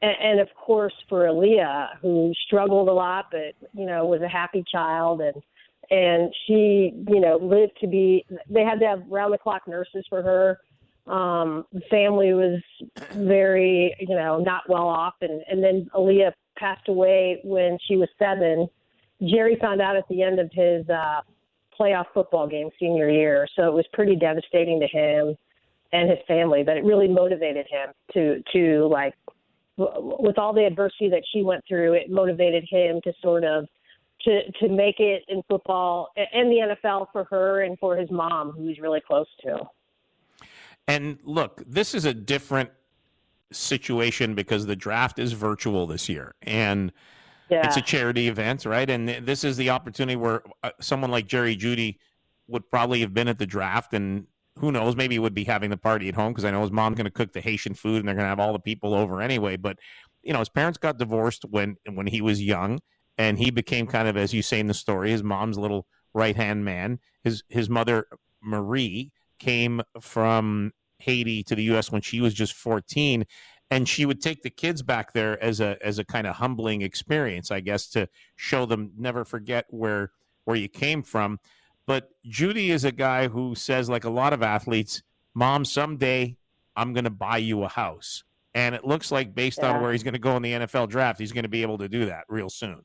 And, and of course for Aaliyah, who struggled a lot, but you know was a happy child, and and she, you know, lived to be. They had to have round the clock nurses for her. Um, the family was very, you know, not well off, and and then Aaliyah passed away when she was seven. Jerry found out at the end of his uh, playoff football game senior year, so it was pretty devastating to him and his family. But it really motivated him to to like, w- with all the adversity that she went through, it motivated him to sort of to to make it in football and the NFL for her and for his mom, who he's really close to. And look, this is a different situation because the draft is virtual this year, and yeah. it's a charity event, right? And this is the opportunity where uh, someone like Jerry Jeudy would probably have been at the draft, and who knows, maybe he would be having the party at home because I know his mom's going to cook the Haitian food, and they're going to have all the people over anyway. But you know, his parents got divorced when when he was young and he became kind of, as you say in the story, his mom's little right hand man. His his mother Marie came from Haiti to the U.S. when she was just 14, and she would take the kids back there as a as a kind of humbling experience, I guess, to show them never forget where where you came from. But Jeudy is a guy who says, like a lot of athletes, "Mom, someday I'm going to buy you a house." And it looks like, based yeah. on where he's going to go in the NFL draft, he's going to be able to do that real soon.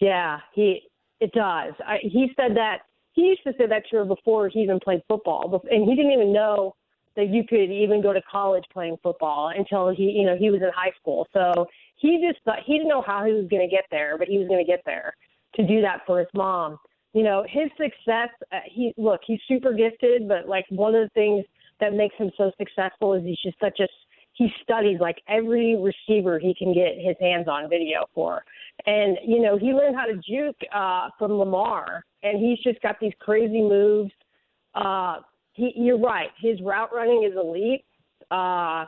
Yeah, he it does. I, he said that he used to say that to her before he even played football, and he didn't even know that you could even go to college playing football until he, you know, he was in high school. So he just thought he didn't know how he was going to get there, but he was going to get there to do that for his mom. You know, his success. Uh, he look, he's super gifted, but like one of the things that makes him so successful is he's just such a he studies like every receiver he can get his hands on video for. And, you know, he learned how to juke uh, from Lamar, and he's just got these crazy moves. Uh, he, you're right. His route running is elite. Uh,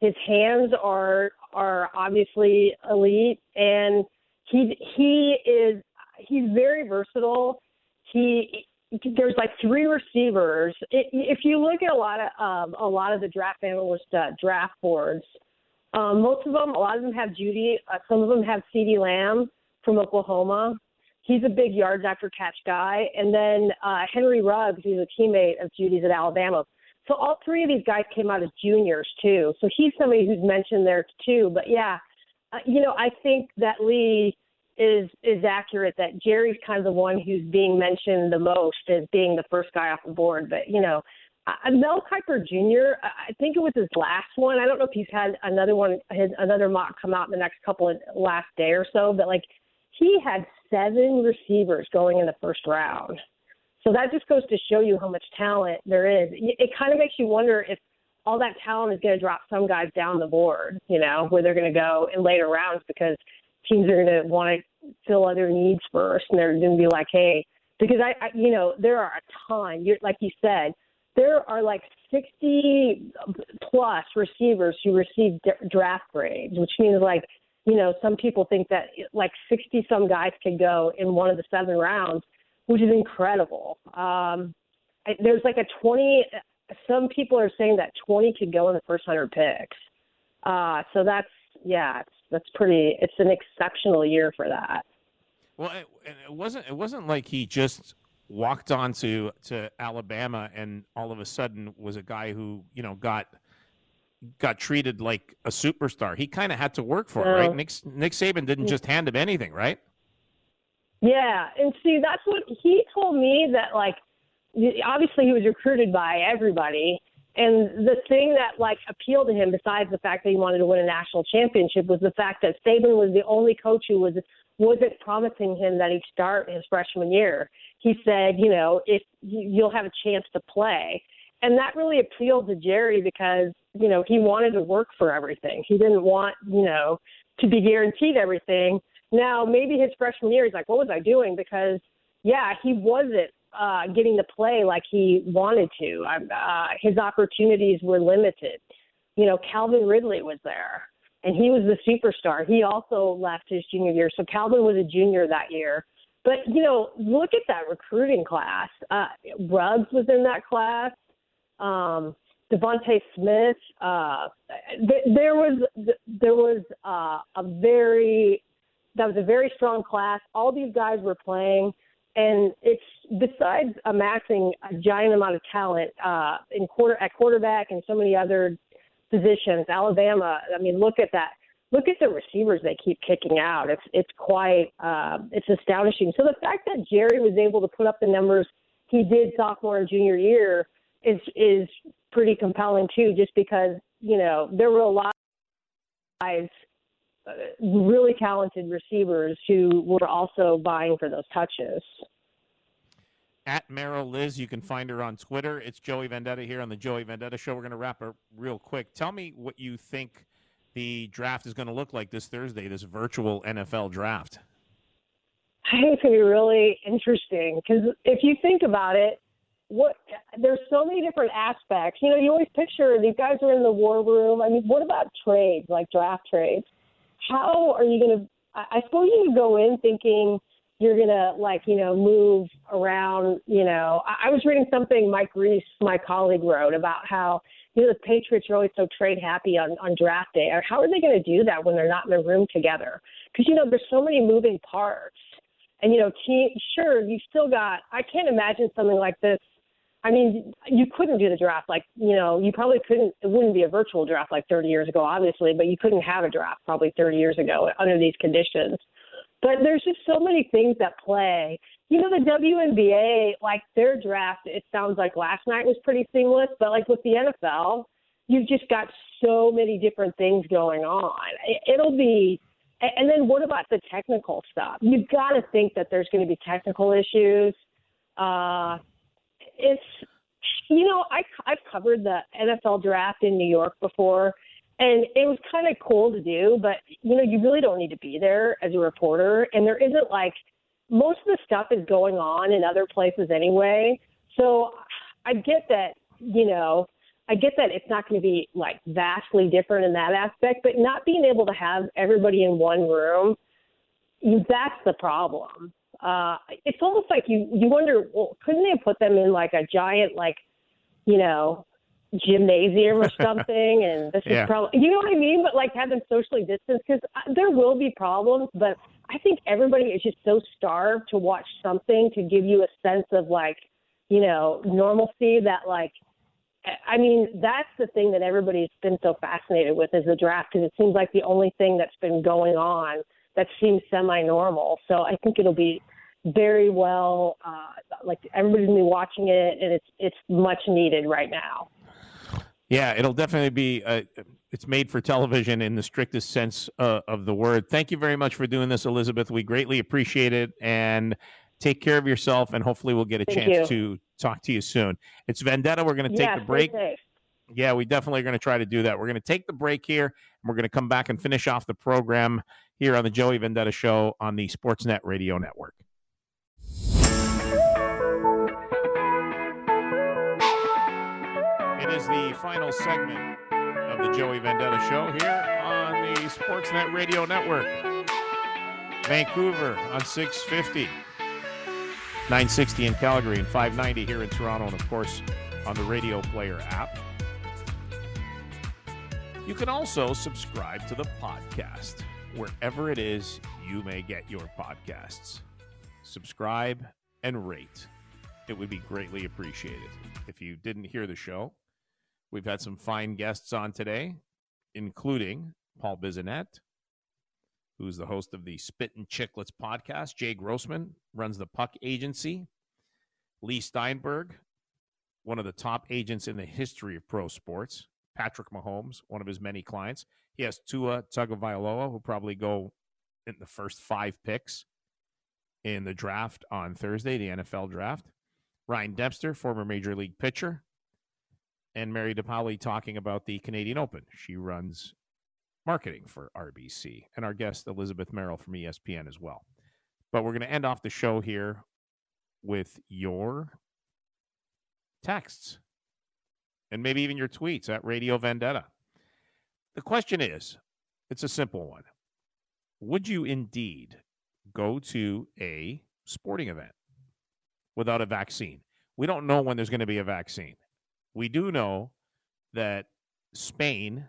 his hands are are obviously elite, and he he is he's very versatile. He there's like three receivers. It, if you look at a lot of um, a lot of the draft analyst uh, draft boards, um, most of them, a lot of them have Jeudy. Uh, some of them have CeeDee Lamb from Oklahoma. He's a big yards after catch guy, and then uh, Henry Ruggs, who's a teammate of Jeudy's at Alabama. So all three of these guys came out as juniors too. So he's somebody who's mentioned there too. But yeah, uh, you know, I think that Leigh is is accurate that Jerry's kind of the one who's being mentioned the most as being the first guy off the board. But you know, uh, Mel Kiper Jr. I think it was his last one. I don't know if he's had another one, his another mock come out in the next couple of last day or so. But like, he had seven receivers going in the first round. So that just goes to show you how much talent there is. It kind of makes you wonder if all that talent is going to drop some guys down the board, you know, where they're going to go in later rounds because teams are going to want to fill other needs first, and they're going to be like, hey, because I, I, you know, there are a ton. You're like you said, there are like 60 plus receivers who receive draft grades, which means like, you know, some people think that like 60 some guys could go in one of the seven rounds, which is incredible. Um, I, there's like a 20. Some people are saying that 20 could go in the first 100 picks. Uh, so that's yeah, it's that's pretty. It's an exceptional year for that. Well, it, it wasn't. It wasn't like he just walked on to, to Alabama and all of a sudden was a guy who you know got got treated like a superstar. He kind of had to work for it, right? Nick Nick Saban didn't just hand him anything, right? Yeah, and see, that's what he told me that like obviously he was recruited by everybody and the thing that like appealed to him, besides the fact that he wanted to win a national championship, was the fact that Saban was the only coach who was wasn't promising him that he'd start his freshman year. He said, you know, if you'll have a chance to play, and that really appealed to Jerry because you know he wanted to work for everything. He didn't want you know to be guaranteed everything. Now maybe his freshman year, he's like, what was I doing? Because yeah, he wasn't uh, getting to play like he wanted to. Uh, his opportunities were limited. You know, Calvin Ridley was there, and he was the superstar. He also left his junior year, so Calvin was a junior that year. But you know, look at that recruiting class. Uh, Ruggs was in that class. Um, DeVonta Smith. Uh, th- there was there was uh, a very that was a very strong class. All these guys were playing and it's besides amassing a giant amount of talent uh, in quarter at quarterback and so many other positions. Alabama, I mean, look at that. Look at the receivers they keep kicking out. It's it's quite uh, it's astonishing. So the fact that Jerry was able to put up the numbers he did sophomore and junior year is is pretty compelling too. Just because you know there were a lot of guys uh, really talented receivers who were also vying for those touches. At Merrill Liz, you can find her on Twitter. It's Joey Vendetta here on the Joey Vendetta Show. We're going to wrap up real quick. Tell me what you think the draft is going to look like this Thursday, this virtual NFL draft. I think it's going to be really interesting because if you think about it, what there's so many different aspects. You know, you always picture these guys are in the war room. I mean, what about trades, like draft trades? how are you going to? I suppose you go in thinking you're going to like you know move around. You know, I, I was reading something Mike Reiss, my colleague, wrote about how you know the Patriots are always so trade happy on on draft day. Or how are they going to do that when they're not in the room together? Because you know there's so many moving parts. And you know, team, sure, you still got. I can't imagine something like this I mean, you couldn't do the draft like, you know, you probably couldn't, it wouldn't be a virtual draft like 30 years ago, obviously, but you couldn't have a draft probably 30 years ago under these conditions. But there's just so many things that play. You know, the WNBA, like their draft, it sounds like last night was pretty seamless, but like with the NFL, you've just got so many different things going on. It'll be, and then what about the technical stuff? You've got to think that there's going to be technical issues. Uh, it's you know I I've covered the NFL draft in New York before, and it was kind of cool to do, but you know, you really don't need to be there as a reporter, and there isn't like most of the stuff is going on in other places anyway. So I get that, you know, I get that it's not going to be like vastly different in that aspect, but not being able to have everybody in one room, you, that's the problem. Uh, it's almost like you you wonder, well, couldn't they put them in like a giant like, you know, gymnasium or something? and this Yeah. is probably you know what I mean, but like have them socially distanced because there will be problems, but I think everybody is just so starved to watch something to give you a sense of like, you know, normalcy that like I mean, that's the thing that everybody's been so fascinated with is the draft because it seems like the only thing that's been going on that seems semi-normal. So I think it'll be very well, uh, like everybody's gonna be watching it, and it's it's much needed right now. Yeah, it'll definitely be. Uh, it's made for television in the strictest sense uh, of the word. Thank you very much for doing this, Elizabeth. We greatly appreciate it, and take care of yourself. And hopefully, we'll get a Thank chance you. to talk to you soon. It's Vendetta. We're going to take yeah, the break. Yeah, we definitely are going to try to do that. We're going to take the break here, and we're going to come back and finish off the program here on the Joey Vendetta Show on the Sportsnet Radio Network. Is the final segment of the Joey Vendetta Show here on the Sportsnet Radio Network. Vancouver on 650, 960 in Calgary, and 590 here in Toronto, and of course on the Radio Player app. You can also subscribe to the podcast wherever it is you may get your podcasts. Subscribe and rate. It would be greatly appreciated. If you didn't hear the show, we've had some fine guests on today, including Paul Bissonnette, who's the host of the Spittin' Chiclets podcast. Jay Grossman runs the Puck Agency. Leigh Steinberg, one of the top agents in the history of pro sports. Patrick Mahomes, one of his many clients. He has Tua Tagovailoa, who probably go in the first five picks in the draft on Thursday, the NFL draft. Ryan Dempster, former major league pitcher, and Mary DePaoli talking about the Canadian Open. She runs marketing for RBC, and our guest Elizabeth Merrill from ESPN as well. But we're going to end off the show here with your texts and maybe even your tweets at Radio Vendetta. The question is it's a simple one. Would you indeed go to a sporting event without a vaccine? We don't know when there's going to be a vaccine. We do know that Spain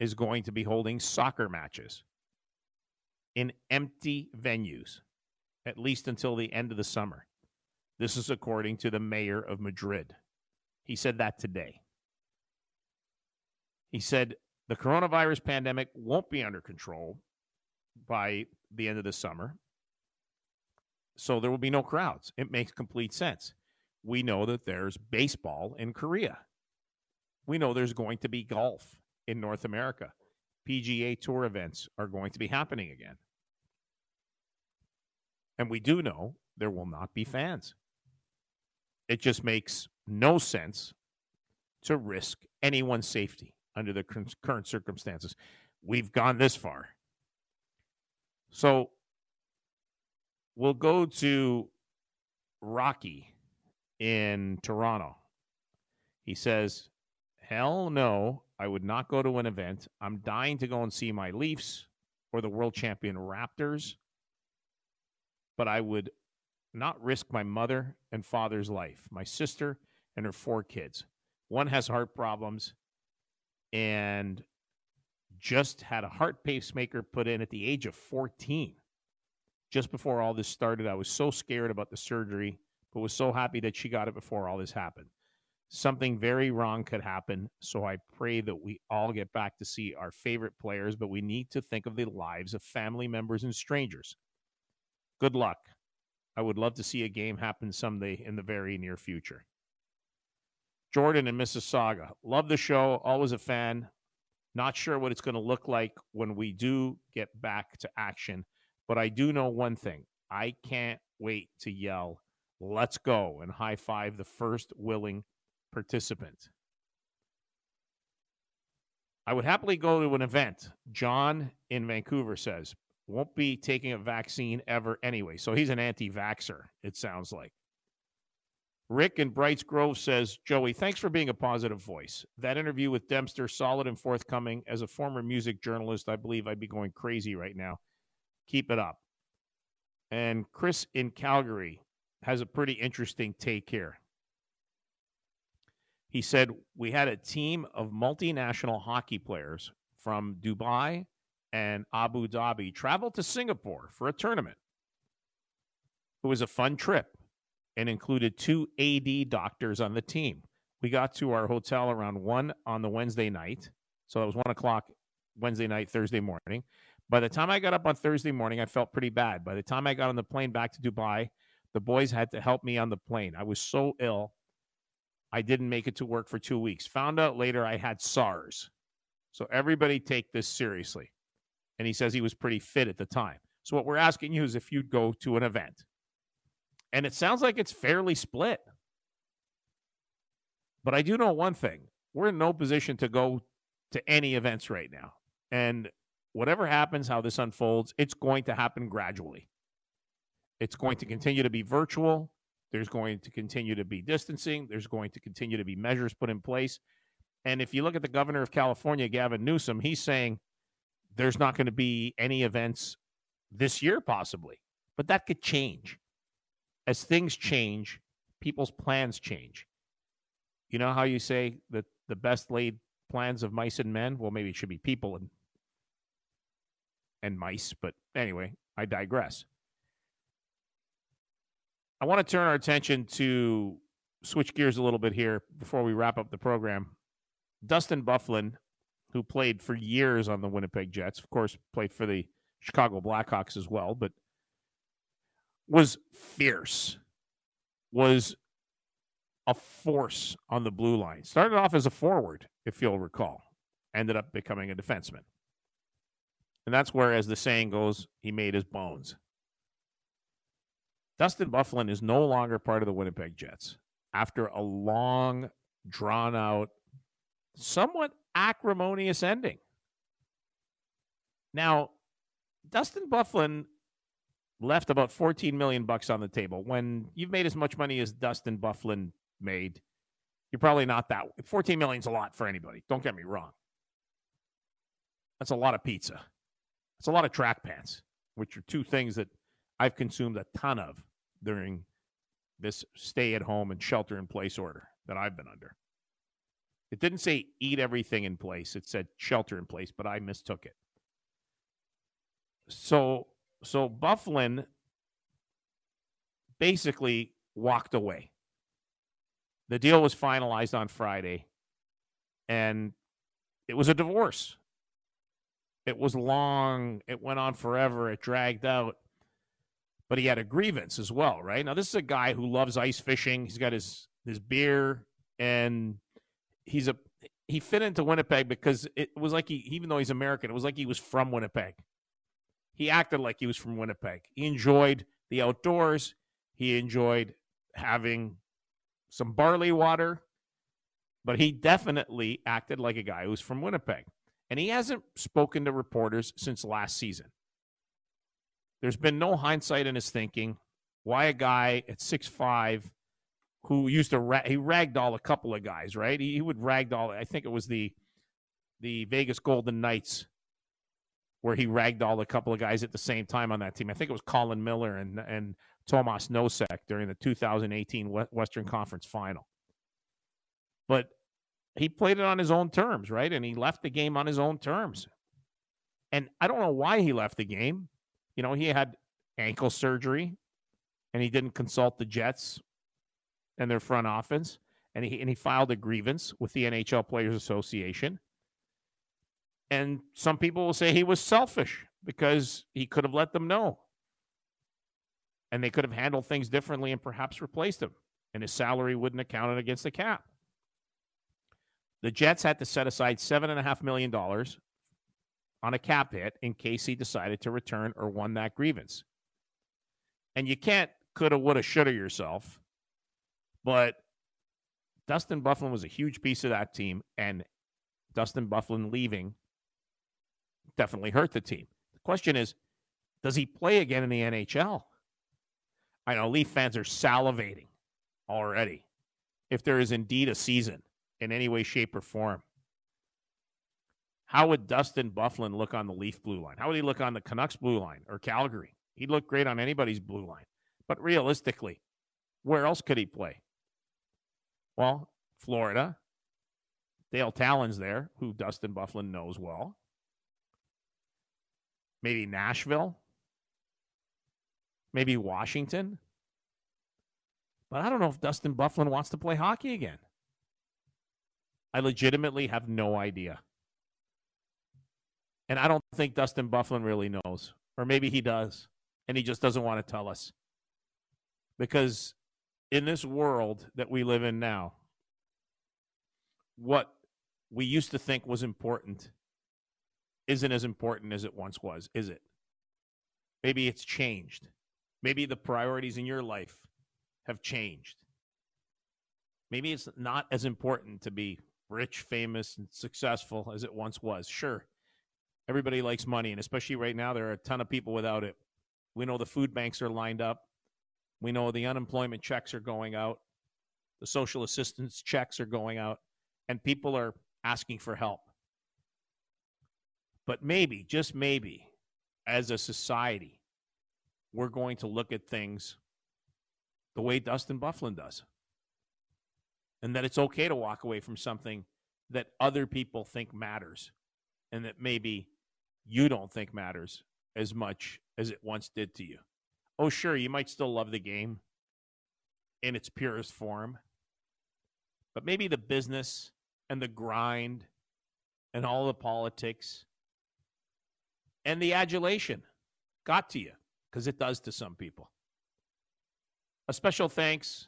is going to be holding soccer matches in empty venues, at least until the end of the summer. This is according to the mayor of Madrid. He said that today. He said the coronavirus pandemic won't be under control by the end of the summer. So there will be no crowds. It makes complete sense. We know that there's baseball in Korea. We know there's going to be golf in North America. PGA Tour events are going to be happening again. And we do know there will not be fans. It just makes no sense to risk anyone's safety under the current circumstances. We've gone this far. So we'll go to Rocky in Toronto. He says, Hell no, I would not go to an event. I'm dying to go and see my Leafs or the world champion Raptors, but I would not risk my mother and father's life, my sister and her four kids. One has heart problems and just had a heart pacemaker put in at the age of 14. Just before all this started, I was so scared about the surgery, but was so happy that she got it before all this happened. Something very wrong could happen, so I pray that we all get back to see our favorite players, but we need to think of the lives of family members and strangers. Good luck. I would love to see a game happen someday in the very near future. Jordan and Mississauga. Love the show. Always a fan. Not sure what it's going to look like when we do get back to action, but I do know one thing. I can't wait to yell, let's go, and high five the first willing participant. I would happily go to an event. John in Vancouver says, won't be taking a vaccine ever anyway. So he's an anti vaxxer, it sounds like. Rick in Brights Grove says, Joey, thanks for being a positive voice. That interview with Dempster, solid and forthcoming. As a former music journalist, I believe I'd be going crazy right now. Keep it up. And Chris in Calgary has a pretty interesting take here. He said, We had a team of multinational hockey players from Dubai and Abu Dhabi travel to Singapore for a tournament. It was a fun trip and included two AD doctors on the team. We got to our hotel around one on the Wednesday night. So it was one o'clock Wednesday night, Thursday morning. By the time I got up on Thursday morning, I felt pretty bad. By the time I got on the plane back to Dubai, the boys had to help me on the plane. I was so ill, I didn't make it to work for two weeks. Found out later I had SARS. So everybody take this seriously. And he says he was pretty fit at the time. So what we're asking you is if you'd go to an event. And it sounds like it's fairly split. But I do know one thing we're in no position to go to any events right now. And whatever happens, how this unfolds, it's going to happen gradually. It's going to continue to be virtual. There's going to continue to be distancing. There's going to continue to be measures put in place. And if you look at the governor of California, Gavin Newsom, he's saying there's not going to be any events this year, possibly, but that could change. As things change, people's plans change. You know how you say that the best laid plans of mice and men? Well, maybe it should be people and and mice, but anyway, I digress. I want to turn our attention to switch gears a little bit here before we wrap up the program. Dustin Byfuglien, who played for years on the Winnipeg Jets, of course, played for the Chicago Blackhawks as well, but was fierce, was a force on the blue line. Started off as a forward, if you'll recall, ended up becoming a defenseman. And that's where, as the saying goes, he made his bones. Dustin Byfuglien is no longer part of the Winnipeg Jets after a long, drawn out, somewhat acrimonious ending. Now, Dustin Byfuglien left about 14 million bucks on the table. When you've made as much money as Dustin Byfuglien made, you're probably not that 14 million is a lot for anybody. Don't get me wrong. That's a lot of pizza. It's a lot of track pants, which are two things that I've consumed a ton of during this stay at home and shelter in place order that I've been under. It didn't say eat everything in place, it said shelter in place, but I mistook it. So so Byfuglien basically walked away. The deal was finalized on Friday and it was a divorce. It was long. It went on forever. It dragged out. But he had a grievance as well, right? Now, this is a guy who loves ice fishing. He's got his his beer, and he's a he fit into Winnipeg because it was like he, even though he's American, it was like he was from Winnipeg. He acted like he was from Winnipeg. He enjoyed the outdoors. He enjoyed having some barley water, but he definitely acted like a guy who's from Winnipeg and he hasn't spoken to reporters since last season. There's been no hindsight in his thinking. Why a guy at six five who used to ra- he ragdoll a couple of guys, right? He, he would ragdoll. I think it was the the Vegas Golden Knights where he ragdolled a couple of guys at the same time on that team. I think it was Colin Miller and and Tomas Nosek during the 2018 Western Conference Final. But he played it on his own terms, right? And he left the game on his own terms. And I don't know why he left the game. You know, he had ankle surgery and he didn't consult the Jets and their front office. And he, and he filed a grievance with the NHL Players Association. And some people will say he was selfish because he could have let them know. And they could have handled things differently and perhaps replaced him. And his salary wouldn't have counted against the cap. The Jets had to set aside $7.5 million on a cap hit in case he decided to return or won that grievance. And you can't coulda, woulda, shoulda yourself, but Dustin Byfuglien was a huge piece of that team, and Dustin Byfuglien leaving definitely hurt the team. The question is, does he play again in the NHL? I know Leaf fans are salivating already. If there is indeed a season in any way, shape, or form, how would Dustin Byfuglien look on the Leaf blue line? How would he look on the Canucks blue line or Calgary? He'd look great on anybody's blue line. But realistically, where else could he play? Well, Florida. Dale Tallon's there, who Dustin Byfuglien knows well. Maybe Nashville. Maybe Washington. But I don't know if Dustin Byfuglien wants to play hockey again. I legitimately have no idea. And I don't think Dustin Byfuglien really knows. Or maybe he does. And he just doesn't want to tell us. Because in this world that we live in now, what we used to think was important isn't as important as it once was, is it? Maybe it's changed. Maybe the priorities in your life have changed. Maybe it's not as important to be rich, famous, and successful as it once was. Sure, everybody likes money, and especially right now, there are a ton of people without it. We know the food banks are lined up. We know the unemployment checks are going out. The social assistance checks are going out, and people are asking for help. But maybe, just maybe, as a society, we're going to look at things the way Dustin Byfuglien does. And that it's okay to walk away from something that other people think matters and that maybe you don't think matters as much as it once did to you. Oh, sure, you might still love the game in its purest form, but maybe the business and the grind and all the politics and the adulation got to you because it does to some people. A special thanks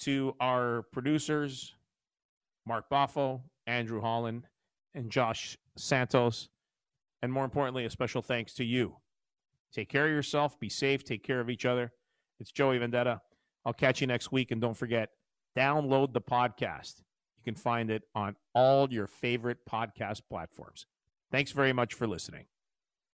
to our producers, Mark Boffo, Andrew Holland, and Josh Santos. And more importantly, a special thanks to you. Take care of yourself, be safe, take care of each other. It's Joey Vendetta. I'll catch you next week. And don't forget, download the podcast. You can find it on all your favorite podcast platforms. Thanks very much for listening.